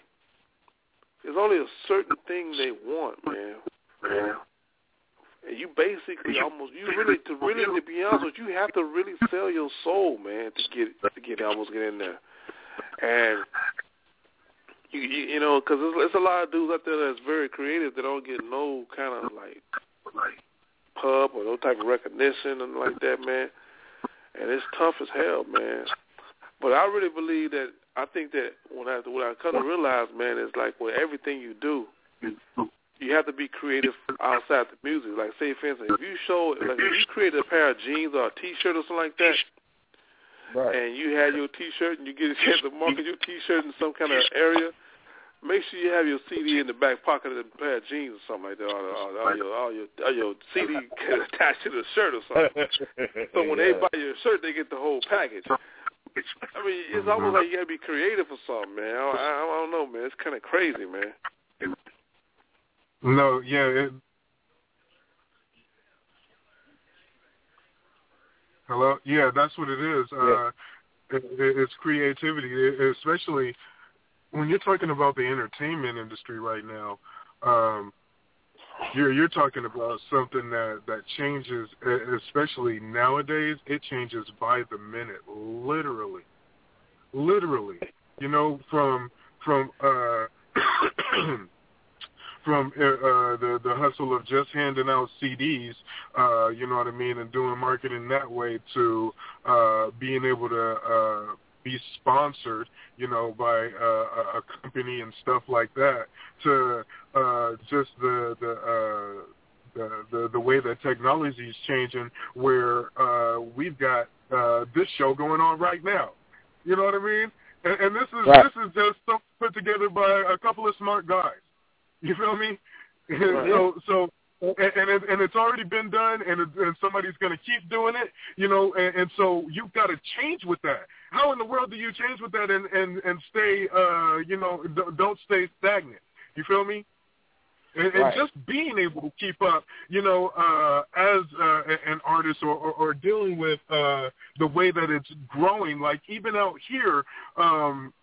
it's only a certain thing they want, man. And you basically almost you really to really to be honest with you, you have to really sell your soul, man, to get to get almost get in there. And you you, you know, because there's, there's a lot of dudes out there that's very creative that don't get no kind of like like pub or no type of recognition and like that, man. And it's tough as hell, man. But I really believe that I think that when I what I come to realize, man, is like with everything you do, you have to be creative outside the music. Like say for instance, if you show like if you create a pair of jeans or a t shirt or something like that Right. and you had your t shirt and you get a chance to market your t shirt in some kind of area, make sure you have your CD in the back pocket of the pair of jeans or something like that, or, or, or your or your or your CD attached to the shirt or something. So when they buy your shirt, they get the whole package. I mean, it's almost like you gotta be creative or something, man. I, I, I don't know, man. It's kind of crazy, man. No, yeah. It, hello. Yeah, that's what it is. Uh, it, it's creativity, it, especially when you're talking about the entertainment industry right now. Um, you're you're talking about something that that changes, especially nowadays. It changes by the minute, literally, literally. You know, from from uh, from uh, uh, the the hustle of just handing out CDs, uh, you know what I mean, and doing marketing that way to uh, being able to uh, be sponsored, you know, by uh, a a company and stuff like that, to uh, just the the uh, the, the the way that technology is changing, where uh, we've got uh, this show going on right now. You know what I mean? And, and this is Right. this is just something put together by a couple of smart guys. You feel me? Right. so so and and, it, and it's already been done, and it, and somebody's going to keep doing it. You know, and, and so you've got to change with that. How in the world do you change with that and and and stay? uh You know, d- don't stay stagnant. You feel me? And, and just being able to keep up, you know, uh, as uh, an artist or, or, or dealing with uh, the way that it's growing, like even out here, um,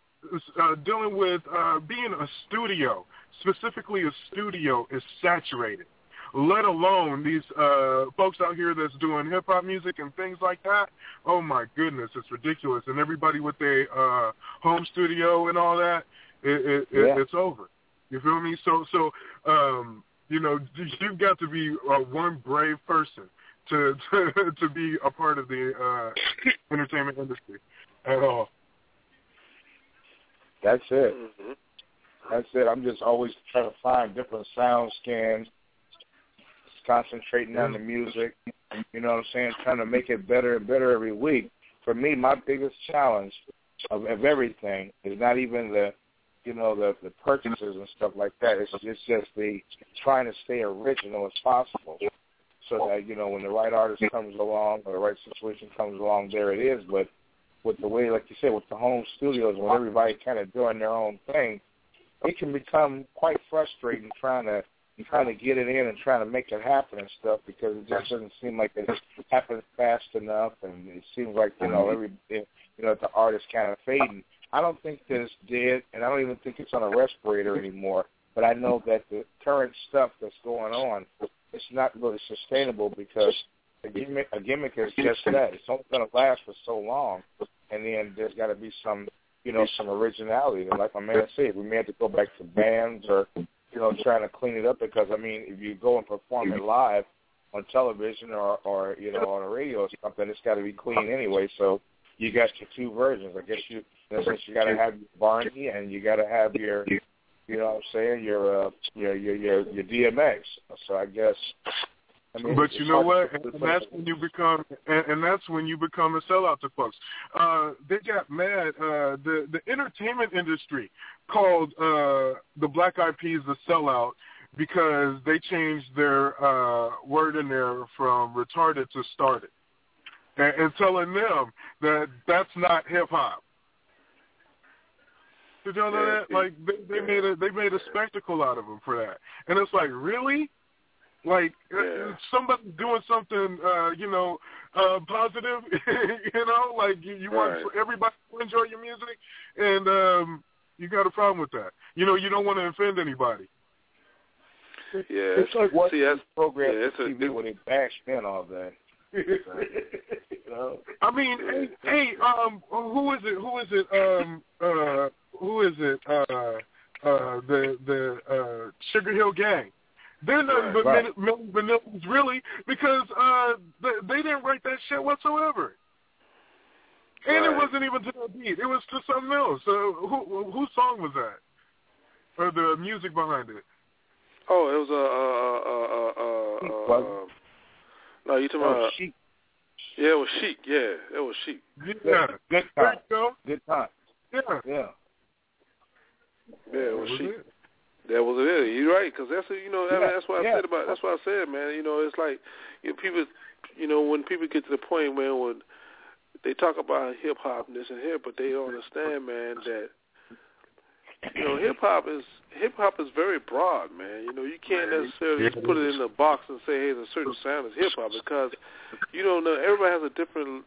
uh, dealing with uh, being a studio, specifically a studio, is saturated. Let alone these uh, folks out here that's doing hip hop music and things like that. Oh my goodness, it's ridiculous. And everybody with their uh, home studio and all that, it, it, Yeah. it, it's over. You feel me? So, so um, you know, you've got to be uh, one brave person to to to be a part of the uh, entertainment industry at all. That's it. hmm That's it. I'm just always trying to find different sound scans, concentrating on the mm-hmm. music. You know what I'm saying? Trying to make it better and better every week. For me, my biggest challenge of, of everything is not even the, you know, the the purchases and stuff like that. It's it's just the trying to stay original as possible, so that you know when the right artist comes along or the right situation comes along, there it is. But with the way, like you said, with the home studios, when everybody kind of doing their own thing, it can become quite frustrating trying to trying to get it in and trying to make it happen and stuff because it just doesn't seem like it happens fast enough, and it seems like you know every you know the artist kind of fading. I don't think that it's dead, and I don't even think it's on a respirator anymore. But I know that the current stuff that's going on, it's not really sustainable because a gimmick, a gimmick is just that. It's only going to last for so long, and then there's got to be some, you know, some originality. And like my man said, we may have to go back to bands or, you know, trying to clean it up because I mean, if you go and perform it live on television or, or you know, on a radio or something, it's got to be clean anyway. So you got your two versions. I guess you, in a sense, you got to have your Barney and you got to have your, you know, what I'm saying, your, uh, your, your, your, your DMX. So I guess. I mean, But you know what? And, that's when you become, and, and that's when you become a sellout to folks. Uh, they got mad. Uh, the the entertainment industry called uh, the Black Eyed Peas the sellout because they changed their uh, word in there from retarded to started, and, and telling them that that's not hip hop. Did y'all know that? Like they, they made a they made a spectacle out of them for that, and it's like really. Like uh, Yeah. somebody doing something, uh, you know, uh, positive. you know, like you, you Right. want everybody to enjoy your music, and um, you got a problem with that. You know, you don't want to offend anybody. Yeah, It's like what see, that's program yeah, it's a- TV where they bash men all day. you know? I mean, hey, hey, um, who is it? Who is it? Um, uh, who is it? Uh, uh, the the uh, Sugar Hill Gang. They're nothing but Right. right. Vanillas, really, because uh, they, they didn't write that shit whatsoever. And it wasn't even to the beat; it was to something else. So, who whose song was that? Or the music behind it? Oh, it was a uh, uh, uh, uh, uh, uh, no, you talking Oh, about? chic. Yeah, it was Chic. Yeah, it was Chic. Yeah, Good there time. Good time. Yeah, Yeah. Yeah, it was was Chic. it? That was it. You're right, because that's you know Yeah, that's what I said about that's what I said, man. You know, it's like you know, people, you know, when people get to the point, man, when they talk about hip hop and this and here, but they don't understand, man, that you know hip hop is hip hop is very broad, man. You know, you can't necessarily Yeah, just put it in a box and say, hey, there's a certain sound is hip hop because you don't know. Everybody has a different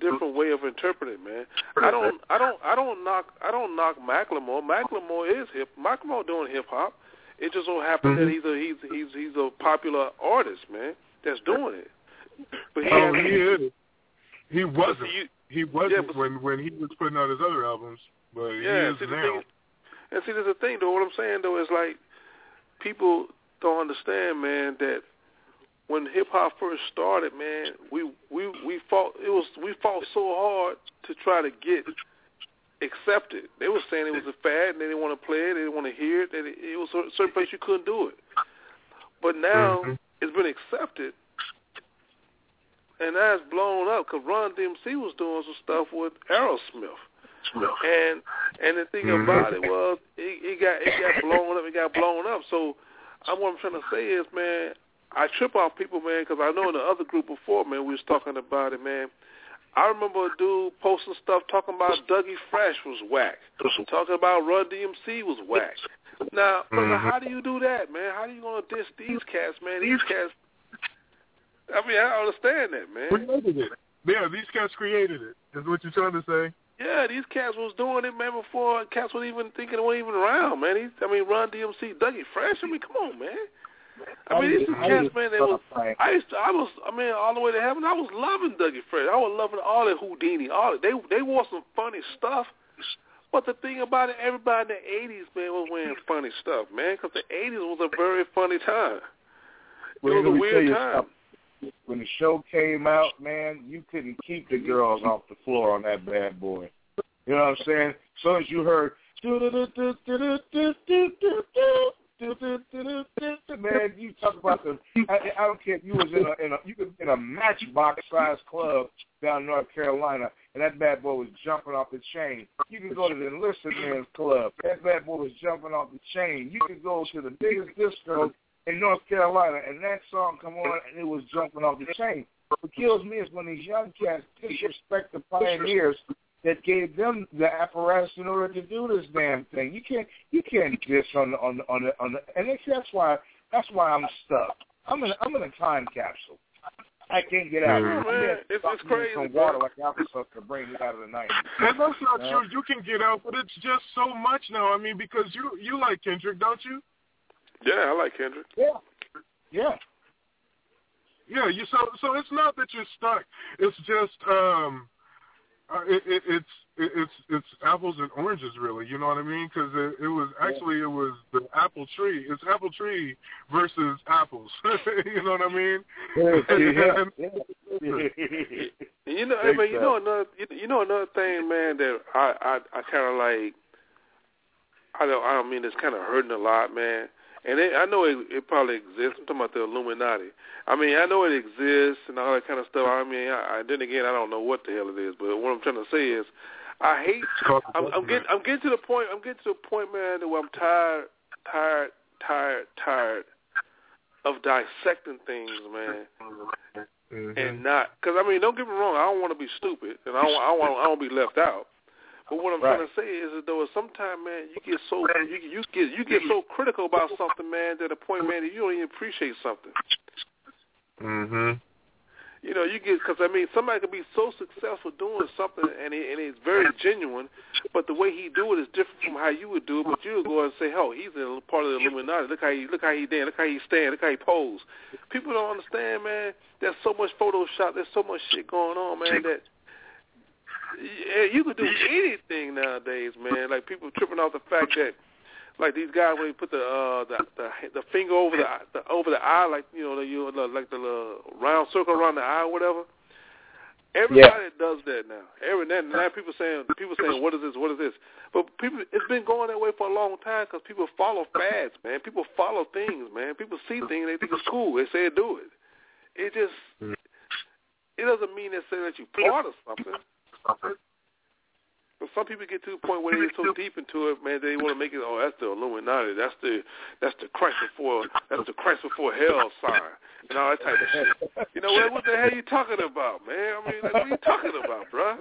different way of interpreting, man. I don't, I don't, I don't knock, I don't knock Macklemore. Macklemore is hip. Macklemore doing hip hop. It just so happens that mm-hmm. he's a he's he's he's a popular artist, man. That's doing it. But he oh, he is. He wasn't. You- he wasn't Yeah, but- when when he was putting out his other albums, but yeah, he is see, now. thing, and see, there's a thing though. What I'm saying though is like people don't understand, man, that when hip hop first started, man, we we we fought. It was we fought so hard to try to get accepted. They were saying it was a fad, and they didn't want to play it. They didn't want to hear it. That it, it was a certain place you couldn't do it. But now Mhm. it's been accepted, and now it's blown up because Run DMC was doing some stuff with Aerosmith. And and the thing Mhm. about it was it, it got it got blown up. It got blown up. So I, what I'm trying to say is, man, I trip off people, man, because I know in the other group before, man, we was talking about it, man. I remember a dude posting stuff talking about Dougie Fresh was whack, talking about Run DMC was whack. Now, brother, Mhm. how do you do that, man? How do you gonna diss these cats, man? These cats. I mean, I don't understand that, man. Created it. Yeah, these cats created it. Is what you're trying to say? Yeah, these cats was doing it, man, before cats was even thinking, weren't even around, man. These, I mean, Run DMC, Dougie Fresh. I mean, come on, man. I mean, these are cats, man. They was. I used to. I was. I mean, all the way to heaven. I was loving Dougie Fresh. I was loving all the Whodini. All that. They they wore some funny stuff. But the thing about it, everybody in the '80s, man, was wearing funny stuff, man, because the '80s was a very funny time. It Well, was a let me tell weird time. When the show came out, man, you couldn't keep the girls off the floor on that bad boy. You know what I'm saying? As soon as you heard, man, you talk about the. I, I don't care if you was in a in a you could in a matchbox size club down in North Carolina, and that bad boy was jumping off the chain. You can go to the enlisted men's club. That bad boy was jumping off the chain. You can go to the biggest disco in North Carolina, and that song come on, and it was jumping off the chain. What kills me is when these young cats disrespect the pioneers that gave them the apparatus in order to do this damn thing. You can't you can't diss on the on the on the, on the and it's, that's why that's why I'm stuck. I'm in I'm in a time capsule. I can't get out. Yeah, I'm man, it's- stop it's drinking crazy, Some bro. water like applesauce to bring me out of the night. And that's not Yeah. true. You can get out, but it's just so much now. I mean, because you you like Kendrick, don't you? Yeah, I like Kendrick. Yeah, yeah. Yeah, you so so it's not that you're stuck. It's just um, uh, it, it, it's it, it's it's apples and oranges, really. You know what I mean? Because it, it was actually it was the apple tree. It's apple tree versus apples. you know what I mean? yeah, And- yeah. You know, I Big mean, you know another, you, you know another thing, man, that I I, I kind of like. I don't I don't mean it's kind of hurting a lot, man. And it, I know it, it probably exists. I'm talking about the Illuminati. I mean, I know it exists and all that kind of stuff. I mean, I, I, then again, I don't know what the hell it is. But what I'm trying to say is, I hate. I'm, I'm getting. I'm getting to the point. I'm getting to the point, man, that where I'm tired, tired, tired, tired of dissecting things, man Mhm. and not because I mean, don't get me wrong, I don't want to be stupid, and I don't, I don't, I don't be left out. But what I'm Right. trying to say is that though, sometimes, man, you get so you you get you get so critical about something, man, to the point, man, that you don't even appreciate something. Mhm. You know, you get because I mean, somebody could be so successful doing something, and it, and it's very genuine, but the way he do it is different from how you would do it. But you would go and say, "Oh, he's a part of the Illuminati. Look how he look how he dance. Look how he stand. Look how he pose." People don't understand, man. There's so much Photoshop. There's so much shit going on, man. That yeah, you could do anything nowadays, man. Like people tripping off the fact that, like these guys when they put the uh the the, the finger over the, the over the eye, like you know the you know, like the little round circle around the eye, or whatever. Everybody does that now. Every now, now people saying people saying what is this? What is this? But people, it's been going that way for a long time because people follow fads, man. People follow things, man. People see things they think it's cool. They say do it. It just it doesn't mean necessarily that you're part of something. But some people get to the point where they get so deep into it, man, they want to make it. Oh, that's the Illuminati. That's the that's the Christ before that's the Christ before hell sign and all that type of shit. You know what? What the hell are you talking about, man? I mean, like, what are you talking about, bro?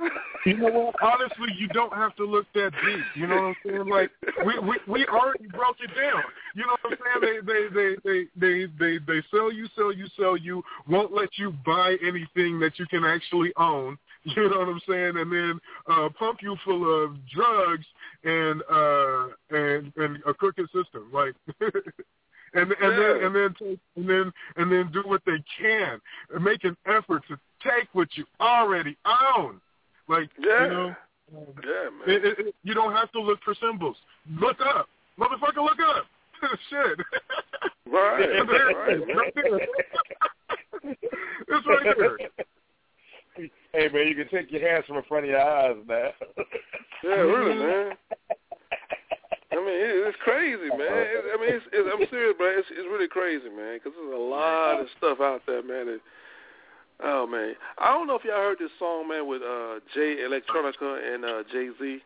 You know what? Honestly, you don't have to look that deep. You know what I'm saying? Like we we we already broke it down. You know what I'm saying? They they they they they they, they sell you, sell you, sell you. Won't let you buy anything that you can actually own. You know what I'm saying? And then uh, pump you full of drugs and uh, and and a crooked system, like. and and then and then take, and then and then do what they can and make an effort to take what you already own. Like Yeah. you know, Yeah, man. it, it, it, you don't have to look for symbols. Look up, motherfucker. Look up. Shit. Right, right, right there. it's right there. Hey man, you can take your hands from in front of your eyes now. Yeah, really, man. I mean, it's crazy, man. It, I mean, it's, it's, I'm serious, bro. It's, it's really crazy, man, because there's a lot of stuff out there, man. That, oh man, I don't know if y'all heard this song, man, with uh, Jay Electronica and uh, Jay Z.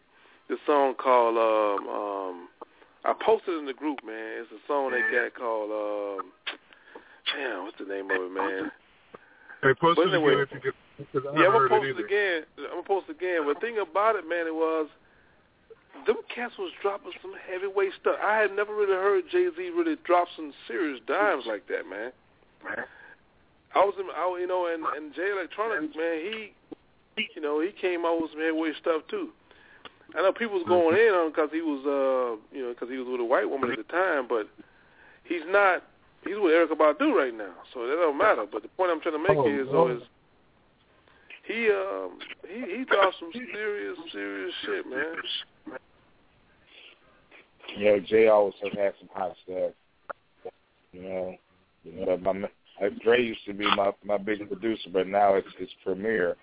This song called um, um, I posted it in the group, man. It's a song they got called um, damn, what's the name of it, man? Hey, post But it anyway, again if you get. Yeah, I'm gonna post again. I'm gonna post it again. But the thing about it, man, it was them cats was dropping some heavyweight stuff. I had never really heard Jay Z really drop some serious dimes like that, man. I was, in, I, you know, and and Jay Electronic, man, he, you know, he came out with some heavyweight stuff too. I know people was going in on because he was, uh, you know, because he was with a white woman at the time, but he's not. He's with Erykah Badu right now, so that don't matter. But the point I'm trying to make Oh, is, oh. is he, um, he he dropped some serious, serious shit, man. You know, Jay always has had some hot stuff. You know, you know, my uh, Dre used to be my my big producer, but now it's it's Premier.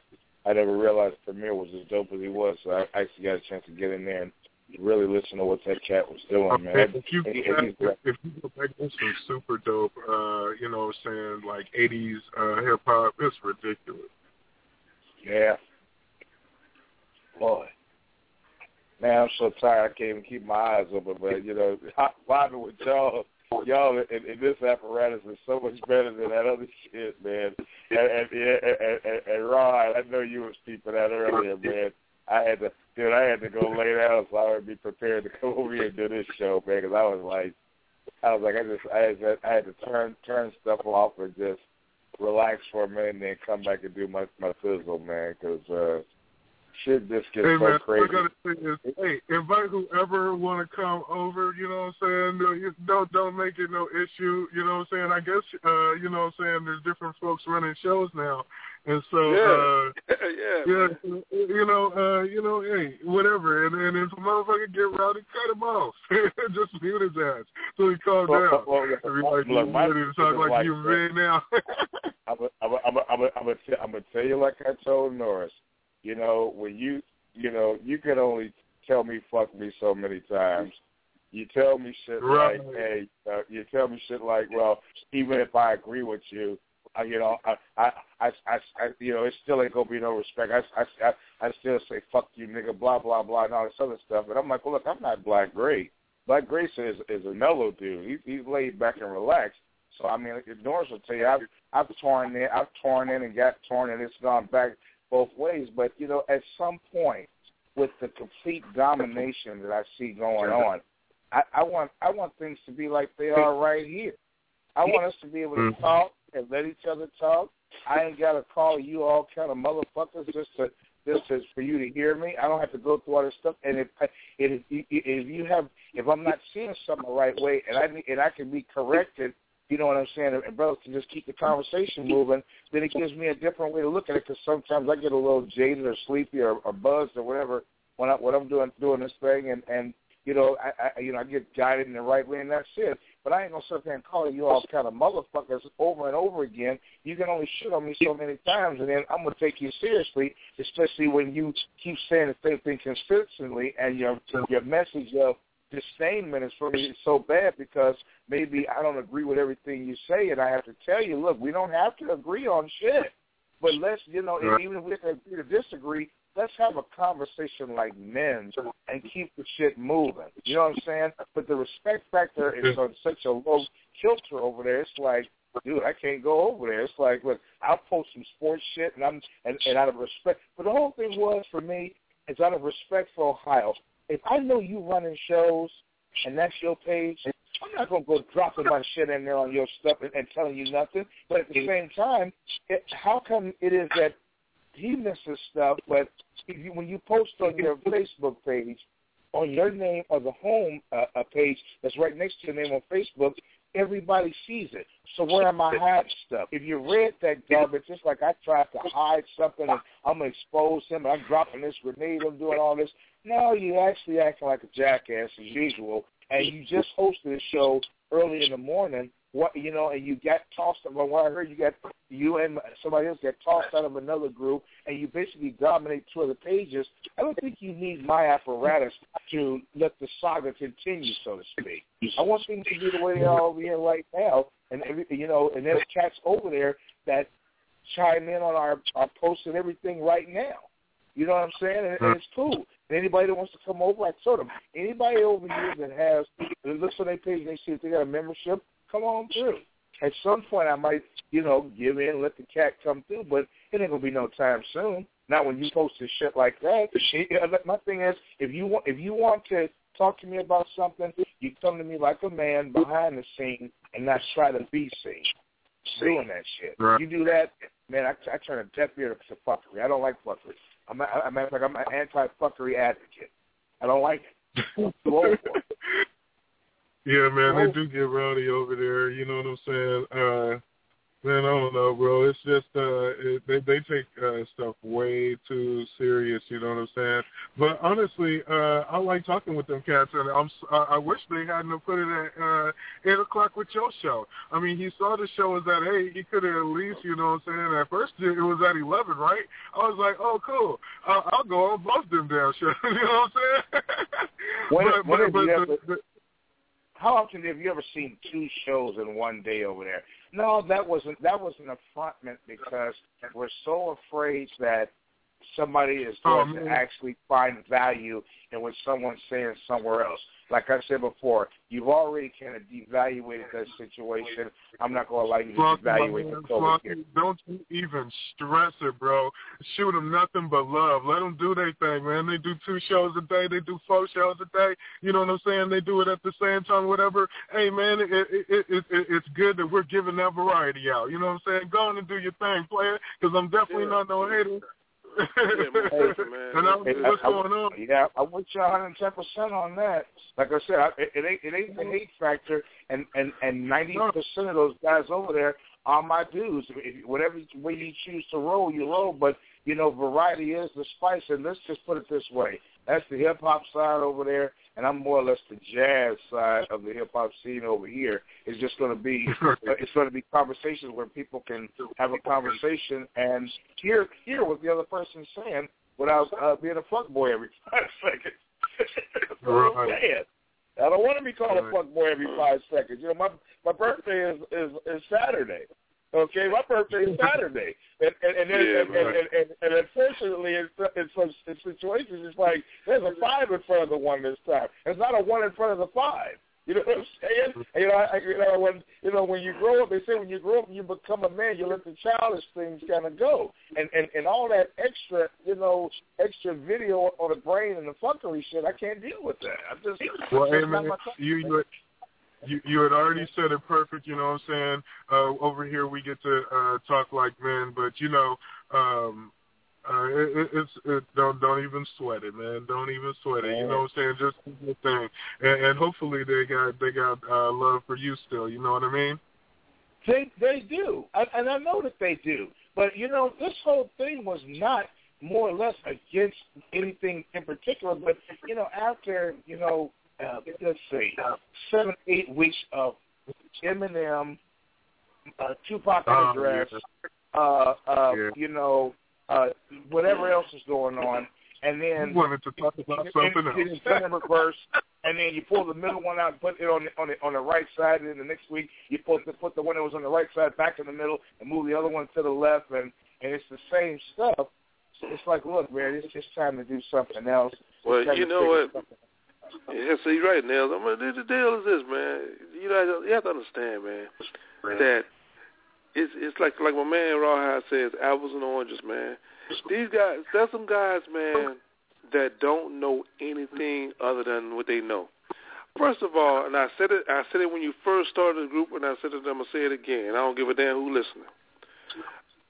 I never realized Premier was as dope as he was, so I actually got a chance to get in there and really listen to what that cat was doing, man. If you, And go and back, if, if you go back, there's some super dope, uh, you know what I'm saying, like 80s uh, hip hop. It's ridiculous. Yeah. Boy. Man, I'm so tired I can't even keep my eyes open. But, you know, vibing with y'all, y'all in, in this apparatus is so much better than that other shit, man. And, and, and, and, and Ron, I know you were speaking that earlier, man. I had to, dude, I had to go lay down so I would be prepared to come over here and do this show, man, because I was like, I was like, I just, I had, to, I had to turn turn stuff off and just relax for a minute and then come back and do my my fizzle, man, because uh, shit just gets hey so man, crazy. I gotta say is, hey, invite whoever want to come over. You know what I'm saying? Don't don't make it no issue. You know what I'm saying? I guess uh, you know what I'm saying. There's different folks running shows now, and so uh, yeah, yeah, you know, uh, you know, hey, whatever. And and if a motherfucker get rowdy, cut him off. Just mute his ass so he calm Well, down. well, If he like, look, my ready to talk like, like you that. man now. I'm a, I'm a, I'm a, I'm a, I'm a, t- I'm gonna tell you like I told Norris. You know, when you, you know, you can only tell me fuck me so many times. You tell me shit Right. like, hey, uh, you tell me shit like, well, even if I agree with you, uh, you know, I, I, I, I, I, you know, it still ain't gonna be no respect. I, I, I, I still say fuck you, nigga, blah blah blah, and all this other stuff. And I'm like, well, look, I'm not Black Gray. Black Grayson is is a mellow dude. He, he's laid back and relaxed. So I mean, like, Norris will tell you, I've I've torn in, I've torn in and got torn, and it's gone back both ways. But you know, at some point, with the complete domination that I see going on, I, I want I want things to be like they are right here. I want us to be able to Mhm. talk and let each other talk. I ain't got to call you all kind of motherfuckers just to just to, for you to hear me. I don't have to go through all this stuff. And if if if you have if I'm not seeing something the right way, and I and I can be corrected, you know what I'm saying, and brothers can just keep the conversation moving, then it gives me a different way to look at it. Because sometimes I get a little jaded or sleepy or, or buzzed or whatever when I when I'm doing doing this thing, and and you know I, I you know I get guided in the right way, and that's it. But I ain't gonna sit there and call you all kind of motherfuckers over and over again. You can only shit on me so many times, and then I'm gonna take you seriously, especially when you keep saying the same thing consistently, and your your message of disdainment is for me so bad because maybe I don't agree with everything you say, and I have to tell you, look, we don't have to agree on shit, but let's you know, Right. even if we have to agree to disagree, let's have a conversation like men and keep the shit moving. You know what I'm saying? But the respect factor is on such a low kilter over there. It's like, dude, I can't go over there. It's like, look, I'll post some sports shit and I'm and, and out of respect. But the whole thing was for me is out of respect for Ohio. If I know you running shows and that's your page, I'm not gonna go dropping my shit in there on your stuff and, and telling you nothing. But at the same time, it, how come it is that he misses stuff. But if you, when you post on your Facebook page, on your name or the home uh, uh, page that's right next to your name on Facebook, everybody sees it. So where am I hiding stuff? If you read that garbage, it's like I tried to hide something and I'm gonna expose him and I'm dropping this grenade, I'm doing all this. No, you're actually acting like a jackass as usual, and you just hosted a show early in the morning. What you know, and you got tossed. Well, what I heard, you got you and somebody else got tossed out of another group, and you basically dominate two of the pages. I don't think you need my apparatus to let the saga continue, so to speak. I want things to be the way they are over here right now, and every, you know, and there's cats over there that chime in on our our posts and everything right now. You know what I'm saying? And, and it's cool. Anybody that wants to come over, I told them, anybody over here that has that looks on their page they see if they got a membership, come on through. At some point, I might, you know, give in, let the cat come through, but it ain't gonna be no time soon. Not when you post this shit like that. Uh, my thing is, if you want, if you want to talk to me about something, you come to me like a man behind the scene and not try to be seen doing that shit. Right. You do that, man. I, I turn a deaf ear to fuckery. I don't like fuckery. I'm, a, I'm, a, I'm an anti-fuckery advocate. I don't like it. I'm too old for it. Yeah, man, they do get rowdy over there. You know what I'm saying? Uh, man, I don't know, bro. It's just uh, it, they they take uh, stuff way too serious. You know what I'm saying? But honestly, uh, I like talking with them cats, and I'm s- I, I wish they hadn't have put it at uh, eight o'clock with your show. I mean, he saw the show was at eight. He could have at least, you know what I'm saying? At first, it was at eleven, right? I was like, oh, cool. I'll, I'll go on both them damn shows. you know what I'm saying? What, but, when but, but you the- the- how often have you ever seen two shows in one day over there? No, that wasn't that was an affrontment because we're so afraid that somebody is going oh, to actually find value in what someone's saying somewhere else. Like I said before, you've already kind of devaluated that situation. I'm not going to allow you to Flauxy, devaluate man, the here. Don't you even stress it, bro. Shoot them nothing but love. Let them do their thing, man. They do two shows a day. They do four shows a day. You know what I'm saying? They do it at the same time, whatever. Hey, man, it, it, it, it, it, it's good that we're giving that variety out. You know what I'm saying? Go on and do your thing, player, because I'm definitely not no hater. Man. and I, Hey, what's I- going on? Yeah, I'm with you 110 percent on that. Like I said, I, it, it ain't it ain't the hate factor, and and and 90 percent of those guys over there are my dudes. If, whatever way you choose to roll, you roll. But you know, variety is the spice. And let's just put it this way: that's the hip hop side over there, and I'm more or less the jazz side of the hip hop scene over here. It's just going to be it's going to be conversations where people can have a conversation and hear hear what the other person's saying without uh, being a fuck boy every five seconds. That's what I'm Right. saying. I don't want to be called a Right. fuckboy every five seconds. You know, my my birthday is is, is Saturday. Okay, my birthday is Saturday, and and and, Yeah, and, and, and, and, and unfortunately, in, some- in some in situations, it's like there's a five in front of the one this time. It's not a one in front of the five. You know what I'm saying? And, you know, I, you know when you know when you grow up, they say when you grow up, you become a man. You let the childish things kind of go, and and and all that extra, you know, extra video on the brain and the fuckery shit. I can't deal with that. I'm just Well, hey, man, my you, you you you had already said it perfect. You know what I'm saying? Uh, over here we get to uh, talk like men, but you know, um, uh, it, it, it's it, don't don't even sweat it, man. Don't even sweat it. You know what I'm saying? Just do your thing, and, and hopefully they got they got uh, love for you still. You know what I mean? They they do, I, and I know that they do. But you know, this whole thing was not more or less against anything in particular. But you know, after you know, uh, let's see, seven eight weeks of Eminem, uh, Tupac Oh, on the dress, uh, uh, Yeah. you know, uh, whatever else is going on, and then You wanted to talk about and- something and else. it's in reverse, and then you pull the middle one out and put it on the, on the on the right side, and then the next week you put the put the one that was on the right side back in the middle and move the other one to the left, and and it's the same stuff. So it's like, look, man, it's just time to do something else. Well, you know what? Yeah, so you're right, Nels. I mean, the, deal is this, man. You know, you have to understand, man, that it's it's like like my man Rawhide says, apples and oranges, man. These guys, there's some guys, man, that don't know anything other than what they know. First of all, and I said it, I said it when you first started the group, and I said it, I'm gonna say it again. I don't give a damn who listening.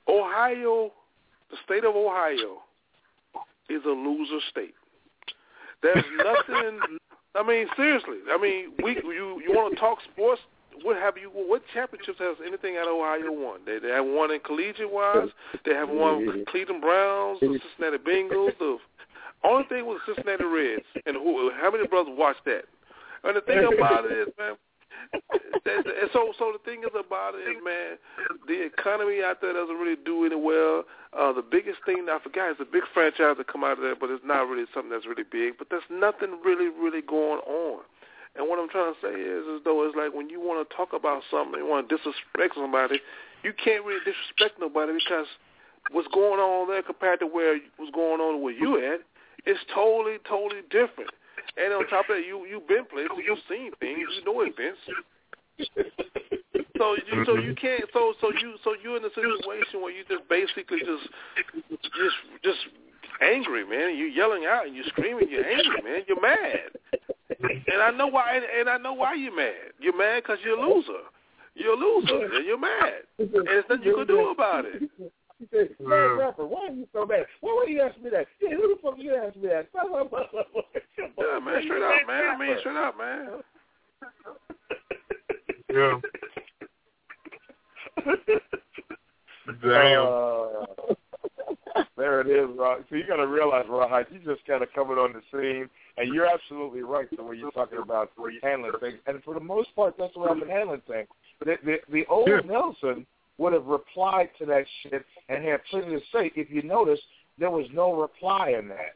Ohio the state of Ohio is a loser state. There's nothing. I mean, seriously. I mean, we you you want to talk sports? What have you? What championships has anything out of Ohio won? They they have won in collegiate wise. They have won Cleveland Browns, the Cincinnati Bengals. The only thing was the Cincinnati Reds. And who? How many brothers watched that? And the thing about it is, man. That- so so the thing is about it is, man, the economy out there doesn't really do any well. Uh, the biggest thing I forgot is a big franchise that come out of there, but it's not really something that's really big. But there's nothing really really going on. And what I'm trying to say is, is though, it's like when you want to talk about something, you want to disrespect somebody, you can't really disrespect nobody because what's going on there compared to where what's going on where you at, it's totally, totally different. And on top of that, you you've been places, you've seen things, you know events. So you so you can't so so you so you're in a situation where you just basically just just just angry, man. You're yelling out and you're screaming, you're angry, man. You're mad. And I know why. And I know why you're mad. You're mad because you're a loser. You're a loser, and you're mad. And there's nothing you can do about it. He said, man, rapper, why are you so mad? Why would you ask me that? Yeah, who the fuck you ask me that? Yeah, man, straight up, man. I mean, straight up, man. Yeah. Damn. Uh, there it is, Rod. So you got to realize, Rod, you just kind of coming on the scene, and you're absolutely right the way you're talking about the handling things. And for the most part, that's the way I've been handling things. The, the, the old Yeah. Nelson would have replied to that shit and had plenty to say. If you notice, there was no reply in that.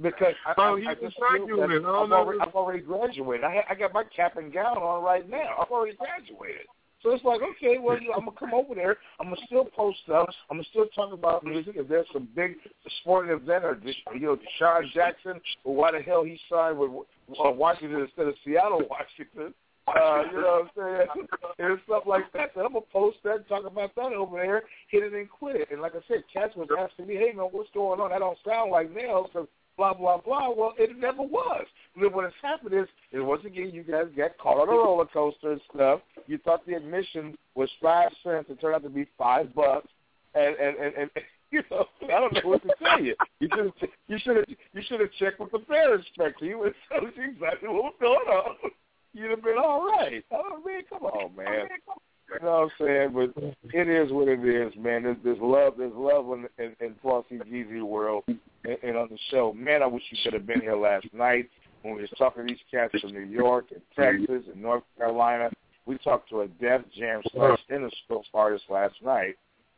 Because I, I, I just feel that it. I don't I've, already, I've already graduated. I, I got my cap and gown on right now. I've already graduated. So it's like, okay, well, you, I'm gonna come over there. I'm gonna still post stuff. I'm gonna still talk about music. If there's some big sporting event, or you know, DeSean Jackson, or why the hell he signed with uh, Washington instead of Seattle, Washington. Uh, you know what I'm saying? And stuff like that. Then I'm gonna post that, and talk about that over there, hit it and quit it. And like I said, Cats was asking me, hey man, what's going on? That don't sound like nails. So blah blah blah. Well, it never was. Then what has happened is, is once again you guys got caught on a roller coaster and stuff. You thought the admission was five cents, it turned out to be five bucks, and and and. and you know, I don't know what to tell you. You should you should have, you should have checked with the fair inspector. You would have you exactly what was going on. You'd have been all right. I mean, come on, man. You know what I'm saying? But it is what it is, man. There's, there's love. There's love in, in, in Flauxy Gz world and, and on the show. Man, I wish you could have been here last night when we was talking to these cats from New York and Texas and North Carolina. We talked to a Def Jam slash Interscope artist last night,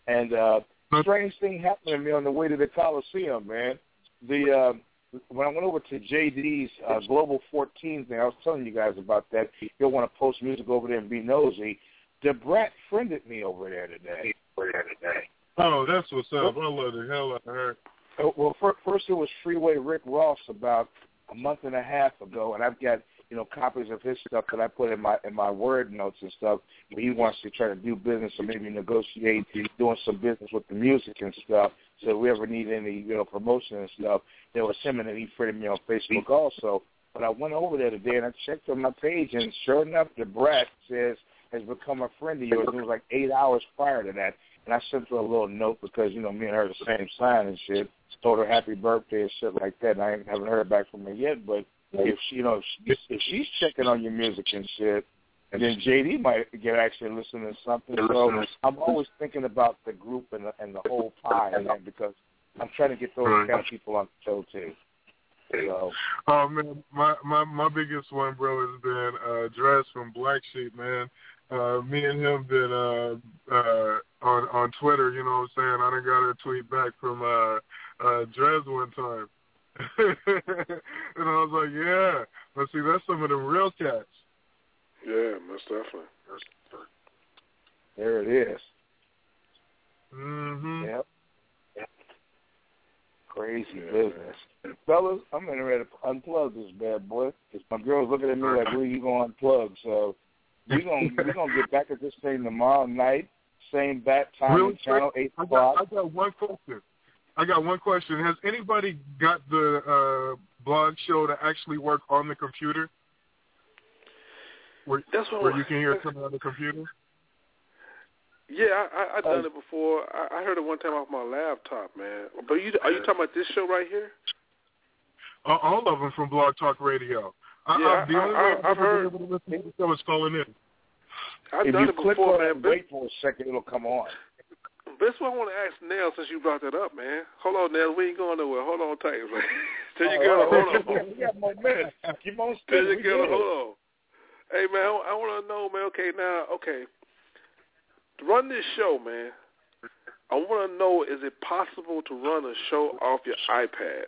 and uh, strange thing happened to me on the way to the Coliseum, man. The uh, when I went over to JD's uh, Global 14 thing, I was telling you guys about that. You'll want to post music over there and be nosy. Da Brat friended me over there today. Over there today. Oh, that's what's up. I love the hell out of her. Uh, Well, first it was Freeway Rick Ross about a month and a half ago, and I've got you know copies of his stuff that I put in my in my word notes and stuff. But he wants to try to do business or maybe negotiate doing some business with the music and stuff. So if we ever need any you know promotion and stuff, there was him and then he friended me on Facebook also. But I went over there today and I checked on my page, and sure enough, Da Brat says has become a friend of yours. It was like eight hours prior to that. And I sent her a little note because, you know, me and her are the same sign and shit. Told her happy birthday and shit like that. And I haven't heard back from her yet. But if she, you know, if, she, if she's checking on your music and shit, and then JD might get actually listening to something. So I'm always thinking about the group and the, and the whole pie, man, because I'm trying to get those Right. kind of people on the show too. So Oh man, my my my biggest one, bro, has been uh Dres from Black Sheep, man. Uh me and him been uh uh on on Twitter, you know what I'm saying? I done got a tweet back from uh uh Dres one time. and I was like, Yeah. But see that's some of them real cats. Yeah, most definitely. there it is. Mhm. Yep. Crazy business. Fellas, I'm getting ready to unplug this bad boy. 'cause my girl's looking at me like, where you going to unplug? So we're going we're gonna get back at this thing tomorrow night. Same bat time Real and channel, 8 I o'clock. got I got one question. I got one question. Has anybody got the uh blog show to actually work on the computer? Where, That's what where you can hear something on the computer? Yeah, I, I, I done it before. I, I heard it one time off my laptop, man. But you, are you talking about this show right here? Uh, all of them from Blog Talk Radio. I, Yeah, I, the I- only I- way I've heard- able to listen to the show is calling in. I've if done you it click before, on man. it and But wait for a second, it'll come on. That's what I want to ask Nell since you brought that up, man. Hold on, Nell. We ain't going nowhere. Hold on tight, man. Tell your girl hold on. We got more minutes. Keep on Tell spinning. your We girl to hold on. Hey, man, I, I want to know, man. Okay, now, okay. To run this show, man, I want to know, is it possible to run a show off your iPad?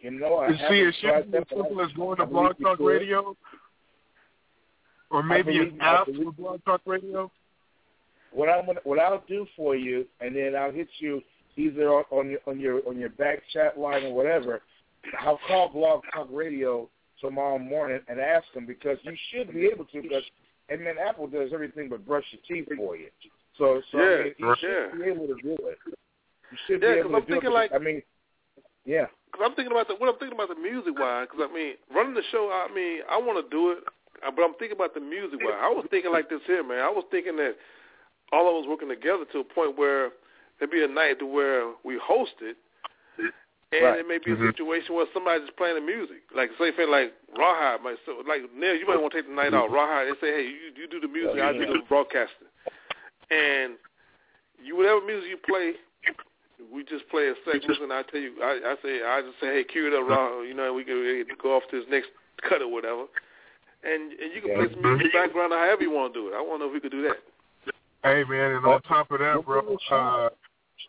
You know, I You see, haven't it should be as simple as going to Blog Talk. Radio, or maybe believe- an I app for Blog Talk Radio. What I'm gonna, what I'll do for you, and then I'll hit you either on, on your on your on your back chat line or whatever. I'll call Blog Talk Radio tomorrow morning and ask them because you should be able to because and then Apple does everything but brush your teeth for you. So so I Yeah, mean, you should yeah. be able to do it. You should Yeah, be able I'm do thinking it. like- I mean, yeah. Cause I'm thinking about the what I'm thinking about the music wise. Cause I mean, running the show. I mean, I want to do it, uh, but I'm thinking about the music wise. I was thinking like this here, man. I was thinking that all of us working together to a point where there'd be a night to where we host it, and Right. it may be a situation where somebody's just playing the music. Like say, for like Rawhide, might so like Neil, you might want to take the night out. Rawhide, they say, hey, you you do the music, I do the broadcasting, and you whatever music you play, we just play a segment, and I tell you, I, I say, I just say, hey, cue it up, Raw, you know, and we can go off to this next cut or whatever, and and you can play some music in the background or however you want to do it. I want to know if we could do that. Hey man, and on top of that, bro, uh,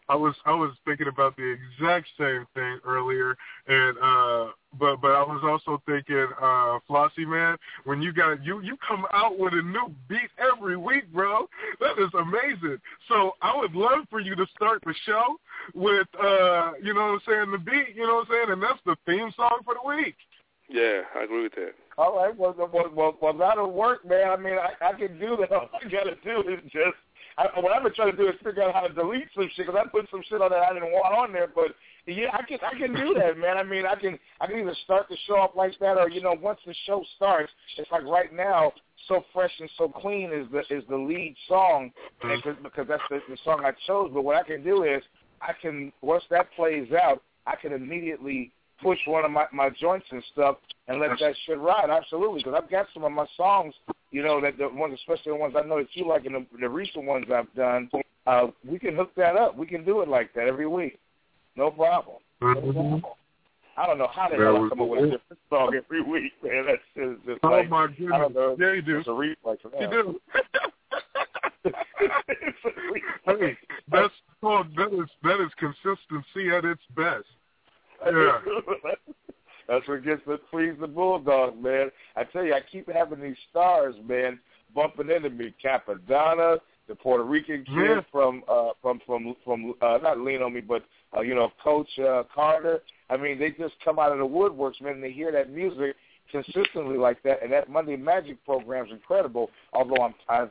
I was I was thinking about the exact same thing earlier, and uh, but but I was also thinking, uh, Flauxy man, when you got you you come out with a new beat every week, bro, that is amazing. So I would love for you to start the show with, uh, you know what I'm saying, the beat, you know what I'm saying, and that's the theme song for the week. Yeah, I agree with that. All right, well, well, well, well that'll work, man. I mean, I, I can do that. All I gotta do is just. I, what I've been trying to do is figure out how to delete some shit because I put some shit on that I didn't want on there. But yeah, I can I can do that, man. I mean, I can I can either start the show off like that, or you know, once the show starts, it's like right now, so fresh and so clean is the is the lead song and mm-hmm. 'cause- because that's the, the song I chose. But what I can do is I can once that plays out, I can immediately push one of my my joints and stuff and let that shit ride. Absolutely, because I've got some of my songs, you know, that the ones, especially the ones I know that you like, and the, the recent ones I've done. Uh, we can hook that up. We can do it like that every week, no problem. No problem. I don't know how the That hell I come up with a different song every week, man. That's just, just Oh like my I don't goodness, know. yeah, you do. It's a reflex. You do. it's a reflex. Hey, that's called that is that is consistency at its best. Yeah. That's what gets to please the bulldog, man. I tell you, I keep having these stars, man, bumping into me. Cappadonna, the Puerto Rican kid Yeah. from uh from from from uh not lean on me, but uh, you know, Coach uh, Carter. I mean, they just come out of the woodworks, man, and they hear that music consistently like that, and that Monday Magic program's incredible. Although I'm, I,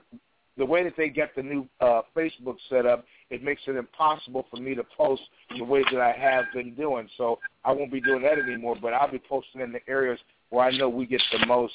the way that they get the new uh, Facebook set up, it makes it impossible for me to post the way that I have been doing. So I won't be doing that anymore. But I'll be posting in the areas where I know we get the most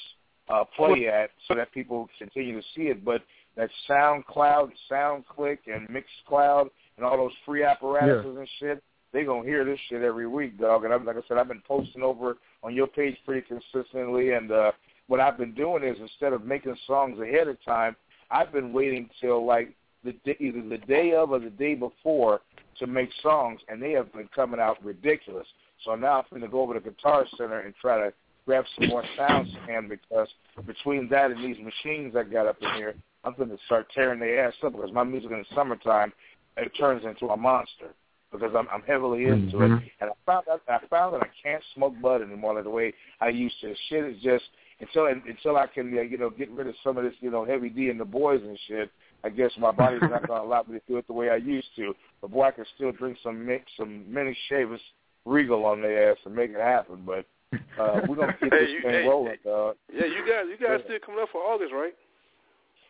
uh, play at, so that people continue to see it. But that SoundCloud, SoundClick, and Mixcloud, and all those free apparatuses and shit, they gonna hear this shit every week, dog. And I'm, like I said, I've been posting over on your page pretty consistently. And uh, what I've been doing is instead of making songs ahead of time, I've been waiting till like the either the day of or the day before to make songs, and they have been coming out ridiculous. So now I'm going to go over to Guitar Center and try to grab some more sounds and because between that and these machines I got up in here, I'm going to start tearing their ass up because my music in the summertime it turns into a monster because I'm, I'm heavily into it. Mm-hmm. And I found out I found that I can't smoke bud anymore like the way I used to. Shit is just until until I can uh, you know get rid of some of this you know heavy D and the boys and shit. I guess my body's not going to allow me to do it the way I used to. But boy, I can still drink some mix, some many Chivas Regal on their ass and make it happen. But uh, we're gonna keep Hey, this you- thing hey, rolling, dog. Yeah, you guys, you guys still coming up for August, right?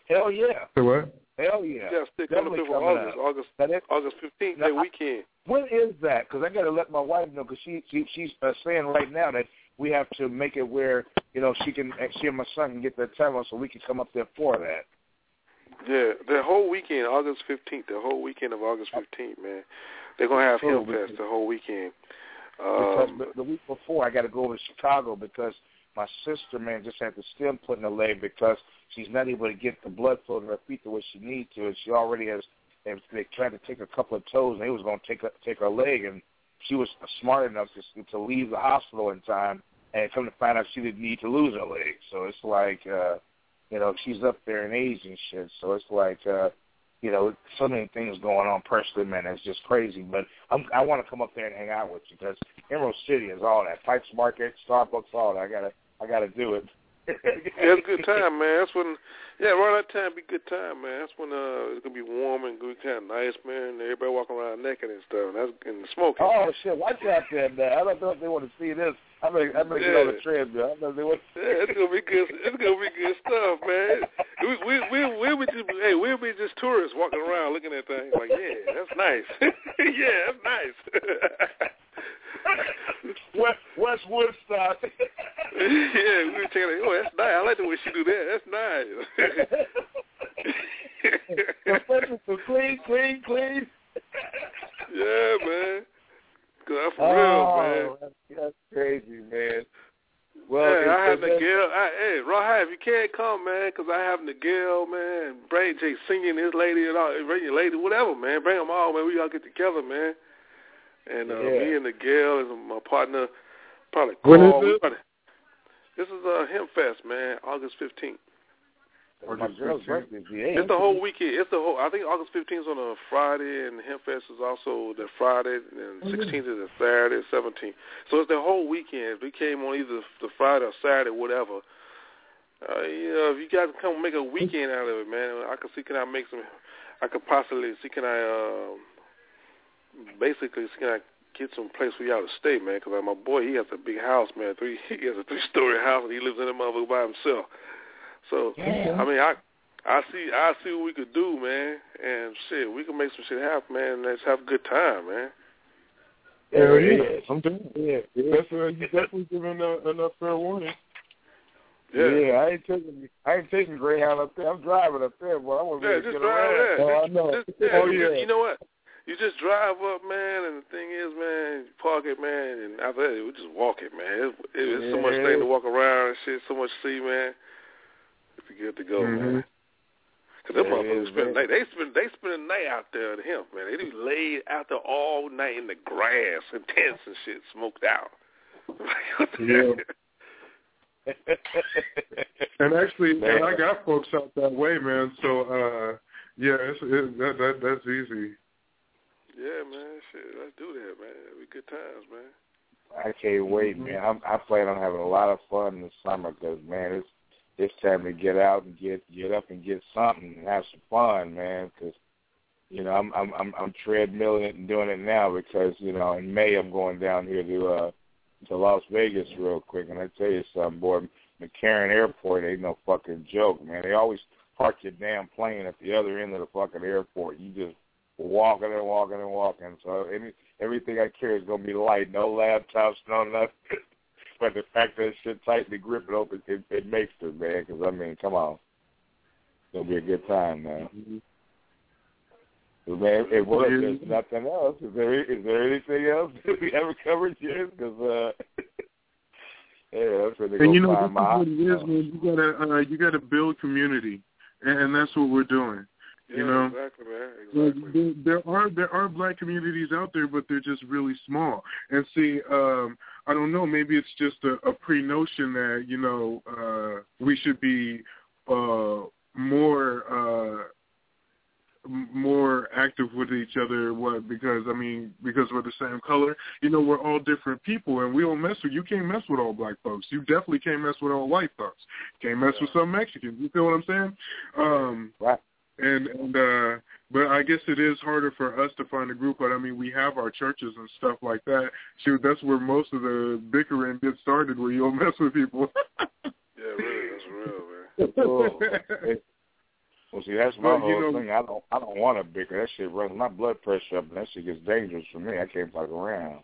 Hell yeah, So what? hell yeah. You guys still coming Definitely up for August, up. August, Now that- August fifteenth, that weekend. When is that? Because I got to let my wife know because she, she she's uh, saying right now that we have to make it where you know she can she and my son can get that time so we can come up there for that. Yeah, the whole weekend, August fifteenth, the whole weekend of August fifteenth, man. They're gonna have Oh, Hemp Fest the whole weekend. because Um, the, the week before I got to go over to Chicago because my sister, man, just had the stem put in her leg because she's not able to get the blood flow to her feet the way she needs to, and she already has. They, they tried to take a couple of toes, and they was going to take her, take her leg, and she was smart enough to to leave the hospital in time, and come to find out she didn't need to lose her leg. So it's like, uh, you know, she's up there in age and shit. So it's like, uh, you know, so many things going on personally, man. It's just crazy. But I'm, I want to come up there and hang out with you because Emerald City is all that. Pike's Market, Starbucks, all that. I gotta, I gotta do it. yeah, it's a good time, man. That's when, yeah, around that time be a good time, man. That's when uh, it's gonna be warm and gonna be kind of nice, man. Everybody walking around naked and stuff, and that's and smoking. Oh shit! Watch out there, man. I don't know if they want to see this. I better, I better get on the Yeah. treadmill. I don't know if they. Yeah, it's gonna be good. It's gonna be good stuff, man. We we we we'll be just hey we'll be just tourists walking around looking at things like yeah that's nice. yeah, that's nice. West, West Woodstock. yeah, we were checking. Oh, that's nice. I like the way she do that. That's nice. Especially for clean, clean, clean. yeah, man. Cause I'm for oh, real, man. That's, that's crazy, man. Well, Hey, I have it's- it's- Miguel. I, hey, Raw, if you can't come, man, 'cause I have Miguel, man, Brain J singing his lady and all, bring your lady, whatever, man. Bring them all, man. We all get together, man. And uh, Yeah. me and Miguel and my partner, probably When is Carl. we it? probably- This is uh, Hemp Fest, man, August 15th. my girl's birthday is. It's the whole weekend. It's the whole. I think August 15th is on a Friday, and Hemp Fest is also the Friday, and 16th is a Saturday, 17th. So it's the whole weekend. If we came on either the Friday or Saturday, whatever. Uh, you know, if you guys come make a weekend out of it, man, I could see can I make some. I could possibly see can I uh, basically see can I get some place for y'all to stay, man? Because my boy he has a big house, man. Three he has a three story house, and he lives in a motherfucker by himself. So Yeah. I mean, I I see I see what we could do, man, and shit, we can make some shit happen, man. Let's have a good time, man. Hell Yeah, yeah. it is. I'm doing it. Yeah, yeah. That's uh, you definitely giving uh, enough fair warning. Yeah. Yeah, I ain't taking I ain't taking Greyhound up there. I'm driving up there, boy. I want to Yeah, be able just get drive around. there. Oh, I know. just- yeah, Oh, you yeah. just- you know what? You just drive up, man, and the thing is, man, you park it, man, and after that, we just walk it, man. It's, it's so much Yeah. thing to walk around and shit, so much to see, man. It's good to go, Mhm. man. Cause them motherfuckers spend man. they, they spend they spend the night out there at hemp, man. They do laid out there all night in the grass and tents and shit, smoked out. Yeah. And actually, Man. and I got folks out that way, man. So, uh, yeah, it's, it, that that that's easy. Yeah, man. Shit, let's do that, man. It'll be good times, man. I can't wait, man. I'm, I plan on having a lot of fun in the summer because, man, it's it's time to get out and get get up and get something and have some fun, man. Because you know I'm I'm I'm I'm treadmilling it and doing it now because you know in May I'm going down here to uh to Las Vegas real quick, and I tell you something, boy, McCarran Airport ain't no fucking joke, man. They always park your damn plane at the other end of the fucking airport. You just walking and walking and walking. So any everything I carry is gonna be light, no laptops, no nothing. But the fact that it should tightly grip it open, it, it makes it, man. Because I mean, come on, it'll be a good time, man. But, man, it was. There's nothing else. Is there? Is there anything else that we haven't covered yet? Because uh, yeah, I'm gonna go And you know, this is what it is, man. You gotta uh, you gotta build community, and, and that's what we're doing. Yeah, You know? exactly, man. Exactly. there, there are there are black communities out there, but they're just really small. And see, um, I don't know. Maybe it's just a, a pre notion that you know uh, we should be uh, more uh, more active with each other. What? Because I mean, because we're the same color. You know, we're all different people, and we don't mess with. You can't mess with all black folks. You definitely can't mess with all white folks. Can't mess with some Mexicans. You feel what I'm saying? Um, Right. and and uh but I guess it is harder for us to find a group. But I mean, we have our churches and stuff like that. Shoot, that's where most of the bickering gets started, where you don't mess with people. Yeah, really, that's real, man. Oh, well, see, that's my Well, whole know- thing. I don't, I don't want to bicker. That shit runs my blood pressure up, and that shit gets dangerous for me. I can't fuck around.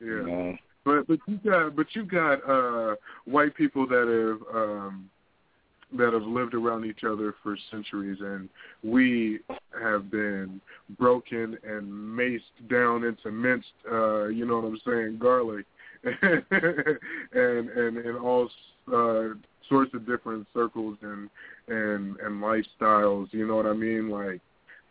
yeah. You know? But but you got but you got uh white people that have um that have lived around each other for centuries, and we have been broken and maced down into minced, uh, you know what I'm saying, garlic, and and in all uh, sorts of different circles and and and lifestyles. You know what I mean? Like,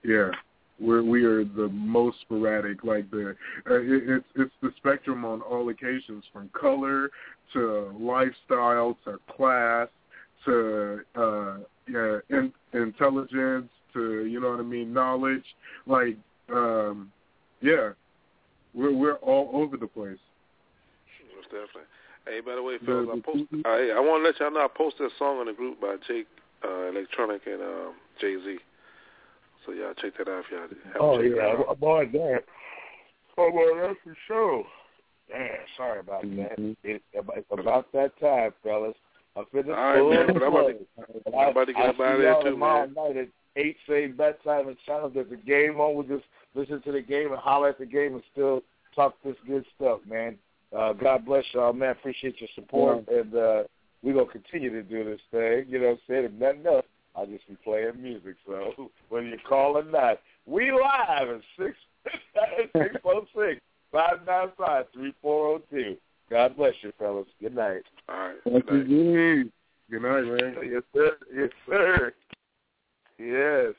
yeah, we're we are the most sporadic. Like the uh, it, it's it's the spectrum on all occasions, from color to lifestyle to class to uh yeah in, intelligence to you know what I mean knowledge. Like, um yeah, we're we're all over the place. Most definitely. Hey, by the way, fellas, I post. I I want to let y'all know I posted a song in the group by Jay uh, Electronica and um, Jay Z. So y'all check that out if y'all haven't Oh yeah, out. I'm on that. I'm on that for sure. Damn, sorry about that. Mm-hmm. It, it's about that time, fellas. I'm finna All right, man, but I'm about to- I'm about to get I, up out of see there y'all too, man. night at eight same bedtime and channel. There's a game on. We'll just listen to the game and holler at the game and still talk this good stuff, man. Uh, God bless y'all, man. Appreciate your support, and uh, we're gonna continue to do this thing. You know what I'm saying? If nothing else, I'll just be playing music. So whether you call or not, we live at six six oh six five nine five three four oh two. God bless you, fellas. Good night. All right. Good night. Good night, man. Yes, sir. Yes, sir. Yes.